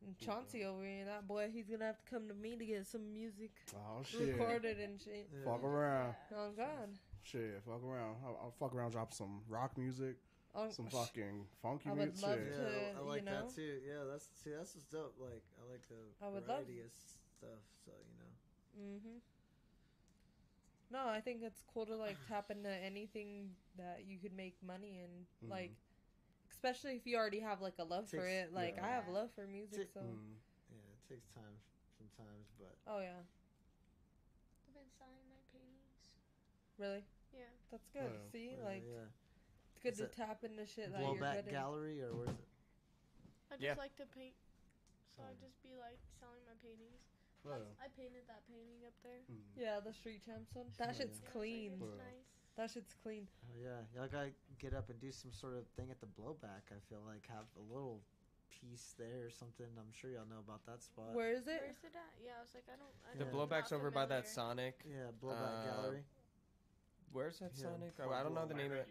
And Chauncey over here, that boy, he's gonna have to come to me to get some music Oh shit. recorded and shit. Yeah. Fuck around. Oh God. Shit, fuck around. I'll, I'll fuck around, drop some rock music, Oh, some fucking funky I would music. love shit. Yeah, to, I you like know? that too. Yeah, that's see, that's what's dope. Like, I like the I would love- variety of stuff. So you know. Mm-hmm. No, I think it's cool to like tap into anything that you could make money in, Mhm. like, especially if you already have like a love for it. Like I have love for music, Take- so Mm. Yeah, it takes time sometimes, but oh yeah, I've been selling my paintings. really, Yeah. that's good. Yeah. See, uh, like yeah. it's good Is to it tap into shit that you're Blowback good gallery or where is it? I just Yeah. like to paint. So Oh. I'd just be like selling my paintings. Yeah. That's- I painted that painting up there. Mm. Yeah, the street champs one. That Yeah. shit's Yeah, it's like, clean. it's nice. That shit's clean. Oh yeah, y'all gotta get up and do some sort of thing at the blowback. I feel like have a little piece there or something. I'm sure y'all know about that spot. Where is it? Where's it at? Yeah, I was like, I don't. I The Yeah. don't, blowback's not over by that. Sonic. Yeah, blowback Uh, gallery. Where's that Yeah, Sonic? Oh, I don't know the name of it.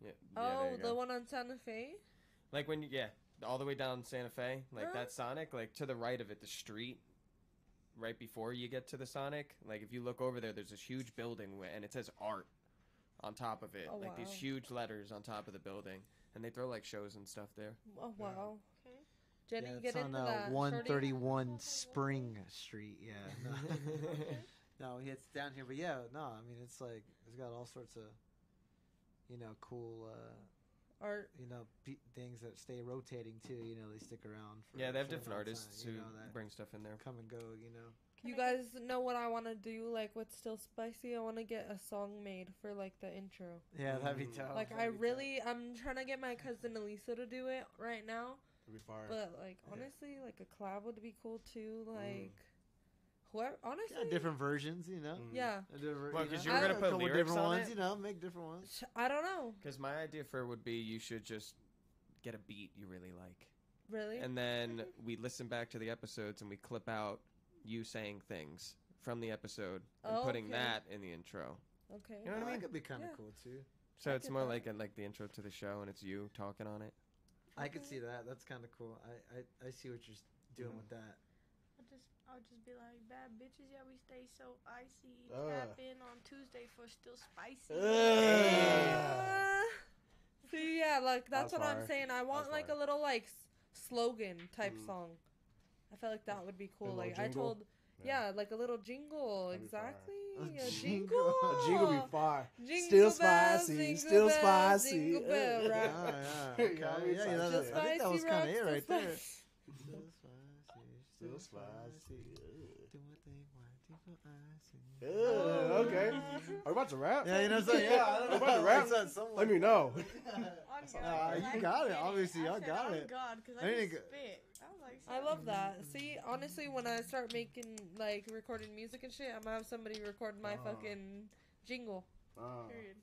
Yeah. yeah, Oh, there you the go. one on Santa Fe. Like when you, yeah, all the way down Santa Fe, like Huh? that Sonic, like to the right of it, the street, right before you get to the Sonic. Like if you look over there, there's this huge building and it says art on top of it, Oh, like these huge letters on top of the building, and they throw like shows and stuff there. Oh wow. Okay. Jennie, yeah, you it's get on into uh, 131 Spring Street. Yeah. No, no, it's down here, but yeah, no. I mean, it's like it's got all sorts of, you know, cool, uh, Art. you know, pe- things that stay rotating too. You know, they stick around. For yeah, they have different long time, artists you who know, that bring stuff in there. come and go. You know. You I guys know what I want to do, like with Still Spicy? I want to get a song made for like the intro. Yeah, that'd be Mm. tough. like I that'd be tough. really, I'm trying to get my cousin Elisa to do it right now. It'd be fire. But like Yeah. honestly, like a collab would be cool too. Like whoever, honestly, Yeah, different versions. You know. Mm. Yeah, A different- Well, you 'cause know, you were gonna put couple lyrics different on ones. it? You know, make different ones. I don't know, Because my idea for it would be you should just get a beat you really like, really. and then we listen back to the episodes and we clip out you saying things from the episode and Oh, putting okay. that in the intro. okay. You know what I mean? That could be kind of Yeah. cool too. So I it's more that. like a, like the intro to the show, and it's you talking on it. I could see that. That's kind of cool. I, I I see what you're s- doing with that. I'll just, be like, bad bitches, yeah, we stay so icy. Ugh. Tap in on Tuesday for still spicy. Uh, see, yeah, like that's, That's what fire. I'm saying. I want like fire. a little like s- slogan type Mm. song. I felt like that would be cool. little Like I told, yeah. like a little jingle. That'd exactly, A a jingle. jingle. A jingle be fire. Jingle Still bells, spicy, jingle still bells, spicy. jingle bell Yeah. Yeah. Yeah, Okay. I Yeah, yeah, it's that's Still it. I think that was kind of rock, it right still there. Spicy. Still spicy, Do one thing, why do for icy? Okay. Oh. Are we about to rap? Yeah, you know what I'm saying? Yeah, I don't We're know. about to rap. It's Let me like- know. On God, Nah, 'cause you I got it. Obviously, I y'all said got on it. God, because I I, didn't just spit. I was like, I love that. See, honestly, when I start making like recording music and shit, I'm gonna have somebody record my Oh. fucking jingle. Oh. Period.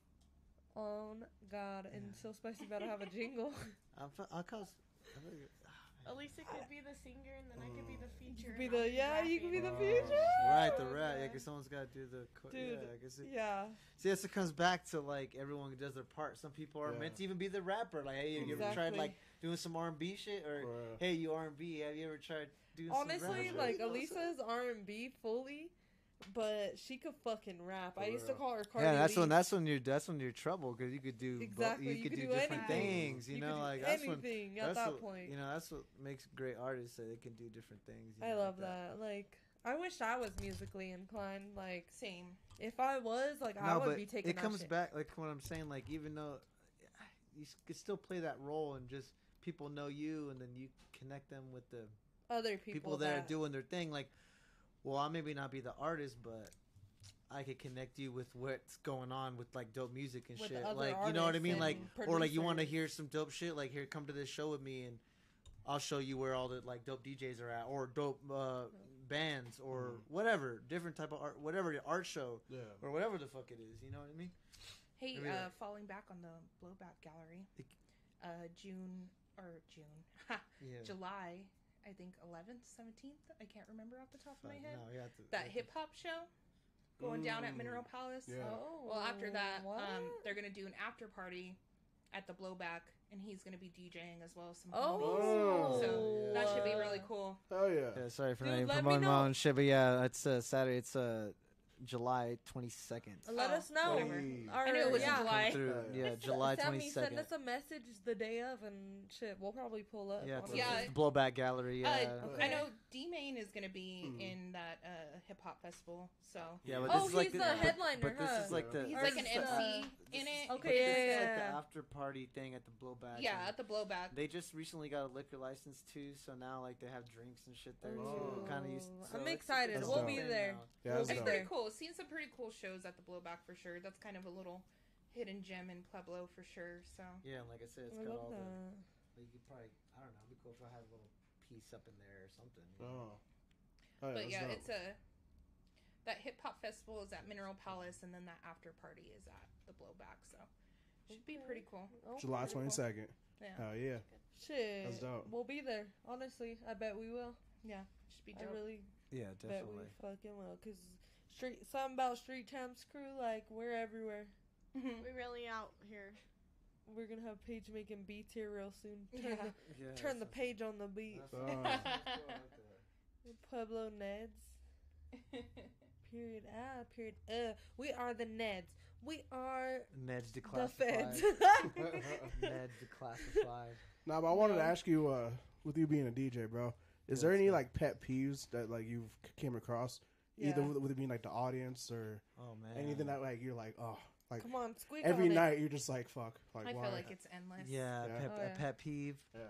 On God, and Yeah. so spicy better have a jingle. I'm, f- I'll cause. Elisa could be the singer, and then I could be the mm. feature. be and I'll the yeah, you could be the Oh, feature. Right, the rat. Yeah, because someone's got to do the. Co- Dude, yeah, I guess it, Yeah. See, this it comes back to like everyone does their part. Some people are Yeah. meant to even be the rapper. Like, hey, you ever tried Exactly. like doing some R and B shit, or Bruh. hey, you R and B? Have you ever tried doing some Honestly, rap? like You know what I'm saying? Elisa's R and B fully, but she could fucking rap. I For used to call her Cardi Yeah, that's Lee. when that's when you're that's when you're trouble because you could do bo- Exactly, you, you could, could do, do different anything. things. You, You know, could do like that's when at that's that what, point. You know, that's what makes great artists that they can do different things. you I know, love like that. Like, I wish I was musically inclined. Like, Same. if I was, like, I would be taking. it that comes shit. back like what I'm saying. Like even though you s- could still play that role and just people know you, and then you connect them with the Other people, people, that, are doing their thing. Like, well, I maybe not be the artist, but I could connect you with what's going on with like dope music and With shit. Like, you know what I mean? Like, and or like you want to hear some dope shit. Like, here, come to this show with me, and I'll show you where all the like dope DJs are at, or dope uh, bands, or whatever, different type of art, whatever the art show, Yeah. or whatever the fuck it is. You know what I mean? Hey, Maybe uh, like- falling back on the blowback gallery, uh, June or June, Yeah. July, I think 11th, 17th. I can't remember off the top of my head. no, you have to- That hip hop show going down at Mm. Mineral Palace. Yeah. Oh, Well, after that, um, they're gonna do an after party at the blowback, and he's gonna be DJing as well as some. oh, homies. So that should be really cool. Oh yeah. Yeah, sorry for Dude, not even promoting my own shit, but yeah, it's uh, Saturday. It's uh, July twenty second. Let Oh, us know. whatever. Hey. Or, I knew it was in yeah. July. Through, Yeah, yeah, Just July send twenty Send us a message the day of and shit. We'll probably pull up. Yeah, on it's, Yeah. Blowback Gallery. Yeah, Uh, Okay. I know D Main is gonna be Hmm. in that uh, hip hop festival, so yeah, but Oh, this is like he's the, the but- headliner, But this huh? is like the he's like an MC uh, in it. but Okay, this yeah, is yeah, like the after party thing at the Blowback. Yeah, at the blowback. They just recently got a liquor license too, so now like they have drinks and shit there Oh. too. Kind of used. I'm excited. We'll be there. Yeah, We'll that's be It's pretty cool. Seen some pretty cool shows at the blowback for sure. That's kind of a little hidden gem in Pueblo for sure. So Yeah, and like I said, it's I got love all the. that. Like, you could probably, I don't know, it'd be cool if I had a little piece up in there or something. you know? Oh. Oh, but yeah, dope. it's a that hip hop festival is at Mineral Palace, and then that after party is at the Blowback. So should be pretty cool. Oh, July twenty second. Yeah, Hell yeah. Shit. That's dope. We'll be there. Honestly, I bet we will. yeah, should be I really Yeah, bet we definitely. fucking will. Cause street, something about Street Champs crew, like we're everywhere. Mhm. We really out here. We're gonna have Paige making beats here real soon. Turn, Yeah. the, Yeah, turn the page on the beat. that's- that's cool, I like that. Pueblo Neds. Period. Ah. Period. Uh. We are the Neds. We are Ned's the declassified. Feds. Ned's declassified. Nah, but I wanted No. to ask you, uh, with you being a DJ, bro, is there any that? like pet peeves that like you've came across, either Yeah. with, with it being like the audience or Oh man. anything that like you're like, oh, like Come on, squeak every on it. night you're just like, fuck, like I why? feel like it's endless. Yeah, Yeah. Pet, Oh, a pet peeve. yeah.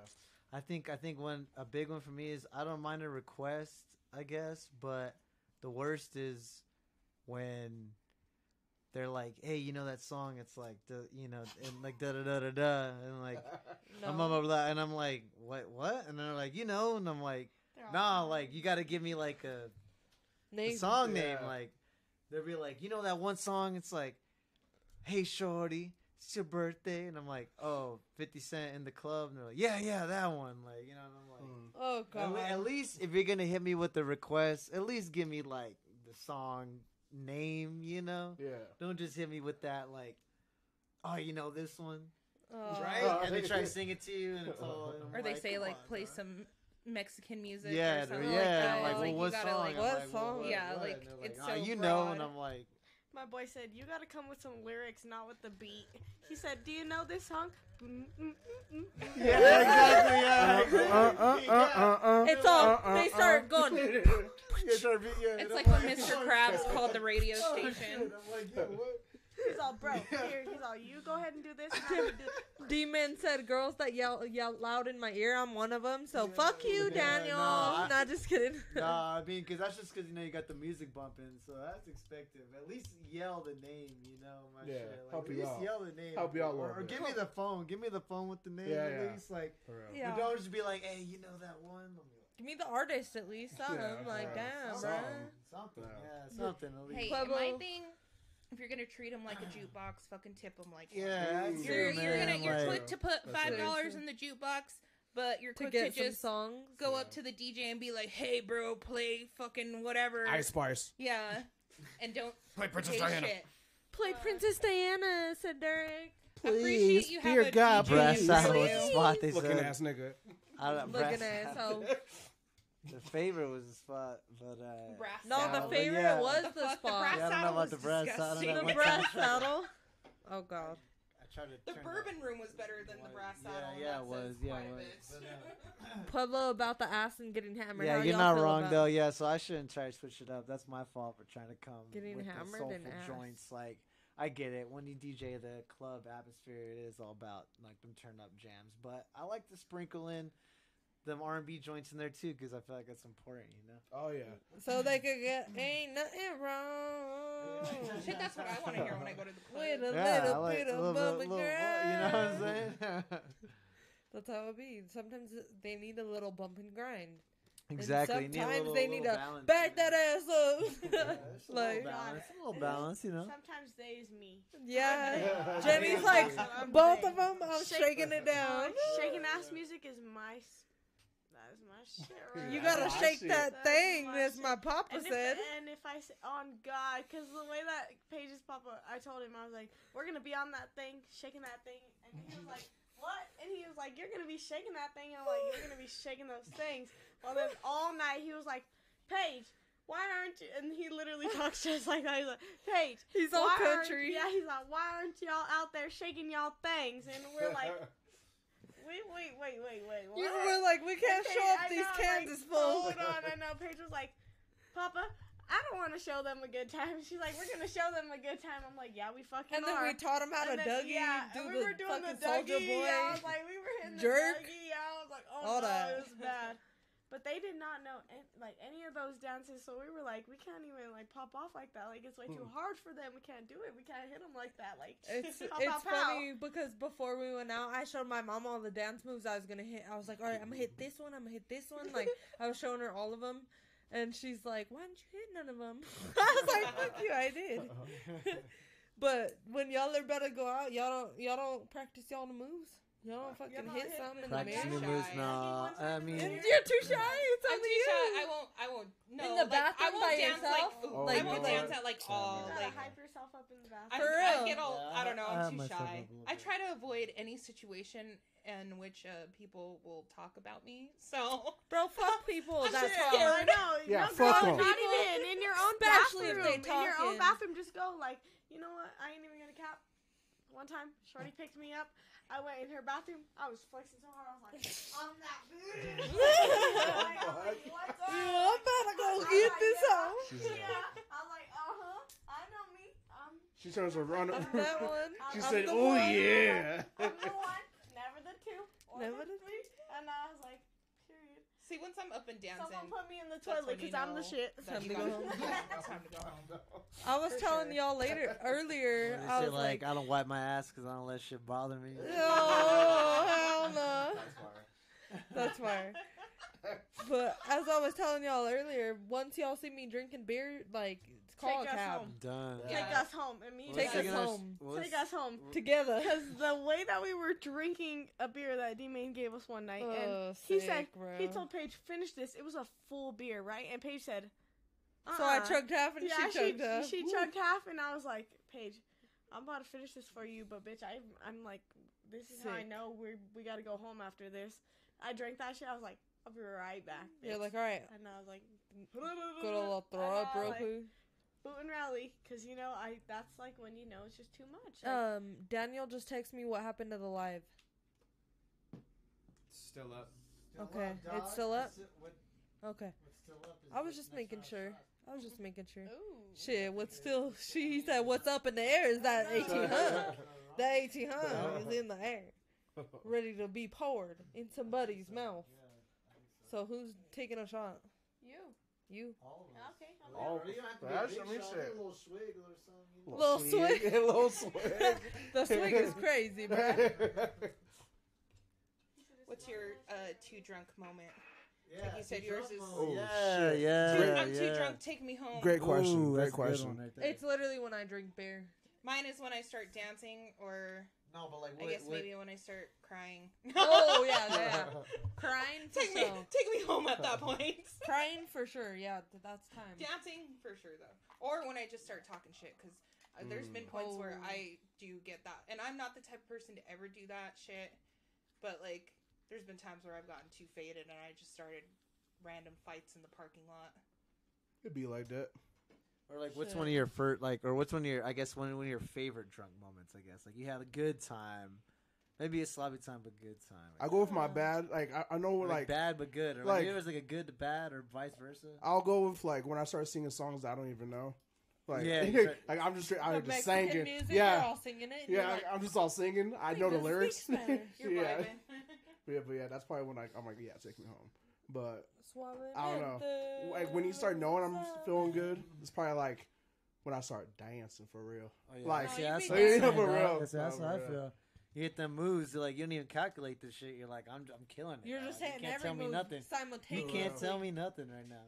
I think I think one a big one for me is I don't mind a request, I guess, but the worst is when they're like, "Hey, you know that song? It's like the you know, and like da da da da da," and like No. I'm blah, blah, blah, and I'm like, "What? What?" And they're like, "You know," and I'm like, They're "Nah, like you got to give me like a, a Name. song Yeah. name." Like they'll be like, "You know that one song? It's like, hey shorty." It's your birthday, and I'm like, oh, 50 Cent in the club, and they're like, yeah, yeah, that one, like, you know, and I'm like, Mm. Oh at, god. le- at least if you're gonna hit me with the request, at least give me like the song name, you know. Yeah. Don't just hit me with that like, oh, you know this one, Oh. right? Oh, and they try to sing it to you, and it's all. and I'm Or they say like play dog. some Mexican music. Yeah, or something yeah. like that. I'm like, well, you what gotta, song? like- What like, well, song? what- Yeah, what? like, And it's "Ah, so you know, and. I'm like, My boy said, "You gotta come with some lyrics, not with the beat." He said, "Do you know this song?" Mm, mm, mm, mm, mm. yeah, exactly, yeah. Uh, uh, uh, uh, uh, It's all. uh, uh, they uh. start going. Yeah, try to be- yeah, and It's I'm like when Mr. Krabs called the radio Oh, station. Shit. I'm like, yeah, what? He's all, "Bro, here." He's all, "You go ahead and do this." And do D-Man said, "Girls that yell yell loud in my ear, I'm one of them." So Yeah, fuck you, yeah, Daniel. no, I- Not just kidding. Nah, I mean, because that's just because you know you got the music bumping, so that's expected. At least yell the name, you know, my Yeah, shit. Like, help at you least out. yell the name. Help you out or, or give me the phone. Give me the phone with the name Yeah, at yeah. least. Like, For real. Yeah. but don't just be like, hey, you know that one. I'm Give me the artist at least. Something Yeah, like, right. damn, something, bruh. something, Yeah. yeah, something at least. Hey, Pueblo. my thing. If you're gonna treat them like a jukebox, fucking tip them like yeah, that's You're, true, you're man. gonna you're like, quick to put five dollars in the jukebox, but you're To quick get to just songs. go Yeah. up to the DJ and be like, "Hey, bro, play fucking whatever." Ice Spice. Yeah, and don't Play Princess Diana. shit. Play uh, Princess Diana, said Derek. Please, you dear God, DJ Brass please. saddle for was you. the spot they Looking said. ass nigga. I don't- Looking brass at saddle. so. The favorite was the spot, but uh, Brass No, saddle. the favorite yeah. was The the, fuck, the spot. brass Yeah, I don't know about the brass saddle. disgusting. That the brass saddle. Oh god. I tried to The turn bourbon room was better than the brass Yeah, saddle. and yeah, it was, yeah, quite it was. bit. Pueblo about the ass and getting hammered. Yeah, How you're not wrong though. it? Yeah, so I shouldn't try to switch it up. That's my fault for trying to come Getting with hammered the soulful and ass. joints. Like I get it. When you DJ the club atmosphere, it is all about like them turn up jams. But I like to sprinkle in them R and B joints in there too because I feel like that's important. You know. Oh yeah. So they could get ain't nothing wrong. Shit, that's what I want to hear when I go to the club. With a Yeah, little like bit a of little bit- bubbly little- girl. You know what I'm saying? That's how it be. Sometimes they need a little bump and grind. exactly. You need sometimes little- they need to Back that ass Yeah, up. it's a little like, balance. A little balance, you know. Sometimes they is me. yeah. Yeah. Jennie's like, both of them, I'm Shake- shaking it down. Shaking ass music is my. s- That is my shit. Right You gotta oh, I shake that That's thing, as my papa And if, said. and if I say, on God, because the way that Paige's papa, I told him, I was like, we're going to be on that thing, shaking that thing. And he was like, what? And he was like, you're going to be shaking that thing. And I'm like, you're going to be shaking those things. Well, then all night he was like, Paige, why aren't you? And he literally talks just like that. He's like, Paige. He's all country. Yeah, he's like, why aren't y'all out there shaking y'all things? And we're like, wait, wait, wait, wait, wait. You were like, we can't And show up I these know, cans like, full. Hold on, I know. Paige was like, Papa, I don't want to show them a good time. She's like, we're gonna show them a good time. I'm like, yeah, we fucking And then are. we taught him how to then- Dougie, yeah, do we were doing the Dougie. boy. Yeah, I was like, we were hitting jerk. the Dougie. Yeah, I was like, oh All no, that. it was bad. But they did not know an- like any of those dances, so we were like, we can't even like pop off like that. Like it's way too hmm. hard for them. We can't do it. We can't hit them like that. Like It's pow, it's pow, pow. funny because before we went out, I showed my mom all the dance moves I was gonna hit. I was like, all right, I'm gonna hit this one. I'm gonna hit this one. Like I was showing her all of them, and she's like, why didn't you hit none of them? I was like, fuck you, I did. Uh-huh. but when y'all are about to go out, y'all don't y'all don't practice y'all the moves. Y'all don't fucking not hit hitting some in the like Practicing mirror. the Shy. moves, nah. I mean, You're too shy. It's I'm only too you. shy. I won't. I won't. No, In the like, I won't by dance yourself? like. Oh, I won't like- dance at like all You gotta like. hype yourself up in the I'm, bathroom. For I real. get all. Yeah, I don't know. I I'm too shy. I try to avoid any situation in which uh, people will talk about me. So Bro, fuck people. That's Shit, all. I know. Yeah, no, fuck girl, 'em. Not even in your own Especially if bathroom. they in your own bathroom, just go like, you know what? I ain't even gonna cap. One time, Shorty picked me up. I went in her bathroom. I was flexing so hard. I was like, I'm that bitch. like, I'm like, what's up? Yeah, I'm about to go get like, this yeah. out. Yeah. I'm like, uh huh. I know me. I'm, She turns around. I'm that one. She I'm said, the "Oh one." yeah." I'm the one. Never the two. Or Never the the three. And I was like, period. See, once I'm up and dancing, Someone put me in the toilet because I'm the shit. that Time to go home. Time to go home. I was For telling sure. y'all later earlier. I was like, like, I don't wipe my ass because I don't let shit bother me. oh hell no. That's fire. But as I was telling y'all earlier, once y'all see me drinking beer, like call Take a us cab home. Done. Yeah. Take us home immediately. Take us home. what's- Take us home. together. Because the way that we were drinking a beer that D-Main gave us one night, and Oh, he said, bro. he told Paige, finish this. It was a full beer, right? And Paige said, So I "Uh-uh." chugged half and yeah, she chugged half. She chugged half, and I was like, Paige, I'm about to finish this for you, but bitch, I, I'm like, this is how I know we we got to go home after this. I drank that shit. I was like, I'll be right back. You're like, all right, and I was like, good old throw up I know, real like, quick. Boot and rally, because you know, I that's like when you know it's just too much. Like, Um, Daniel just texted me what happened to the live. Still up. Okay, it's still up? Okay, Still up. I was just making sure. I was just making sure. ooh. Shit, what's still? She said, "What's up in the air is that eighteen hundred. That eighteen hundred is in the air, ready to be poured in somebody's mouth." So who's taking a shot? You. You. Okay. I'm Oh, that's I mean, shit. little swig or something. Little swig. a little swig. The swing is crazy, bro. What's your uh, too drunk moment? Yeah, you said yours is- Oh, yeah, shit. yeah, Too- yeah. I'm too drunk. Take me home. Great question. Ooh, Great that's a good question. right. It's literally when I drink beer. Mine is when I start dancing, or no, but like, I guess maybe when I start crying. Oh yeah, yeah. Crying for take me, take me home at that point. Crying for sure. Yeah, th- that's time. Dancing for sure though, or when I just start talking shit because uh, there's been points where Oh. I do get that, and I'm not the type of person to ever do that shit. But like, there's been times where I've gotten too faded and I just started random fights in the parking lot. It'd be like that. Or like, what's Shit. one of your first, like, or what's one of your, I guess, one, one of your favorite drunk moments? I guess, like, you had a good time, maybe a sloppy time, but good time. I go with my bad. Like I, I know, like, like bad but good, or like, like- it was like a good to bad, or vice versa. I'll go with like when I start singing songs that I don't even know. Like, Yeah, yeah, like I'm just straight out The here just Mexican singing. music, you're yeah, all singing it. yeah, like, I'm just all singing. I know the lyrics. You're yeah, vibing. yeah, but yeah, that's probably when I, I'm like, yeah, take me home. But Suavemente. I don't know. like when you start knowing I'm feeling good, it's probably like when I start dancing for real. Oh, like, No, see, that's what I'm dancing. saying, For real. That's, that's No, how I feel. You hit them moves, like you don't even calculate this shit. You're like, I'm, I'm killing it. You're dog. just you saying can't every tell me move nothing. You can't tell me nothing right now.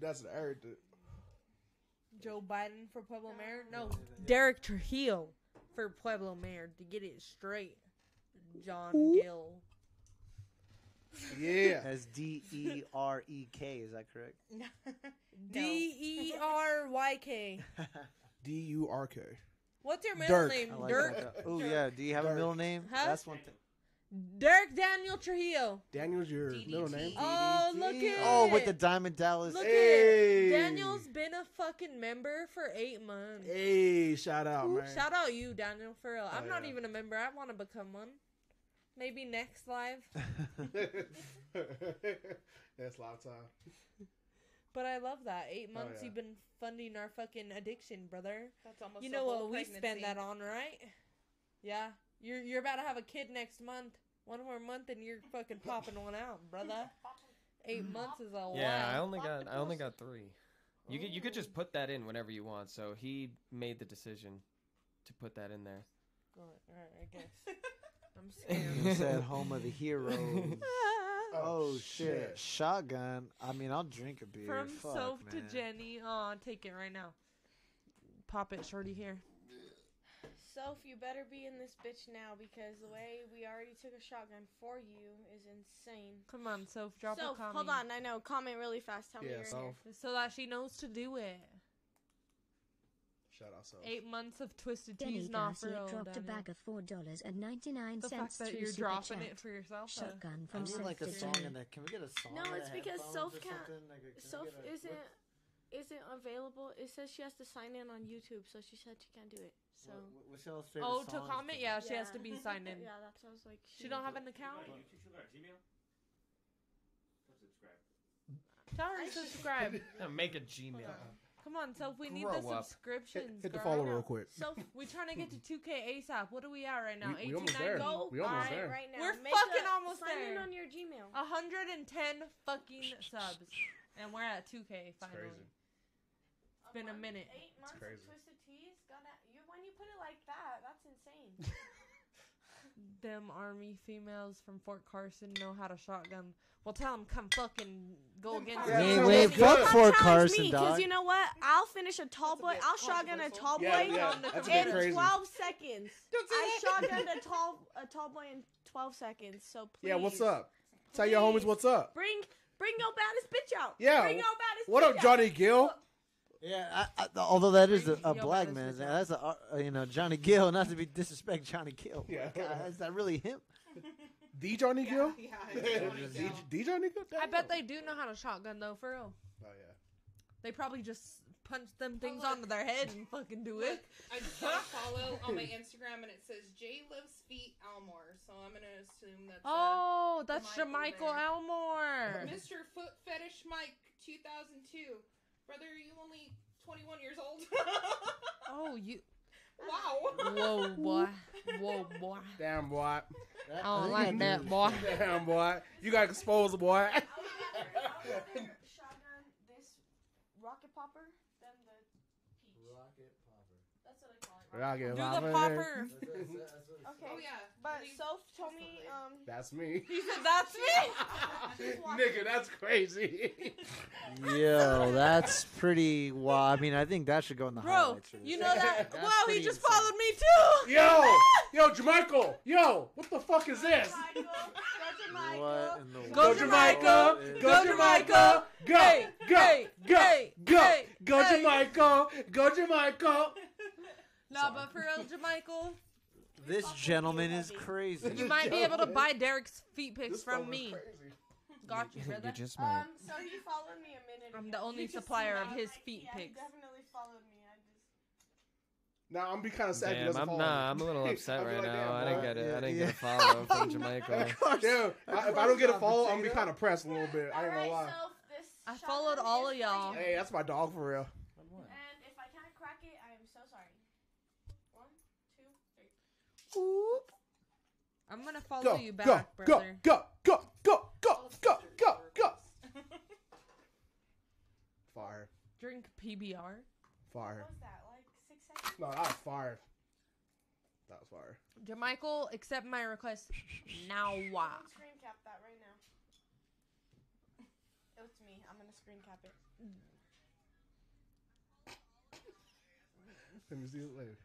that's everything. Joe Biden for Pueblo Mayor? No, Derek Trujillo for Pueblo Mayor to get it straight. John Gill. Yeah, As D E R E K, is that correct? D E R Y K. D U R K. What's your middle Dirk. name? I like Dirk. that. Oh yeah. Do you have a Dirk. middle name? Huh? That's one thing. Dirk Daniel Trujillo. Daniel's your DDT. middle name. Oh, look at Oh, with the Diamond Dallas. Look Hey. at Daniel's been a fucking member for eight months. Hey, shout out, man. Shout out you, Daniel, for real. Oh, I'm Oh, not yeah. even a member. I want to become one. Maybe next live. That's a lot of time. But I love that. Eight oh, months yeah. you've been funding our fucking addiction, brother. That's almost You know whole what we spend that on, right? Yeah. You're you're about to have a kid next month. One more month and you're fucking popping one out, brother. Eight months is a lot. Yeah, I only got I only got three. You could you could just put that in whenever you want. So he made the decision to put that in there. Alright, alright, I guess. I'm You scared. said home of the heroes. Oh, oh shit. shit. Shotgun. I mean, I'll drink a beer. From Fuck, Soph to man. Jennie. Oh, take it right now. Pop it, shorty here. Soph, you better be in this bitch now because the way we already took a shotgun for you is insane. Come on, Soph, drop Soph, a comment. hold on. I know. Comment really fast. Tell me Yeah, you're in Soph. So that she knows to do it. Shout out, so. Eight months of twisted Denny teas, not for Garcia real. dropped a Daniel. bag of four dollars and ninety nine cents. The fact cents that you're super dropping chat. it for yourself. Shotgun I from need like a song in there. Can we get a song? No, it's because headphones Soph or can't- something? Like, Soph isn't isn't available. It says she has to sign in on YouTube, so she said she can't do it. So What- what- what's y'all's favorite Oh, to comment? then? Yeah, she has to be signed in. yeah, that's what I was like. She don't have an account? Tell her to subscribe. Yeah, Make a Gmail. Come on, Soph, we need Grow the up. Subscriptions. hit the girl. follow real quick. Soph, we're trying to get to 2K ASAP. What are we at right now? We- we almost there. 1890? Go We almost buy there. right now. We're Make fucking a- almost sign in on your Gmail. 110 fucking subs. And we're at 2K finally. crazy. It's been a month, minute. Eight months crazy. of twisted teas. Gotta, you when you put it like that, that's insane. Them army females from Fort Carson know how to shotgun. Well, tell them come fucking go against Yeah, me. Wait, so wait, fuck good? Fort Carson, me, dog. you know what? I'll finish a tall boy. I'll shotgun a tall boy Yeah, yeah, that's a bit in crazy. 12 seconds. I shotgunned a tall a tall boy in 12 seconds. So please. Yeah, what's up? Tell your homies what's up. Bring bring your baddest bitch out. Yeah, Bring your baddest What bitch up, out. Johnny Gill? Yeah, I, I, although that is a, a black man, man, that's a uh, you know Johnny Gill. Not to be disrespect Johnny Gill. Yeah. God, is that really him? D Johnny Gill? Yeah, D, yeah. D Johnny Gill? I bet they do know how to shotgun though, for real. Oh yeah. They probably just punch them things look. onto their head and fucking do Look, it. I just got a follow on my Instagram and it says Jay Lives Feet Elmore, so I'm gonna assume that's uh, Oh, that's Michael Jermichael there. Elmore. Mr. Foot Fetish Mike 2002. Brother, are you only 21 years old? Oh, you. wow. Whoa, boy. Whoa, boy. Damn boy. I don't like that, boy. Damn boy. You got exposed, boy. shotgun this rocket popper, then the peach. Rocket popper. That's what I call it. I give Do the popper. Okay. Oh yeah. But Please. Soph told me um That's me. He said, "That's me." Nigga, that's crazy. Yo, that's pretty wild. I mean, I think that should go in the Bro, highlights. for you know that? That's Wow, he pretty just insane. followed me too. yo, yo, Jermichael, yo, what the fuck is this? Go to Michael. What in the Go world Jamaica, go Jamaica, go, Hey, go, hey, go, hey, go, hey, go hey. Jamaica, go Jamaica. Nah, but for real, Jermichael, This gentleman is crazy. you might be able to buy Derek's feet pics This from me. crazy. Got you, You brother. just might. Um, so he followed me a minute. I'm ago. the only You just supplier of his like, feet yeah, he pics. definitely followed me. I just. Now I'm be kind of sad. he Damn, doesn't I'm follow nah. me. I'm a little upset I'll be right like, now. damn, I didn't boy. get it. I Yeah, didn't yeah. get a follow from Jamaica. Dude, I, if I don't get a follow, I'm gonna be kind of pressed a little bit. I ain't gonna Alright, lie. so this I shotgun followed all of y'all. for. Hey, that's my dog for real. And if I can't crack it, I am so sorry. One, two, three. I'm gonna follow Go, you go, back, go, brother. go, go, go, go, go, go, go. Fire, Drink PBR. fire. What was that? Like six seconds? No, that was fire. That was fire. Jermichael, accept my request now. I'm screen cap that right now. It was me. I'm gonna screen cap it. Let me see it later.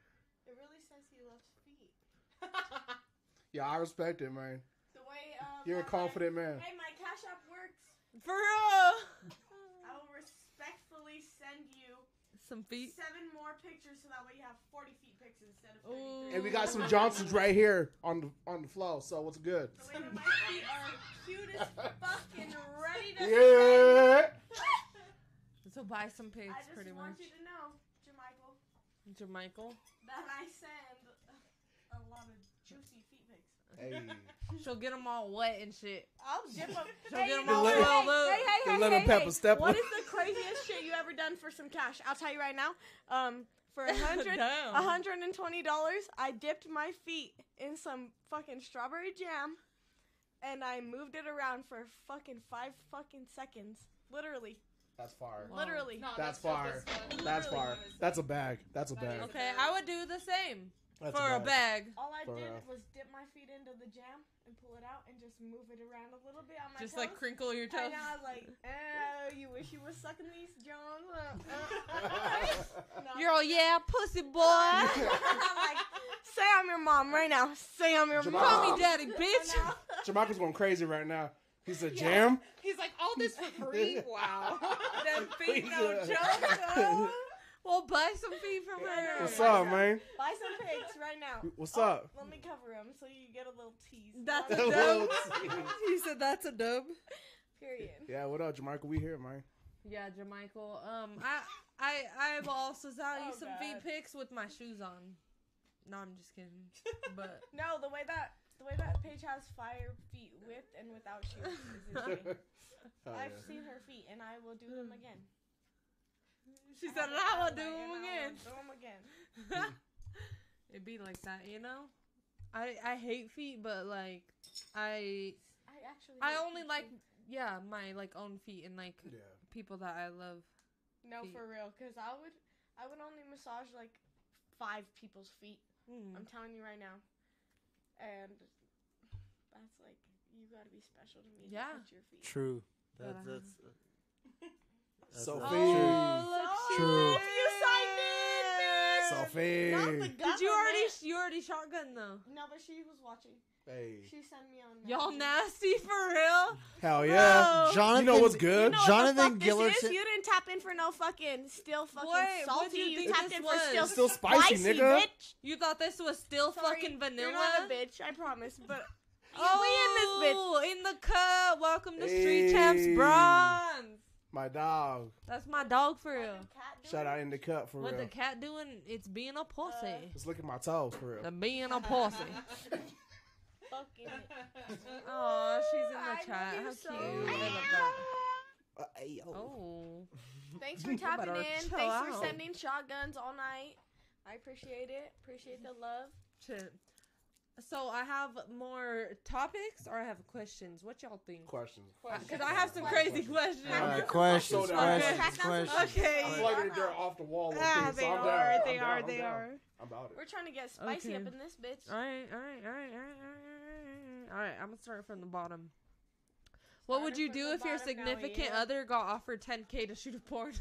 It really says he loves feet. Yeah, I respect it, man. The way um, You're a my- confident man. Hey, my cash app works. For real. I will respectfully send you Some feet. seven more pictures so that way you have 40 feet pics instead of Ooh. And we got some Johnsons right here on the on the flow. So what's good? The way that my feet are cute as fuck and ready to Yeah. So buy some pics, I just pretty want much. you to know, Jermichael, Jermichael. that I send a lot of juicy feet pics. Hey. She'll get them all wet and shit. I'll dip them. She'll hey, get you 'em know all what? filled up. hey, hey, The hey, lemon hey, pepper hey. step What one. is the craziest shit you ever done for some cash? I'll tell you right now. Um, for a hundred, a hundred and twenty dollars, I dipped my feet in some fucking strawberry jam, and I moved it around for fucking five fucking seconds. Literally, That's fire. Wow. literally. No, That's dope fire. That's Literally. fire. That's a bag. That's a That bag. Okay, I would do the same That's for a bag. All I For did real. was dip my feet into the jam and pull it out and just move it around a little bit on my Just toes. like crinkle your toes. And toes. I was like, oh, you wish you was sucking these Jones. Uh, uh, no. You're all yeah, pussy boy. I'm like, say I'm your mom right now. Say I'm your Jamal. mom. Call me daddy, bitch. Jamaica's going crazy right now. He said, "Jam." He's like, all this for free? Wow. Them feet no Yeah. joke. Though. Well, buy some feet from her. What's up, man? Buy some pics right now. What's Oh, up? Let me cover them so you get a little tease. That's a Little dub. tease. he said that's a dub. Period. Yeah, what up, Jamaica? We here, man. Yeah, Jermichael. Um, I, I, I will also sell you Oh, some God. feet pics with my shoes on. No, I'm just kidding. But No, the way that the way that Paige has fire feet with and without shoes is insane. Oh, I've yeah. seen her feet and I will do them again. She I said, have a "I will do them again." Do them again. It'd be like that, you know. I, I hate feet, but like, I, I actually. I only feet like, too. yeah, my like own feet and like Yeah. people that I love. No, feet. for real, because I would I would only massage like five people's feet. Mm. I'm telling you right now, and that's like you gotta be special to me. Yeah. to touch your feet. True. But, That's uh, that's. That's Sophie. Oh, look, True. did. You signed it, bitch. Sophie. Did you already? You already shotgun though. No, but she was watching. Hey. She sent me on. Y'all nasty for real? Hell yeah. Bro. Jonathan, You know what's You good? know what Jonathan the fuck this is? You didn't tap in for no fucking still fucking Wait, what salty. you You, tapped this in was? for still, still spicy, nigga. bitch. You thought this was still Sorry, fucking vanilla? You're not a bitch, I promise. But Oh, we in this oh, bitch. in the cup. Welcome to Street Champs Bronze. My dog. That's my dog for real. Shout out in the cup for What real. the cat doing? It's being a pussy. Just look at my toes for the real. being a pussy. Fucking. Oh, she's in I the chat. How so cute. I love that. Uh, hey, yo. Oh. Thanks for tapping in. chill Thanks out. for sending shotguns all night. I appreciate it. Appreciate the love. Shit. So I have more topics or I have questions. What y'all think? Questions. Because I have some crazy questions. All right, I'm questions, so questions, Okay. questions. Okay. I feel like they're- they're off the wall. Ah, low-key, they so I'm are. down. They I'm are. down, I'm They down. are. I'm about it. We're trying to get spicy Okay. up in this bitch. All right, all right, all right, all right, all right, all right. I'm gonna start from the bottom. What would you do if your bottom, now we significant other got offered 10k to shoot a porn?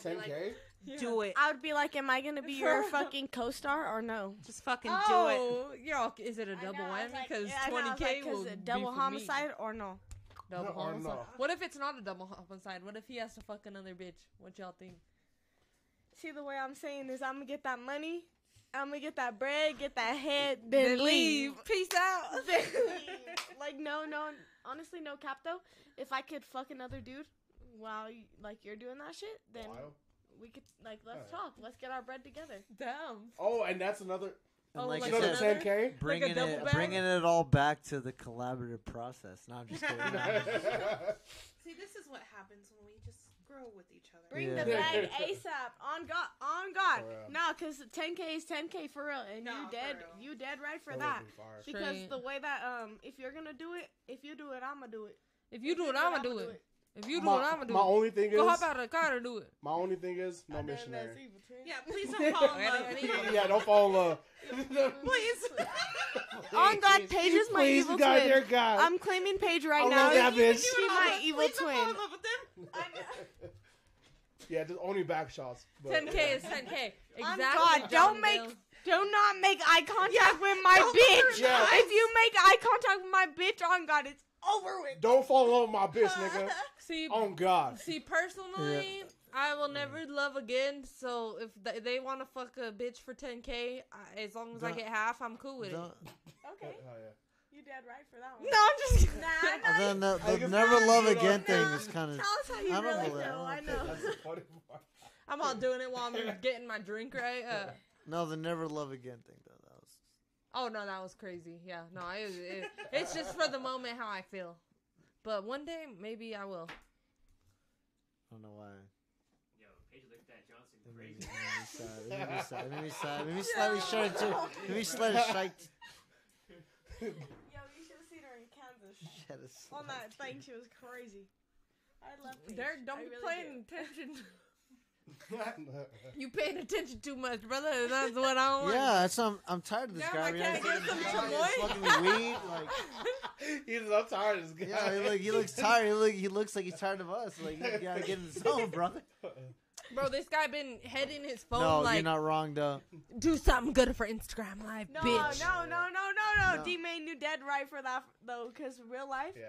10k. like, do it. I would be like, am I gonna be your fucking co-star or no? Just fucking Oh, do it. you're all, is it a double know, I whammy? Because yeah, I know, I was 20k will a be double for me. homicide or no? Double Or homicide. no. What if it's not a double homicide? What if he has to fuck another bitch? What y'all think? See the way I'm saying is I'm gonna get that money, I'm gonna get that bread, get that head, then, leave. Peace out. Then leave. like no, no, honestly, no cap though. If I could fuck another dude while you, like you're doing that shit, then Wild. We could like let's Alright. talk. Let's get our bread together. Damn. Oh, and that's another. And Oh, like like I Another said, another- 10k. bringing double it, bag? bringing it all back to the collaborative process. No, I'm just kidding. See, this is what happens when we just grow with each other. Bring Yeah. the bag ASAP. On God, on God. For real. Nah, cause 10k is 10k for real, and No, you for dead, real. you dead right for That that. be. Because Straight. the way that um, if you're gonna do it, if you do it, I'ma do it. If you do it, I'ma do it. If you do my, it, I'ma do my it. only thing Go is, hop out of the car and do it. my only thing is, no missionary. evil. Yeah, please don't fall in love. Any- any- yeah, don't fall in love. Please. Oh, on God, Paige is my Please, evil God, dear twin. God. I'm claiming Paige right I now. love that bitch. She my evil Please don't fall twin. in love with them. yeah, just only back shots. But, 10k is 10k. Exactly. On God, don't make, Bale. do not make eye contact with my bitch. Yeah. If you make eye contact with my bitch, on God, it's over with. Don't fall in love with my bitch, nigga. See, On God. see, personally, I will never love again. So if th- they want to fuck a bitch for 10k, I, as long as I Don't- get half, I'm cool with it. Don't- Okay, Oh, yeah. you dead right for that one. No, I'm just. Nah, and then the, I the guess never I love don't again know. thing is kind of. Tell us how you I don't really believe- feel. I I don't know. That's the funny part. I'm all doing it while I'm getting my drink right. Uh, No, the never love again thing though. That was. oh no, that was crazy. Yeah, no, I, it, it's just for the moment how I feel. But one day maybe I will. I don't know why. Yo, Paige looked at Johnson crazy. me, it made me sad. It made me sad. It made me sad. It made slightly shy too. It made me slightly shy. Yo, you should have seen her in Kansas. That is- On that thing, she was crazy. I love Paige. Derek, don't I be really paying attention. you paying attention too much, brother. That's what I want. Yeah, that's I'm, I'm tired of this Now guy. I I mean, can't I get some he's chamoy. weed. Like, He's I'm tired of this guy. yeah, he, look, he looks tired. He, look, he looks like he's tired of us. Like, you gotta get in the zone, brother. Bro, this guy been heading his phone No, like you're not wrong though. do something good for Instagram Live, No, bitch. no, no, no, no, no. No. D Main, you dead right for that though, because real life, Yeah.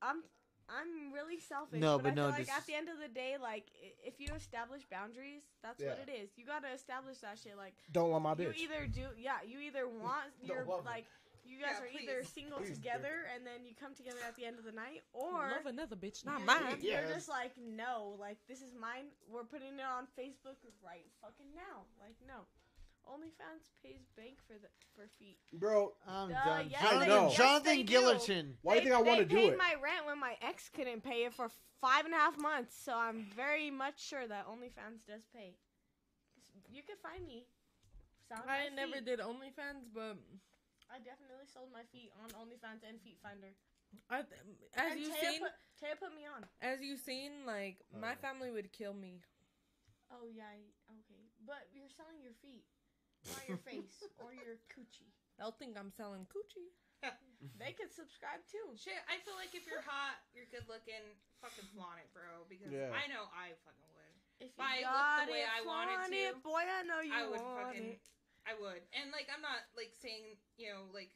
I'm, I'm really selfish. No, but, but I feel no, like this at the end of the day, like if you establish boundaries, that's what it is. You gotta establish that shit. Like Don't want my bitch. you either do, yeah, you either want Don't you're love me. like. You guys Yeah, are either single Please, together and then you come together at the end of the night, or Love another bitch, not you're, mine. you're Yes. just like, no, like this is mine. We're putting it on Facebook right fucking now. Like no, OnlyFans pays bank for the for feet. Bro, I'm Uh, done. yes, Jonathan, they- yes, Jonathan they do. Gillerton. why do you think I want to do it? they paid my rent when my ex couldn't pay it for five and a half months, so I'm very much sure that OnlyFans does pay. You can find me. I never did OnlyFans, but I definitely sold my feet on OnlyFans and Feet Finder. I, as and you Taya seen, put, Taya put me on. as you seen, like Oh, my family would kill me. Oh yeah, okay, but you're selling your feet, not your face or your coochie. They'll think I'm selling coochie. They could subscribe too. Shit, I feel like if you're hot, you're good looking, fucking flaunt it, bro. Because Yeah. I know I fucking would. If If I you looked got the way it, I wanted flaunt to, it, boy, I know you I would want fucking, it. I would. And like, I'm not like saying, you know, like,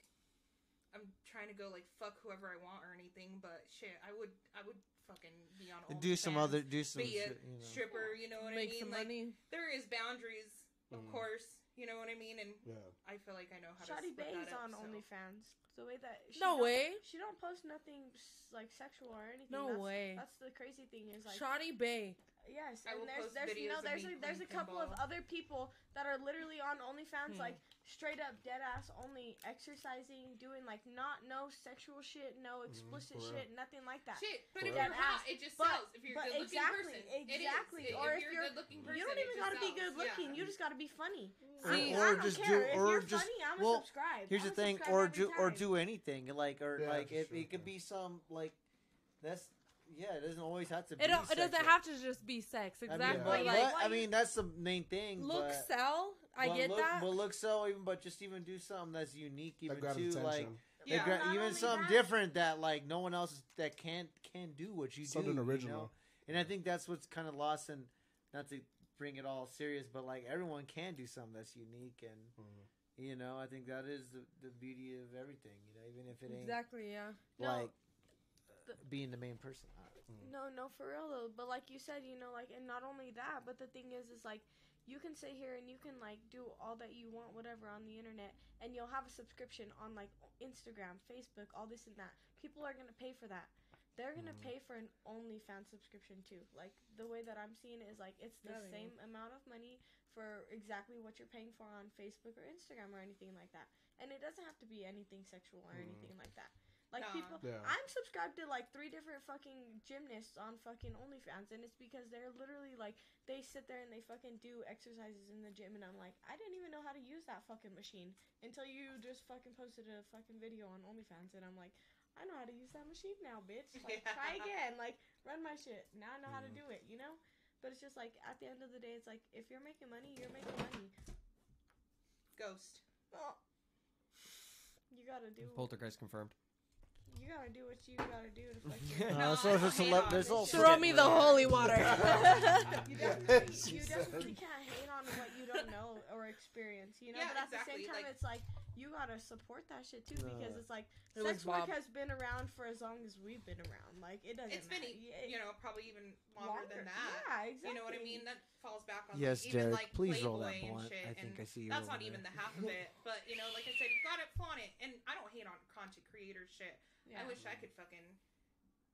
I'm trying to go like fuck whoever I want or anything, but shit, I would, I would fucking be on. Do some OnlyFans, other, do some be a shit, you know. stripper. You know what Make I mean? some like, money. there is boundaries, of Mm. course. You know what I mean? And Yeah. I feel like I know how Shotty to split Bay's that up, on so. OnlyFans. The way that she No don't- way. She don't post nothing like sexual or anything. No that's, way. That's the crazy thing is like Shawty Bay. Yes, I and there's there's videos no there's a, there's a playing couple of other people that are literally on OnlyFans Hmm. like straight up dead ass only exercising, doing like not no sexual shit, no mm-hmm. explicit for real. shit, nothing like that. Shit, but if you're hot, it just But- sells. If you're a but good looking exactly, person, exactly. If Or if you're, you're- a good looking person, You don't even just gotta be good looking. Yeah. You just gotta be funny. Or- See, or I don't just do- care. if or you're just- funny, I'm well, a subscribe. Here's I'm the thing, or every do or do anything like or Yeah, like for it, sure, it could yeah. be some like that's yeah. It doesn't always have to be. It don't, it doesn't have to just be sex. I mean, Exactly. but, like I mean that's the main thing. look but, sell. I but get look, that. But look so even but just even do something that's unique even That too attention. like Yeah. gra- even only something that- different that like no one else that can't can do what you Something do. you original. know? And I think that's what's kind of lost and not to bring it all serious, but like everyone can do something that's unique and Mhm. you know I think that is the the beauty of everything. You know, even if it ain't exactly. Yeah. No, like the- being the main person. No, no, for real though. But like you said, you know, like, and not only that, but the thing is, is like, you can sit here and you can like do all that you want, whatever, on the internet, and you'll have a subscription on like Instagram, Facebook, all this and that. People are gonna pay for that. They're gonna Mhm. pay for an OnlyFans subscription too. Like the way that I'm seeing it is like it's the they same amount of money for exactly what you're paying for on Facebook or Instagram or anything like that. And it doesn't have to be anything sexual or Mhm. anything like that. Like Nah. people, Yeah. I'm subscribed to like three different fucking gymnasts on fucking OnlyFans, and it's because they're literally like they sit there and they fucking do exercises in the gym, and I'm like, I didn't even know how to use that fucking machine until you just fucking posted a fucking video on OnlyFans, and I'm like, I know how to use that machine now, bitch. Like Yeah. try again, like run my shit. Now I know how to Mhm. do it, you know. But it's just like at the end of the day, it's like if you're making money, you're making money. Ghost. Oh. You gotta do. Poltergeist confirmed. You gotta do what you gotta do to fucking. Uh, No, so I it's don't a le- on there's it. Throw Throw me the holy water. you definitely, you definitely can't hate on what you don't know or experience, you know. Yeah, but at the same time, like- it's like you gotta support that shit too because Uh, it's like It sex work Bob. has been around for as long as we've been around. Like it doesn't. It's been, matter. you know, probably even longer, than that. Yeah, exactly. You know what I mean? That falls back on Yes, like, even Derek. like please roll that and blunt. shit. I think I see you. that's over not there. even the half of it. But you know, like I said, you gotta flaunt it. And I don't hate on content creators shit. Yeah. I wish I could fucking,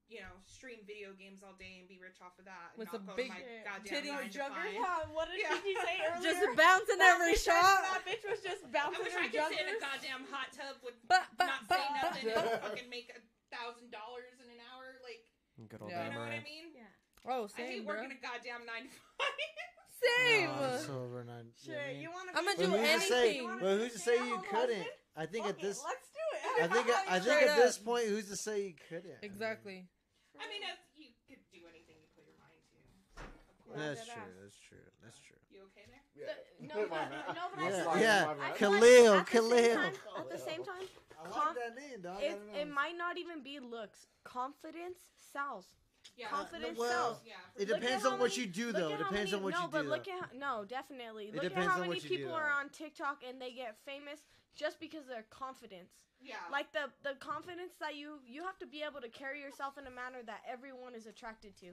you know, stream video games all day and be rich off of that. And With a big my Yeah. goddamn titty nine Jugger? Yeah, what did Yeah. he say earlier? Just bouncing That every bitch- shot. That bitch was just bouncing I wish her I could sit in a goddamn hot tub with But but not but say nothing but. and fucking make a thousand dollars in an hour. Like, Good old Yeah. you know what I mean? Yeah. Oh, I hate bro. working a goddamn nine to five. Same. No, it's over nine. Sure, I mean- you want to? I'ma do who's to say? anything. wanna But who's to say you couldn't? I think Fuck at this. let's do it. I think. I think Straight at this point, who's to say you couldn't? I mean, Exactly. I mean, that's, you could do anything you put your mind to. Of course. That's true. That's true. That's true. You okay there? The- no, but, no, but I Yeah, feel yeah. My I feel like Khalil, at the same Khalil. time- At the same time, I like that name, dog. I it, don't know. it might not even be looks. Confidence sells. Yeah. Confidence well, sells. Yeah. It Look at depends how on what many- you do, Look though. at It how depends many, on what no, you but do. look though. at how, no, definitely. Look at depends how on many what you do, people though. are on TikTok and they get famous just because of their confidence. Yeah. Like the the confidence that you you have to be able to carry yourself in a manner that everyone is attracted to.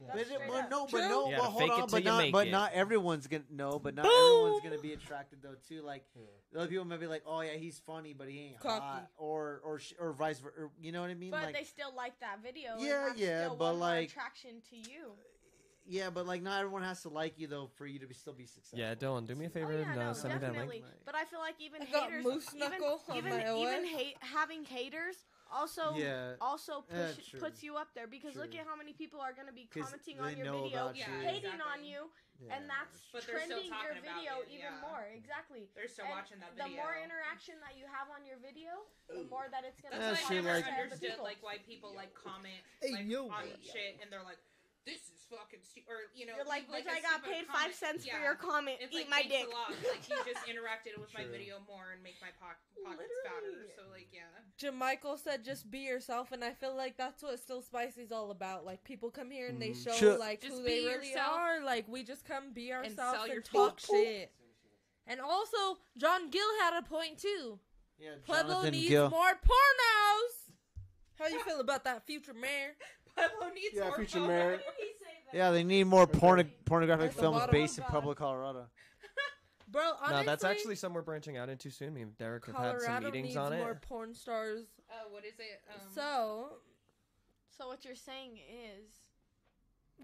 But, it, but no, but no, but hold on, but not, but it. not everyone's gonna no, but not Boom. everyone's gonna be attracted though too. Like Yeah. other people may be like, oh yeah, he's funny, but he ain't Cocky. hot, or or or vice versa. Or, you know what I mean? But like, they still like that video. Yeah, yeah, still but like- attraction to you. Yeah, but like not everyone has to like you though for you to be still be successful. Yeah, Dylan, do me a Oh, favor yeah, and no, uh, send me that definitely. link. Like- But I feel like even I got haters, moose even knuckle on even my even OS. hate having haters also Yeah. also push, true. puts you up there because look at how many people are going to be commenting on your video, about Yeah, you. hating on you, Yeah, and that's But they're still trending your video it, even yeah. more. Exactly. They're still And watching that video. the more interaction that you have on your video, the more that it's going to That's Yeah, why I shit, never like- understood like why people like comment Hey, like yo. on shit and they're like, "This is fucking stupid, or you know, You're like, leave, bitch, a I got paid comment." five cents Yeah. for your comment. It's Eat like, my "Thanks dick. Like you just interacted with my video more and make my po- pockets fatter. So like, yeah, Jamichael said just be yourself, and I feel like that's what Still Spicy's all about. Like people come here and they Mhm. show Sure. like Just who be they really yourself. are. Like we just come be ourselves sell and, talk truth. shit. And also, John Gill had a point too. Yeah, Pueblo Jonathan needs Gill. more pornos. How you feel about that, future mayor? Pueblo needs Yeah, more future photos. mayor. Yeah, they need more porno- pornographic That's a films lot of- based in Oh, God. Pueblo, Colorado. Bro, honestly, No, that's actually somewhere branching out into soon. Me and Derek have had some meetings needs on it. more porn stars. Uh, what is it? Um, so So what you're saying is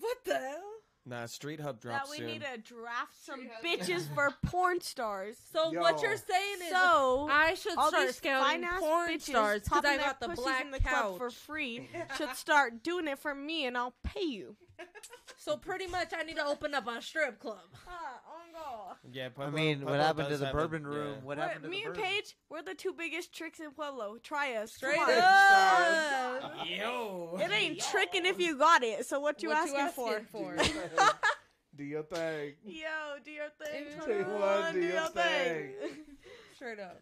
What the hell? Nah, Street Hub that we soon. need to draft some Street Hub. bitches for porn stars. So Yo. what you're saying is So I should all start these scouting fine ass porn bitches stars because popping I their got the pussies black in the club couch. for free should start doing it for me, and I'll pay you. So pretty much, I need to open up a strip club. Ah, on God. yeah, I mean, Pueblo what happened to does the have a- bourbon yeah. room? What We're- happened to me the and bourbon? Paige, we're the two biggest tricks in Pueblo. Try us. Come Straight on. up. Yo. It ain't tricking if you got it. So what you What asking, for? for? Do your thing. Yo, do your thing. Do 21, do your thing. Straight up.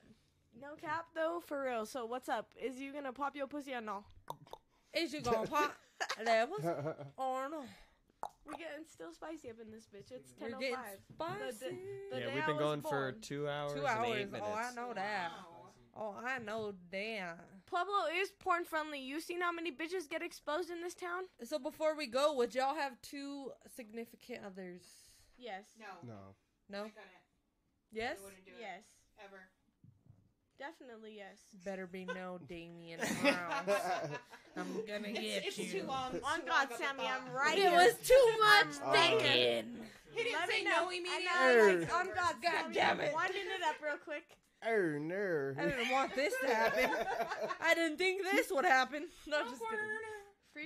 no cap though, for real. So what's up? Is you gonna pop your pussy or no? Is you gonna pop levels or no? We're getting still spicy up in this bitch. It's We're ten oh getting five. spicy. The Yeah, we've been was going for two hours. Two and hours. Oh, minutes. Oh, I know that. Oh, I know damn. Pueblo is porn friendly. You seen how many bitches get exposed in this town? So before we go, would y'all have two significant others? Yes. No. No. No. I couldn't. Yes. I wouldn't do Yes. it. Ever. Definitely yes. Better be no Damien Brown. I'm gonna get It's, you. too long. It's On too God, long Sammie. I'm right It was too much I'm thinking. He didn't Let say me no know. immediately. And now, like, Err. on God, God Sammie, damn it. I'm winding it up real quick. Er, no. I didn't want this to happen. I didn't think this would happen. No, just kidding.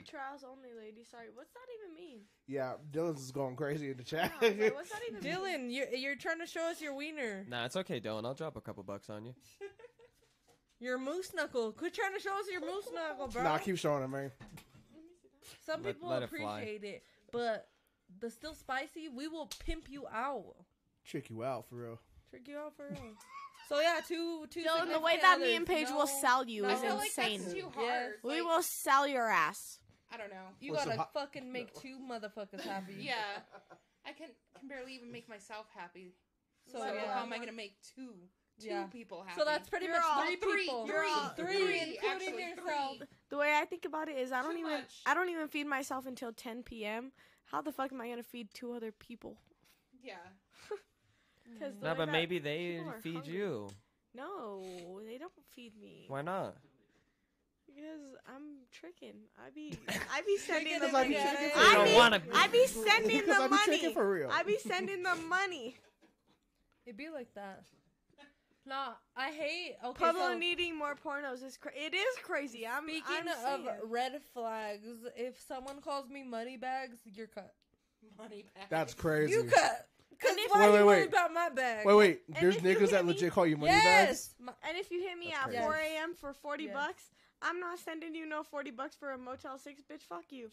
Free trials only, lady. Sorry, what's that even mean? Yeah, Dylan's is going crazy in the chat. No, sorry, what's that even mean? Dylan, you're, you're trying to show us your wiener. Nah, it's okay, Dylan. I'll drop a couple bucks on you. Your moose knuckle. Quit trying to show us your moose knuckle, bro. nah, keep showing it, man. Some Let- people let it appreciate it, but the still spicy, we will pimp you out. Trick you out for real. Trick you out for real. So yeah, two two. Dylan, the way significant that me and others, Paige no- will sell you no. I is feel like insane. that's too Yes. we Like, will sell your ass. I don't know. You What's gotta the hot- fucking make two motherfuckers happy. Yeah. I can can barely even make myself happy. So So, yeah. how um, am I gonna make two two Yeah. people happy? So that's pretty You're much all- three three, people. You're all three, three, including actually, yourself. three. The way I think about it is, I don't Too even, much. I don't even feed myself until 10 p.m. How the fuck am I gonna feed two other people? Yeah. Because mm. No, but maybe they feed hungry. you. No, they don't feed me. Why not? Because I'm tricking. I be, I be sending the money. them tricking again. for You I don't be, wanna be. I be sending Because the I be tricking money. for real. I be sending the money. It'd be like that. Nah, I hate. Okay, Pueblo so needing more pornos is cra- it is crazy. I'm speaking I'm of saying. red flags, if someone calls me money bags, you're cut. Money back. That's crazy. You cut. Cause if- why Wait, you wait, worried wait. about my bag? Wait, wait. There's if you niggas hit that me- legit call you money bags. yes. My- And if you hit me That's at crazy. 4 a.m. for 40 Yes. bucks, I'm not sending you no 40 bucks for a Motel 6, bitch. Fuck you.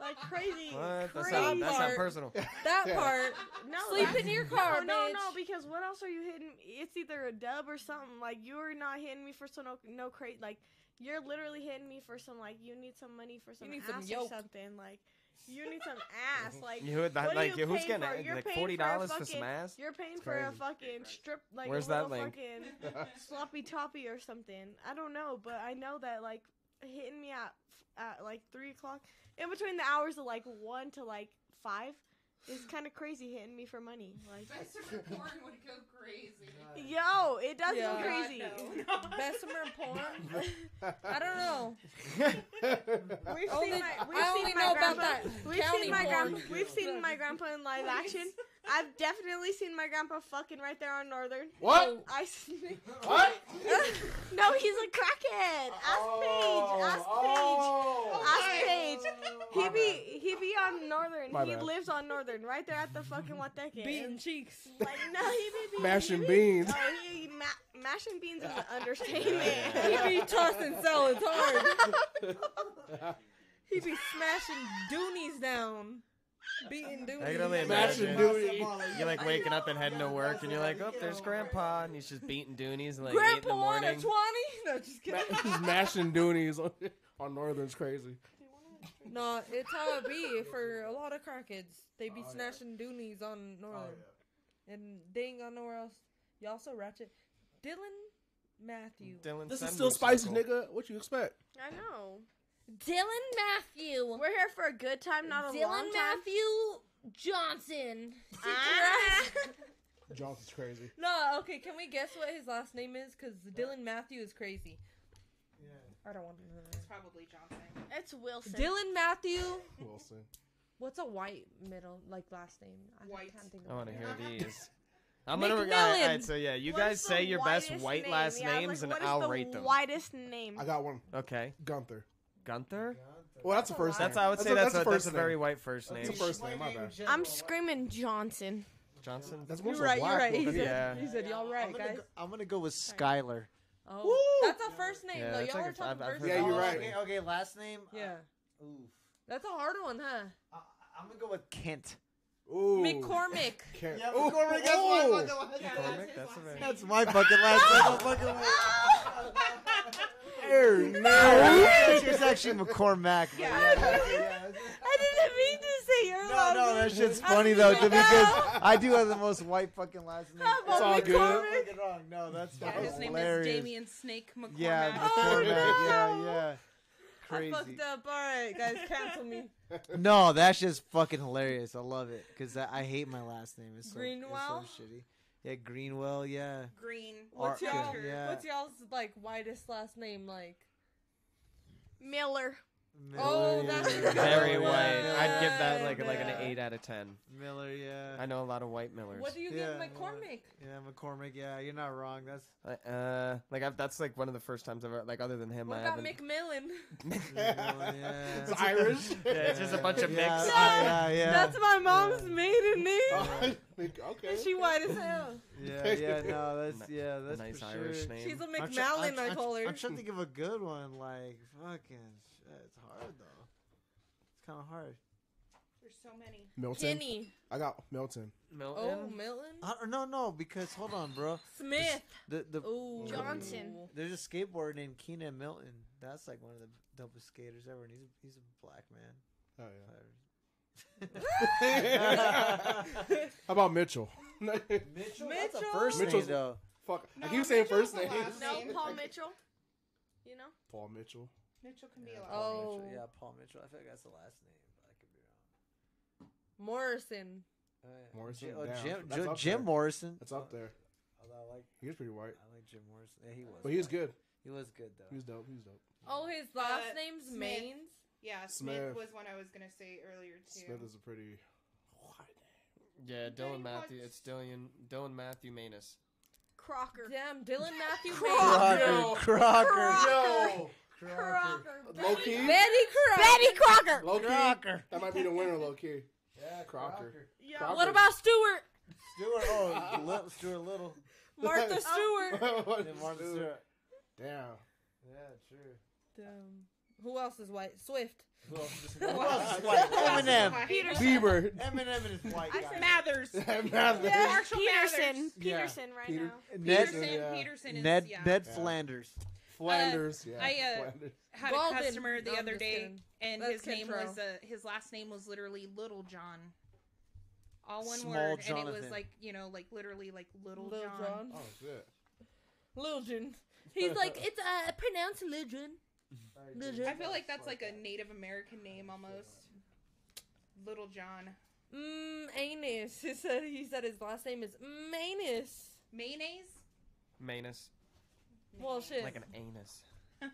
Like crazy. What? That's crazy. not, that's not personal. that part. no, Sleep in your car, no, no, bitch. no, because what else are you hitting? It's either a dub or something. Like, you're not hitting me for some no, no crate. Like, you're literally hitting me for some, like, you need some money for some need ass some or yolk. something. Like, you need some ass. Like, You would like you who's gonna for? You're like forty dollars for some ass? You're paying It's for a fucking strip, like Where's a that little link? fucking sloppy toppy or something. I don't know, but I know that like hitting me at at like three o'clock in between the hours of like one to like five is kind of crazy hitting me for money. Like, Bessemer porn would go crazy. yo, it does Yeah. go crazy. God, no. Bessemer porn. I don't know. We've Only- seen my, we've I seen only my know about grandpa. that We've county seen my porn. grandpa. We've seen my grandpa in live action. I've definitely seen my grandpa fucking right there on Northern. What? I s- What? no, he's a crackhead. Ask oh, Paige. Ask oh, Paige. Oh. Ask Paige. He be he be on Northern. My he bad. lives on Northern, right there at the fucking Wateke. Beating cheeks. Like no, he be, be Mashing he be, beans. Oh, he, ma- mashing beans is an understatement. He be tossing salads hard. He be smashing doonies down. Beating doonies. I can only imagine. duty. You're like waking up and heading to work, and you're like, "Oh, there's Grandpa," and he's just beating doonies at like eight in Grandpa the on a 20? morning. No, just kidding. He's mashing doonies on, on Northern's crazy. no, it's how it be for a lot of crackheads. They be oh, snatching doonies on Northern. Oh, and they ain't got nowhere else. You also ratchet. Dylan Matthew. Dylan This is still spicy, nigga. What you expect? I know. Dylan Matthew. We're here for a good time, not a Dylan long time. Dylan Matthew Johnson. Ah. Johnson's crazy. No, okay, can we guess what his last name is? Because Dylan Matthew is crazy. Yeah. I don't want to know. It's probably Johnson. it's Wilson. Dylan Matthew Wilson. What's a white middle like last name? I White. can't think of I want to hear these. I'm gonna. All right, all McMillan. right, so yeah, you What's guys say your best white name? last Yeah, like, names, and what is I'll the rate them. Whitest name. I got one. Okay, Gunther. Gunther. Well, that's the first name. That's I would That's say a- that's, that's a, a that's a very white first That's name. the first name. My bad. I'm screaming Johnson. Johnson. That's more You're so right. You're right. He said, Yeah. he said y'all right, I'm gonna guys. Go, I'm gonna go with Skylar. Oh, that's a first name Yeah, though. Y'all like are a- talking I've- I've first heard Yeah, you're right. Okay, okay, last name. Yeah, Uh, oof. that's a hard one, huh? I, I'm gonna go with Kent. Ooh. McCormick. Can't. Yeah, Ooh. McCormick, that's my Ooh. fucking last name. That's. That's my fucking last name. Fucking with- no. it's actually McCormack. Yeah. yeah. I didn't mean to say your No, last no, that shit's funny though, know because. I do have the most white fucking last name. It's all good. McCormick? Wrong. No, that's Yeah, his name hilarious. is Damien Snake McCormack. Yeah, Oh, no. Yeah, yeah. I Crazy. fucked up. All right, guys, cancel me. No, that's just fucking hilarious. I love it because I hate my last name. It's so, Greenwell? It's so shitty. Yeah, Greenwell. Yeah. Green. What's Ar- y'all? yeah. What's y'all's like whitest last name like? Miller. Oh, that's yeah. Very Yeah. white. I'd give that like Yeah. like an eight out of ten. Miller. Yeah. I know a lot of white Millers. What do you Yeah. give McCormick? Yeah, McCormick. Yeah, you're not wrong. That's Uh, like I've, that's like one of the first times I've ever like other than him. What I about haven't. McMillan? yeah. It's Irish. Yeah, it's just a bunch of yeah, mix. yeah, yeah. That's my mom's Yeah. maiden name. Oh, okay. And she white as hell. Yeah, yeah, no, that's yeah, that's nice for Irish sure. name. She's a I'm try- McMallon, I'm try- I call her. I'm trying to think of a good one. Like fucking shit, it's hard though. It's kind of hard. There's so many. Milton. Kenny. I got Milton. Milton. Oh, Milton. I, don't- no, no, because hold on, bro. Smith. The the Ooh. Johnson. there's a skateboarder named Keenan Milton. That's like one of the dopest skaters ever, and he's a, he's a black man. Oh yeah. How How about Mitchell? Mitchell? That's a Mitchell? first Mitchell's- name though. Fuck. I No, keep saying Mitchell's first the names. last No, name. Paul Mitchell. You know? Paul Mitchell. Mitchell can be Yeah, a. Paul Oh. Mitchell. Yeah, Paul Mitchell. I feel like that's the last name, but I could be wrong. Morrison. Oh, yeah. Morrison, Jim, oh, damn, Jim, that's Jim, Jim. Morrison. That's up there. Oh, I like He was pretty white, I like Jim Morrison. Yeah, he was. but he was white. good. He was good though. He was dope. He was dope. Oh, his last Uh, name's Smith. Maines. Yeah, Smith, Smith. was one I was gonna say earlier too. Smith is a pretty white name. Yeah, Dylan Very Matthew. much- It's Dylan Dylan Matthew Manus. Crocker. Damn, Dylan Matthew Crocker. Maines. Crocker. Crocker. Yo, Crocker. low key. Betty Crocker. Betty Crocker. Low key. Crocker. That might be the winner, low key. Yeah, Crocker. Yeah. Crocker. What about Stewart? Stewart. Oh, Li- Stewart Little. Martha Stewart. Yeah, Martha Stewart. Damn. Yeah, true. Damn. Who else is white? Swift. Who else is who else is white? Eminem. Peterson. Bieber. Eminem is white. I said Mathers. Mathers. Yeah, Marshall Peterson. Mathers. Yeah. Peterson right Peter- now. Ned, Peterson. yeah. Peterson is Ned, yeah. Ned Yeah. Flanders. Flanders. yeah. I, uh, Flanders. had Golden. a customer the No, other day, kidding. and That's his name Kentrell. was uh, his last name was literally Little John. All one Small word, and it was like you know, like literally like Little, Lil John. John. Oh shit. Lil Jon. He's like, it's uh, pronounced Lil Jon. Lil Jon. I feel like that's like a Native American name almost. Little John. Mmm, anus. He said, he said his last name is Manus. Mayonnaise. Manus. Well, shit. Like an anus.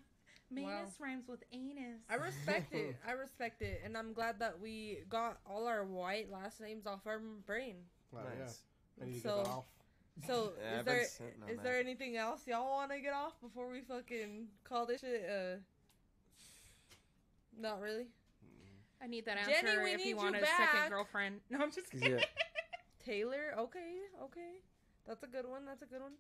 Mayonnaise rhymes with anus. I respect it. I respect it. And I'm glad that we got all our white last names off our brain. Yeah. Nice. I need to So- get that off. So, Yeah, is I've there sitting on is that. there anything else y'all want to get off before we fucking call this shit? Uh, not really. I need that answer Jennie, answer we if need you you want a back. second girlfriend. No, I'm just kidding. Yeah. Taylor. Okay, okay. That's a good one. That's a good one.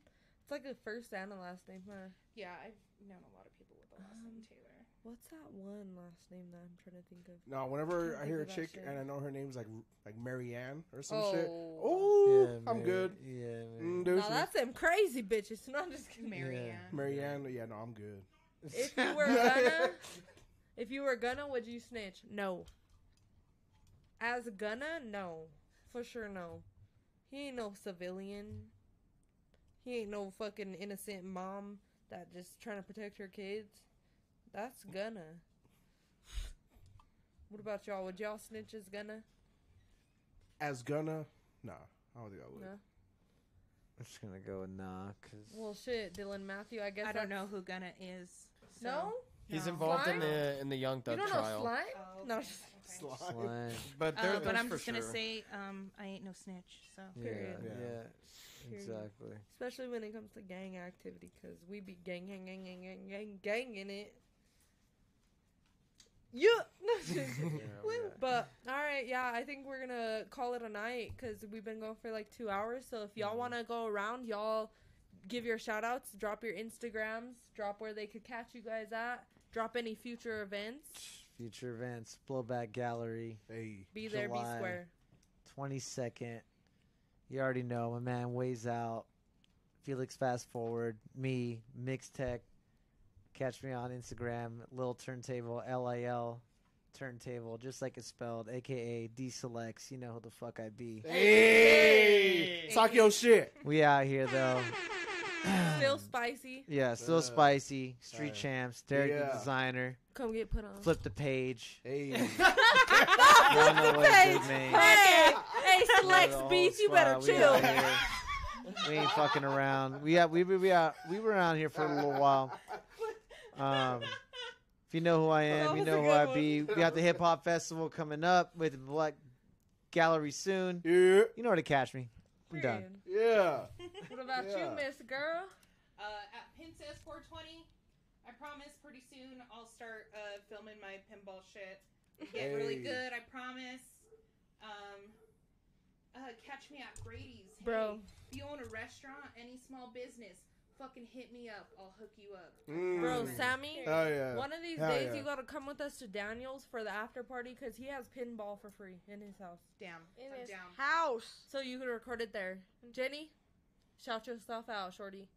It's like a first and a last name, huh? Yeah, I've known a lot of people with the last name Um, Taylor. What's that one last name that I'm trying to think of? No, whenever Can't I hear a think of that chick shit. and I know her name's like like Marianne or some oh, shit. Oh, Yeah, I'm man. good. Yeah, Mm, man. dude, that's them crazy bitches. No, I'm just kidding. Marianne. Marianne. Yeah, no, I'm good. If you were Gunna, if you were Gunna, would you snitch? No. As gonna, no, for sure, no. He ain't no civilian. He ain't no fucking innocent mom that just trying to protect her kids. That's gonna. What about y'all? Would y'all snitch as Gunna? As Gunna, nah, I don't think I would. No. I'm just gonna go with nah, cause Well, shit, Dylan Matthew. I guess I don't that's- know who Gunna is. so- No. He's No. involved in the in the Young You Thug don't know trial. slime? Oh, No, okay, just- Slime. Slime. But Uh, but there's I'm for just gonna sure. say, um, I ain't no snitch. So Yeah, Period. yeah, Yeah. exactly. Especially when it comes to gang activity, because we be gang, gang, gang, gang, gang, gang, gang in it. Yeah. Yeah, Woo. But all right, yeah, I think we're gonna call it a night because we've been going for like two hours. So if y'all Mhm. want to go around, y'all give your shout outs, drop your Instagrams, drop where they could catch you guys at, drop any future events. Future events, Blowback Gallery, Hey. Be there, be square. 22nd. You already know, my man Ways Out, Felix Fast Forward, me, Mix Tech. Catch me on Instagram, Lil Turntable, L I L Turntable, just like it's spelled, aka D Selects. You know who the fuck I be. Hey. Talk your shit. We out here though. Still spicy. Yeah, still Uh, spicy. Street champs, Derek yeah. the designer. Come get put on. Flip the page. Hey. Y'all know what Page. good means. Hey, hey, The Select whole Beats, you squad, better we chill. out here. We ain't fucking around. We out, we we we out, we were around here for a little while. Um, if you know who I That am, you was a know who good I one. be. We got the hip hop festival coming up with the Black Gallery soon. Yeah. You know where to catch me. I'm done. Period. Yeah. What about Yeah. you, Miss Girl? Uh, at Princess 420, I promise pretty soon I'll start uh, filming my pinball shit. Get really good, I promise. Um, uh, catch me at Brady's. Hey, Bro. if you own a restaurant, any small business, fucking hit me up. I'll hook you up. Mm. Bro. Sammie, Oh yeah. one of these Hell days yeah. you gotta come with us to Daniel's for the after party because he has pinball for free in his house. Damn, In I'm his down. house. So you can record it there. Jennie, shout yourself out, shorty.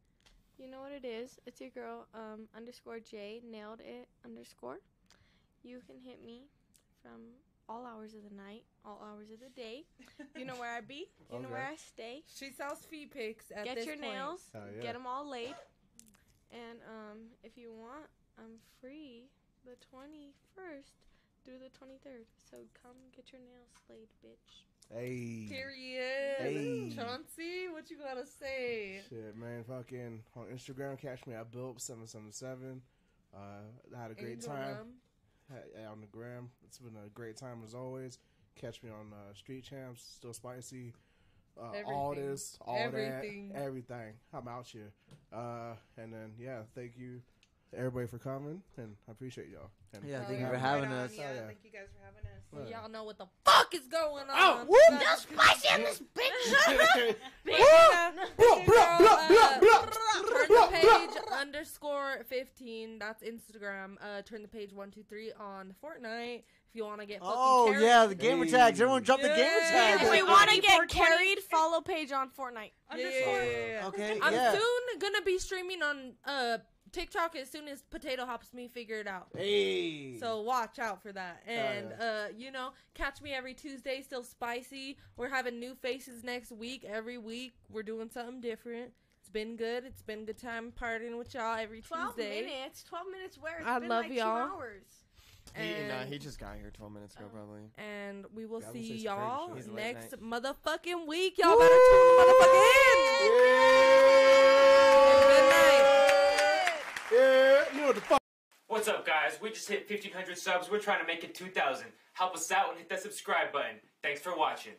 You know what it is? It's your girl, um, underscore J, nailed it, underscore. You can hit me from all hours of the night, all hours of the day. You know where I be. You know where I stay. She sells feet pics at Get this your point. nails. Hell yeah. Get them all laid. And um, if you want, I'm free the 21st through the 23rd. So come get your nails laid, bitch. Hey. Period. Hey. Chauncey, what you gotta say? Shit, man. Fucking on Instagram, catch me at Built777. Uh, I had a great Angel time. Rum. On the gram. It's been a great time as always. Catch me on uh, Street Champs, Still Spicy. Uh, all this, all Everything. that, everything. I'm out here. Uh, and then, yeah, thank you everybody for coming, and I appreciate y'all. And Yeah, Oh, thank you for having Right us. Yeah, Oh, yeah. thank you guys for having us. Right. Y'all know what the fuck is going on. Oh, whoop! That's- Spicy in this Big Blah, blah, blah, blah, blah. Turn the page underscore fifteen. That's Instagram. Uh, turn the Paige one two three on Fortnite. If you want to get fucking Oh carried. yeah, the gamer tags. Everyone drop the gamer tags. If Wait, you want to get carried, follow page on Fortnite. Yeah, yeah, Underscore. yeah, yeah, yeah. Okay, I'm yeah. soon gonna be streaming on uh TikTok as soon as Potato Hops me figure it out. Hey. So watch out for that. And yeah. uh, you know, catch me every Tuesday, still spicy. We're having new faces next week. Every week we're doing something different. It's been good. It's been a good time partying with y'all every 12 Tuesday. minutes. 12 minutes where? It's I been love like y'all. two hours. He, nah, And, he just got here 12 minutes ago, Oh. probably. and we will Yeah, I was gonna see say some crazy y'all shit. He's late next night. motherfucking week. Y'all better tune the motherfucker in. Good night. Yeah, you know what the fuck. What's up, guys? We just hit 1,500 subs. We're trying to make it 2,000. Help us out and hit that subscribe button. Thanks for watching.